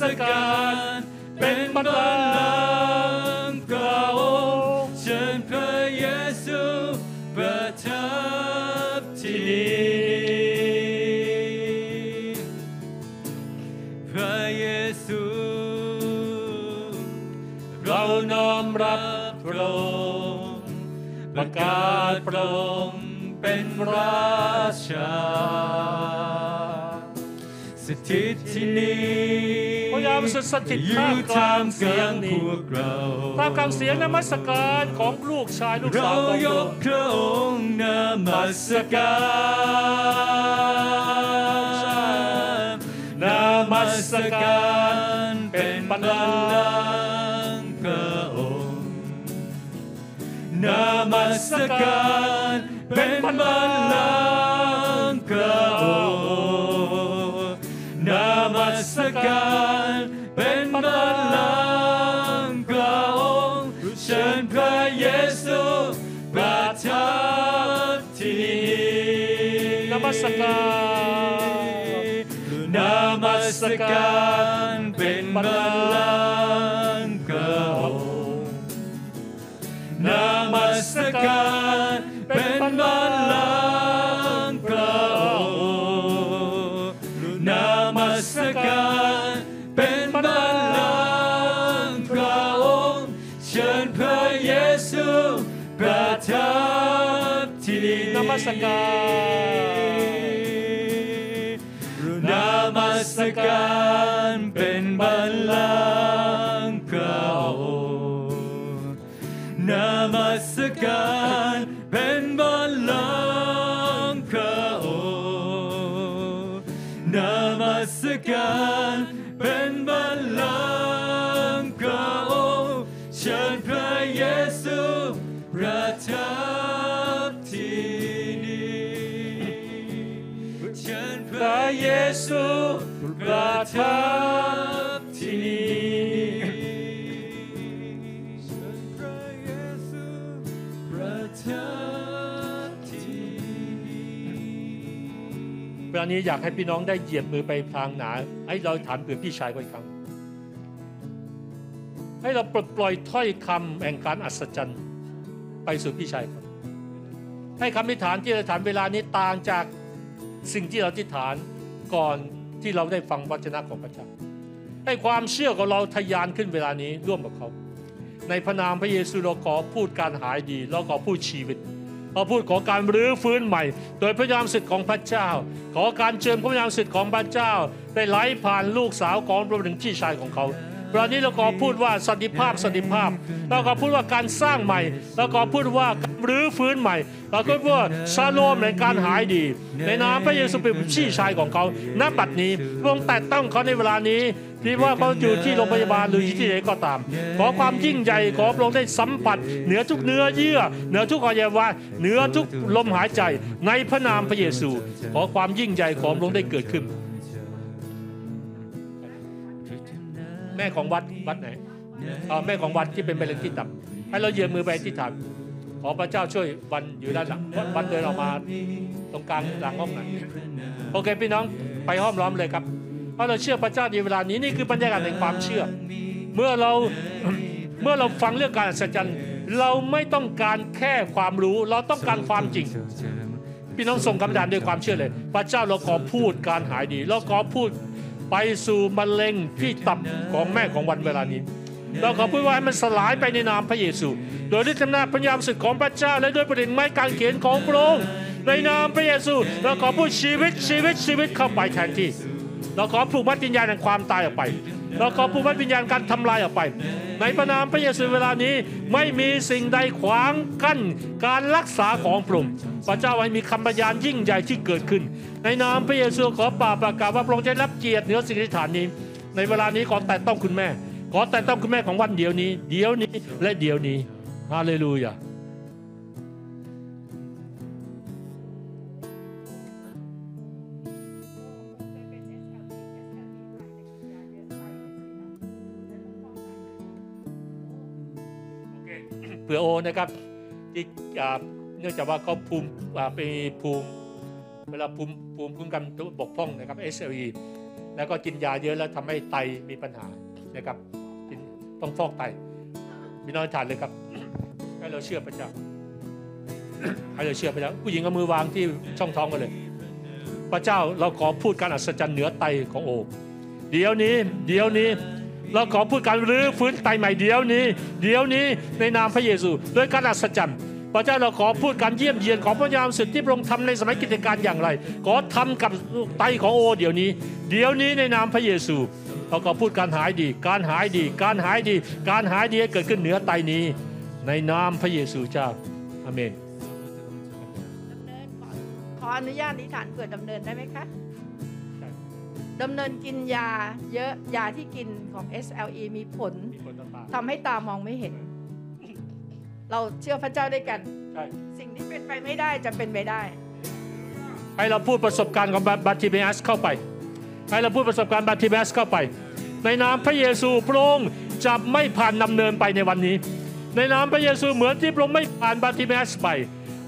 [SPEAKER 2] สการเป็นบัลลังก์พระองค์เชิญพระเยซูประทับที่นี่พระเยซู เราน้อมรับพระองค์ประกาศพระองค์เป็นราชาสถิตที่นี่
[SPEAKER 1] พระ ยามสุดสถิตท่ามกลา
[SPEAKER 2] ง
[SPEAKER 1] เสีย
[SPEAKER 2] ง
[SPEAKER 1] นี้ท่ามกลางเสียงนมัสการของลูกชายลูกสาวของ
[SPEAKER 2] ย
[SPEAKER 1] เรา
[SPEAKER 2] กพระองค์นมัสการนมัสการเป็นบัลลังก์พระองค์นมัสการเป็นบัลลัง มัสการเป็นบัลลังก์พระองค์น
[SPEAKER 1] มัสการ
[SPEAKER 2] เป็นบัลลังก์พระองค์นมัสการเป็นบัลลังก์พระองค์เชิญพระเยซูประทับที่นี่
[SPEAKER 1] นมัสการ
[SPEAKER 2] มัสกา ทับที่นี่เชิญพระเยซูประทับที่นี่เว
[SPEAKER 1] ลานี้อยากให้พี่น้องได้เหยียบมือไปทางหนาให้เราถามเผื่อพี่ชายคนอีกครั้ง ให้เราปลดปล่อยถ้อยคำแห่งการอัศจรรย์ไปสู่พี่ชายครับให้คำอธิษฐานที่เราฐานเวลานี้ต่างจากสิ่งที่เราอธิษฐานก่อน ที่เราได้ฟังวจนะของพระเจ้าให้ความเชื่อของเราทะยานขึ้นเวลานี้ร่วมกับเขา ในพระนามพระเยซูเราขอพูดการหายดีเราขอพูดชีวิตเราพูดขอการรื้อฟื้นใหม่ โดยพระยามสิทธิ์ของพระเจ้า ขอการเจิมพระยามสิทธิ์ของพระเจ้า ได้ไหลผ่านลูกสาวของรวมถึงพี่ชายของเขา วันนี้เราขอพูดว่าสันติภาพสันติภาพ เราขอพูดว่าการสร้างใหม่ เราขอพูดว่ารื้อฟื้นใหม่ เราก็พูดว่าชาโลมในการหายดี ในนามพระเยซูเป็นพี่ชายของเขาณบัดนี้พระองค์แตะต้องเขาในเวลานี้ที่ว่าเขาอยู่ที่โรงพยาบาลหรือที่ไหนก็ตาม ขอความยิ่งใหญ่ขอพระองค์ได้สัมผัสเหนือทุกเนื้อเยื่อ เหนือทุกอวัยวะเหนือทุกลมหายใจ ในพระนามพระเยซู ขอความยิ่งใหญ่ของพระองค์ได้เกิดขึ้น แม่ของวัดวัดไหนเอ่อแม่ของวัดที่เป็นมะเร็งที่ตับให้เราเยืนมือไปที่ฐานขอพระเจ้าช่วยวันอยู่ด้านหลังวันเดินออกมาตรงกลางหลังห้องหน่อยโอเคพี่น้องไปห้อมล้อมเลยครับเพราะเราเชื่อพระเจ้าในเวลานี้นี่คือบรรยากาศแห่งความเชื่อ เมื่อเราเมื่อเราฟังเรื่องการอัศจรรย์เราไม่ต้องการแค่ความรู้เราต้องการความจริง พี่น้องส่งคำดานด้วยความเชื่อเลย พระเจ้าเราขอพูดการหายดี เราขอพูด ไปสู่มะเร็งที่ตับของแม่ของวันเวลานี้ เราขอพูดว่าให้มันสลายไปในนามพระเยซู โดยฤทธิ์อำนาจพระยามสึกของพระเจ้า และด้วยประเด็นไม้กางเขนของพระองค์ในนามพระเยซู เราขอพูดชีวิตชีวิตชีวิตเข้าไปแทนที่ เราขอผูกมัดวิญญาณแห่งความตายออกไป เราขอผูกมัดวิญญาณการทำลายออกไป ในพระนามพระเยซูเวลานี้ไม่มีสิ่งใดขวางกั้นการรักษาของพระองค์พระเจ้าให้มีคำพยานยิ่งใหญ่ที่เกิดขึ้น ในนามพระเยซูขอป่าประกาศว่าพระองค์จะรับเกียรติเหนือสิ่งที่ฐานนี้ ในเวลานี้ขอแต่ต้องคุณแม่ ขอแต่ต้องคุณแม่ของวันเดียวนี้ เดียวนี้และเดียวนี้ฮาเลลูยา ผื่อโอนะครับที่เนื่องจากว่าเขาภูมิไปภูมิเวลาภูมิภูมิคุ้มกันบกพร่องนะครับ SLE แล้วก็กินยาเยอะแล้วทำให้ไตมีปัญหานะครับต้องฟอกไตพี่น้องทานเลยครับให้เราเชื่อพระเจ้าให้เราเชื่อพระเจ้าผู้หญิงเอามือวางที่ช่องท้องกันเลย พระเจ้าเราขอพูดการอัศจรรย์เหนือไตของโอเดี๋ยวนี้ เดี๋ยวนี้ เราขอพูดการรื้อฟื้นไตใหม่เดี๋ยวนี้ เดี๋ยวนี้ในนามพระเยซูด้วยการอัศจรรย์พระเจ้าเราขอพูดการเยี่ยมเยียนของพระยามสุดที่พระองค์ทำในสมัยกิจการอย่างไร ขอทำกับไตของโอเดี๋ยวนี้ เดี๋ยวนี้ในนามพระเยซูเราขอพูดการหายดี การหายดี การหายดี การหายดีให้เกิดขึ้นเหนือไตนี้ ในนามพระเยซูเจ้าอาเมน
[SPEAKER 3] ขออนุญาตอธิษฐานเผื่อดำเนินได้ไหมคะ
[SPEAKER 1] ดำ
[SPEAKER 3] เนินกินยาเยอะยาที่กินของ SLE มีผล
[SPEAKER 1] มีคนต่าง
[SPEAKER 3] ทำให้ตามองไม่เห็น เราเชื่อพระเจ้าด้วยกัน
[SPEAKER 1] ๆใช่
[SPEAKER 3] สิ่งที่เป็นไปไม่ได้จะเป็นไปได้
[SPEAKER 1] ให้เราพูดประสบการณ์ของบาติเมอัสเข้าไป ให้เราพูดประสบการณ์บาติเมอัสเข้าไป ในนามพระเยซูพระองค์จะไม่ผ่านนำเนินไปในวันนี้ ในนามพระเยซูเหมือนที่พระองค์ไม่ผ่านบาติเมอัสไป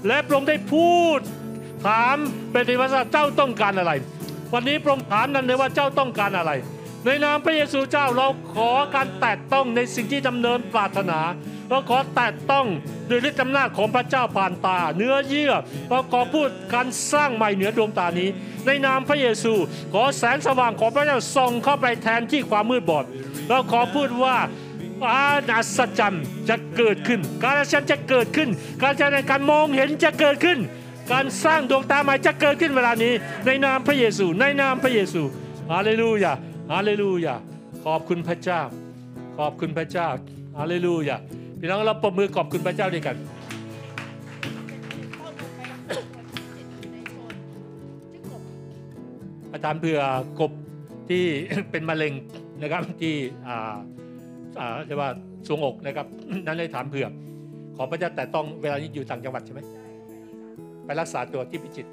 [SPEAKER 1] และพระองค์ได้พูดถามเปติมัสเจ้าต้องการอะไร วันนี้พระองค์ถามนั้นเลยว่าเจ้าต้องการอะไร ในนามพระเยซูเจ้าเราขอการแตะต้องในสิ่งที่ดำเนินปรารถนาเราขอแตะต้องด้วยฤทธิ์อำนาจของพระเจ้าผ่านตา เนื้อเยื่อเราขอพูดการสร้างใหม่เหนือดวงตานี้ ในนามพระเยซู ขอแสงสว่างของพระเจ้าส่องเข้าไปแทนที่ความมืดบอด เราขอพูดว่าอาอัศจรรจะเกิดขึ้น การอัศจรรย์จะเกิดขึ้น การอัศจรรย์ในการมองเห็นจะเกิดขึ้น การสร้างดวงตาใหม่จะเกิดขึ้นเวลานี้ ในนามพระเยซู ในนามพระเยซูฮาเลลูยาฮาเลลูยาขอบคุณพระเจ้า ขอบคุณพระเจ้าฮาเลลูยาพี่น้องเราปรบมือขอบคุณพระเจ้าด้วยกันอาจารย์เผื่อกบที่เป็นมะเร็งนะครับที่อ่าอาเรียกว่าสวงอกนะครับนั้นเลยถามเผื่อขอพระเจ้าแต่ต้องเวลานี้อยู่ต่างจังหวัดใช่ไหม ไปรักษาตัวที่พิจิตร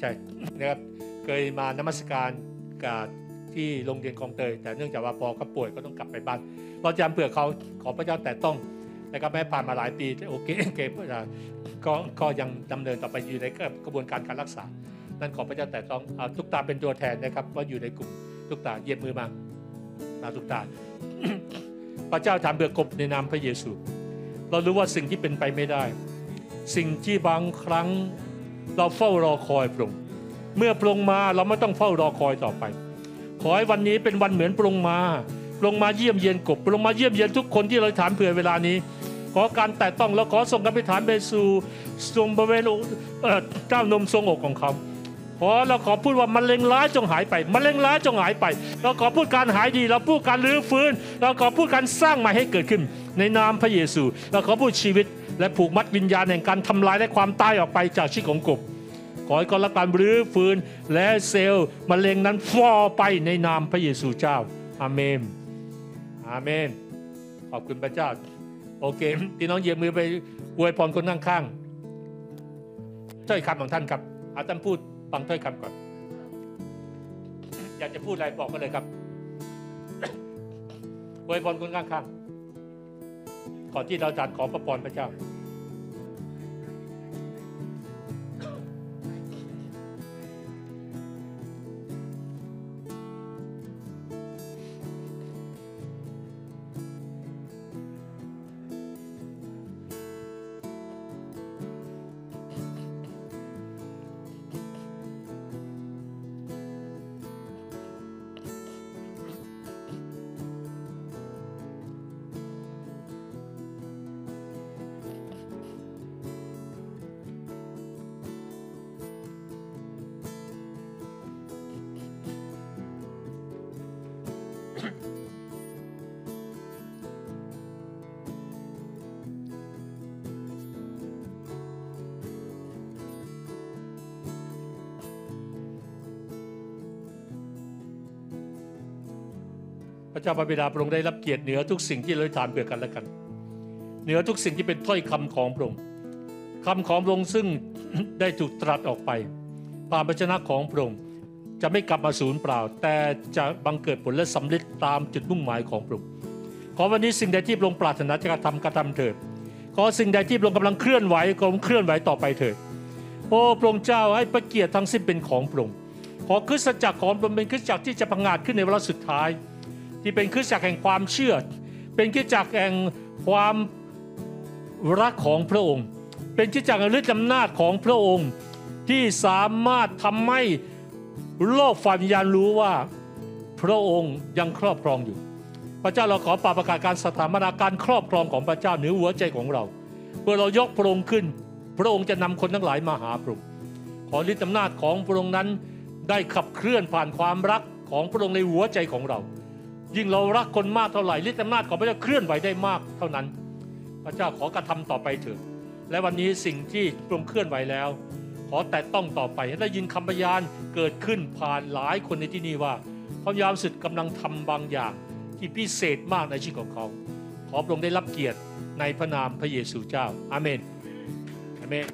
[SPEAKER 1] ใช่นะครับเคยมานมัสการกับที่โรงเรียนคลองเตยแต่เนื่องจากว่าพอเขาป่วยก็ต้องกลับไปบ้านเราจำเผื่อเขาขอพระเจ้าแต่ต้องนะครับแม้ผ่านมาหลายปีโอเคโอเคก็ก็ยังดำเนินต่อไปอยู่ในกระบวนการการรักษา นั่นขอพระเจ้าแต่ต้องเอาทุกตาเป็นตัวแทนนะครับว่าอยู่ในกลุ่มทุกตาเยียบมือมามาทุกตา พระเจ้าถามเบือกบในนามพระเยซู เรารู้ว่าสิ่งที่เป็นไปไม่ได้ สิ่งที่บางครั้ง เราเฝ้ารอคอยพระองค์เมื่อพระองค์มาเราไม่ต้องเฝ้ารอคอยต่อไป ขอให้วันนี้เป็นวันเหมือนพระองค์มาพระองค์มาเยี่ยมเยียนกบพระองค์มาเยี่ยมเยียนทุกคนที่เราถามเผื่อเวลานี้ ขอการแตะต้องแล้วขอส่งกันไปฐานไปสู่ทรงบริเวณเอ่อเจ้านมทรงอกของเขาขอเราขอพูดว่ามะเร็งร้ายจงหายไปมะเร็งร้ายจงหายไป เราขอพูดการหายดี เราพูดการรื้อฟื้น เราขอพูดการสร้างใหม่ให้เกิดขึ้น ในนามพระเยซู เราขอพูดชีวิต และผูกมัดวิญญาณแห่งการทำลายและความตายออกไปจากชีวิตของกบขอให้กรการรื้อฟื้นและเซลล์มะเร็งนั้นฟอไปในนามพระเยซูเจ้า อาเมน อาเมน ขอบคุณพระเจ้า โอเค พี่น้องเหยียบมือไปอวยพรคนข้างๆถ้อยคำของท่านครับอาท่านพูดฟังถ้อยคำก่อน อยากจะพูดอะไรบอกมาเลยครับอวยพรคนข้างๆ ก่อนที่เราจะขอพระพรพระเจ้า ระเจ้าพระบิดาพระองค์ได้รับเกียรติเหนือทุกสิ่งที่เราทานเพื่อกันและกัน เหนือทุกสิ่งที่เป็นถ้อยคำของพระองค์คำของพระองค์ซึ่งได้ถูกตรัสออกไปผ่านพระชนะของพระองค์จะไม่กลับมาสูญเปล่า แต่จะบังเกิดผลและสำเร็จตามจุดมุ่งหมายของพระองค์ขอวันนี้สิ่งใดที่พระองค์ปรารถนาจะกระทำกระทำเถิดขอสิ่งใดที่พระองค์กำลังเคลื่อนไหวก็เคลื่อนไหวต่อไปเถิดโอ้พระองค์เจ้าให้พระเกียรติทั้งสิ้นเป็นของพระองค์ขอคริสตจักรของพระองค์เป็นคริสตจักรที่จะพังอาจขึ้นในเวลาสุดท้าย ที่เป็นคริสตจักรแห่งความเชื่อ เป็นคริสตจักรแห่งความรักของพระองค์ เป็นคริสตจักรฤทธิ์อำนาจของพระองค์ที่สามารถทำให้โลกฝ่ายวิญญาณรู้ว่าพระองค์ยังครอบครองอยู่ พระเจ้าเราขอประกาศการสถาปนาการครอบครองของพระเจ้าเหนือหัวใจของเราเมื่อเรายกพระองค์ขึ้น พระองค์จะนำคนทั้งหลายมาหาพระองค์ขอฤทธิ์อำนาจของพระองค์นั้นได้ขับเคลื่อนผ่านความรักของพระองค์ในหัวใจของเรา ยิ่งเรารักคนมากเท่าไหร่ฤทธิ์อำนาจของพระเจ้าเคลื่อนไหวได้มากเท่านั้น พระเจ้าขอกระทำต่อไปเถิดและวันนี้สิ่งที่พระองค์เคลื่อนไหวแล้ว ขอแต่ต้องต่อไปให้ได้ยินคำพยานเกิดขึ้นผ่านหลายคนในที่นี่ว่าพระยามสุดกำลังทำบางอย่างที่พิเศษมากในชีวิตของเขา ขอพระองค์ได้รับเกียรติในพระนามพระเยซูเจ้าอาเมนอาเมน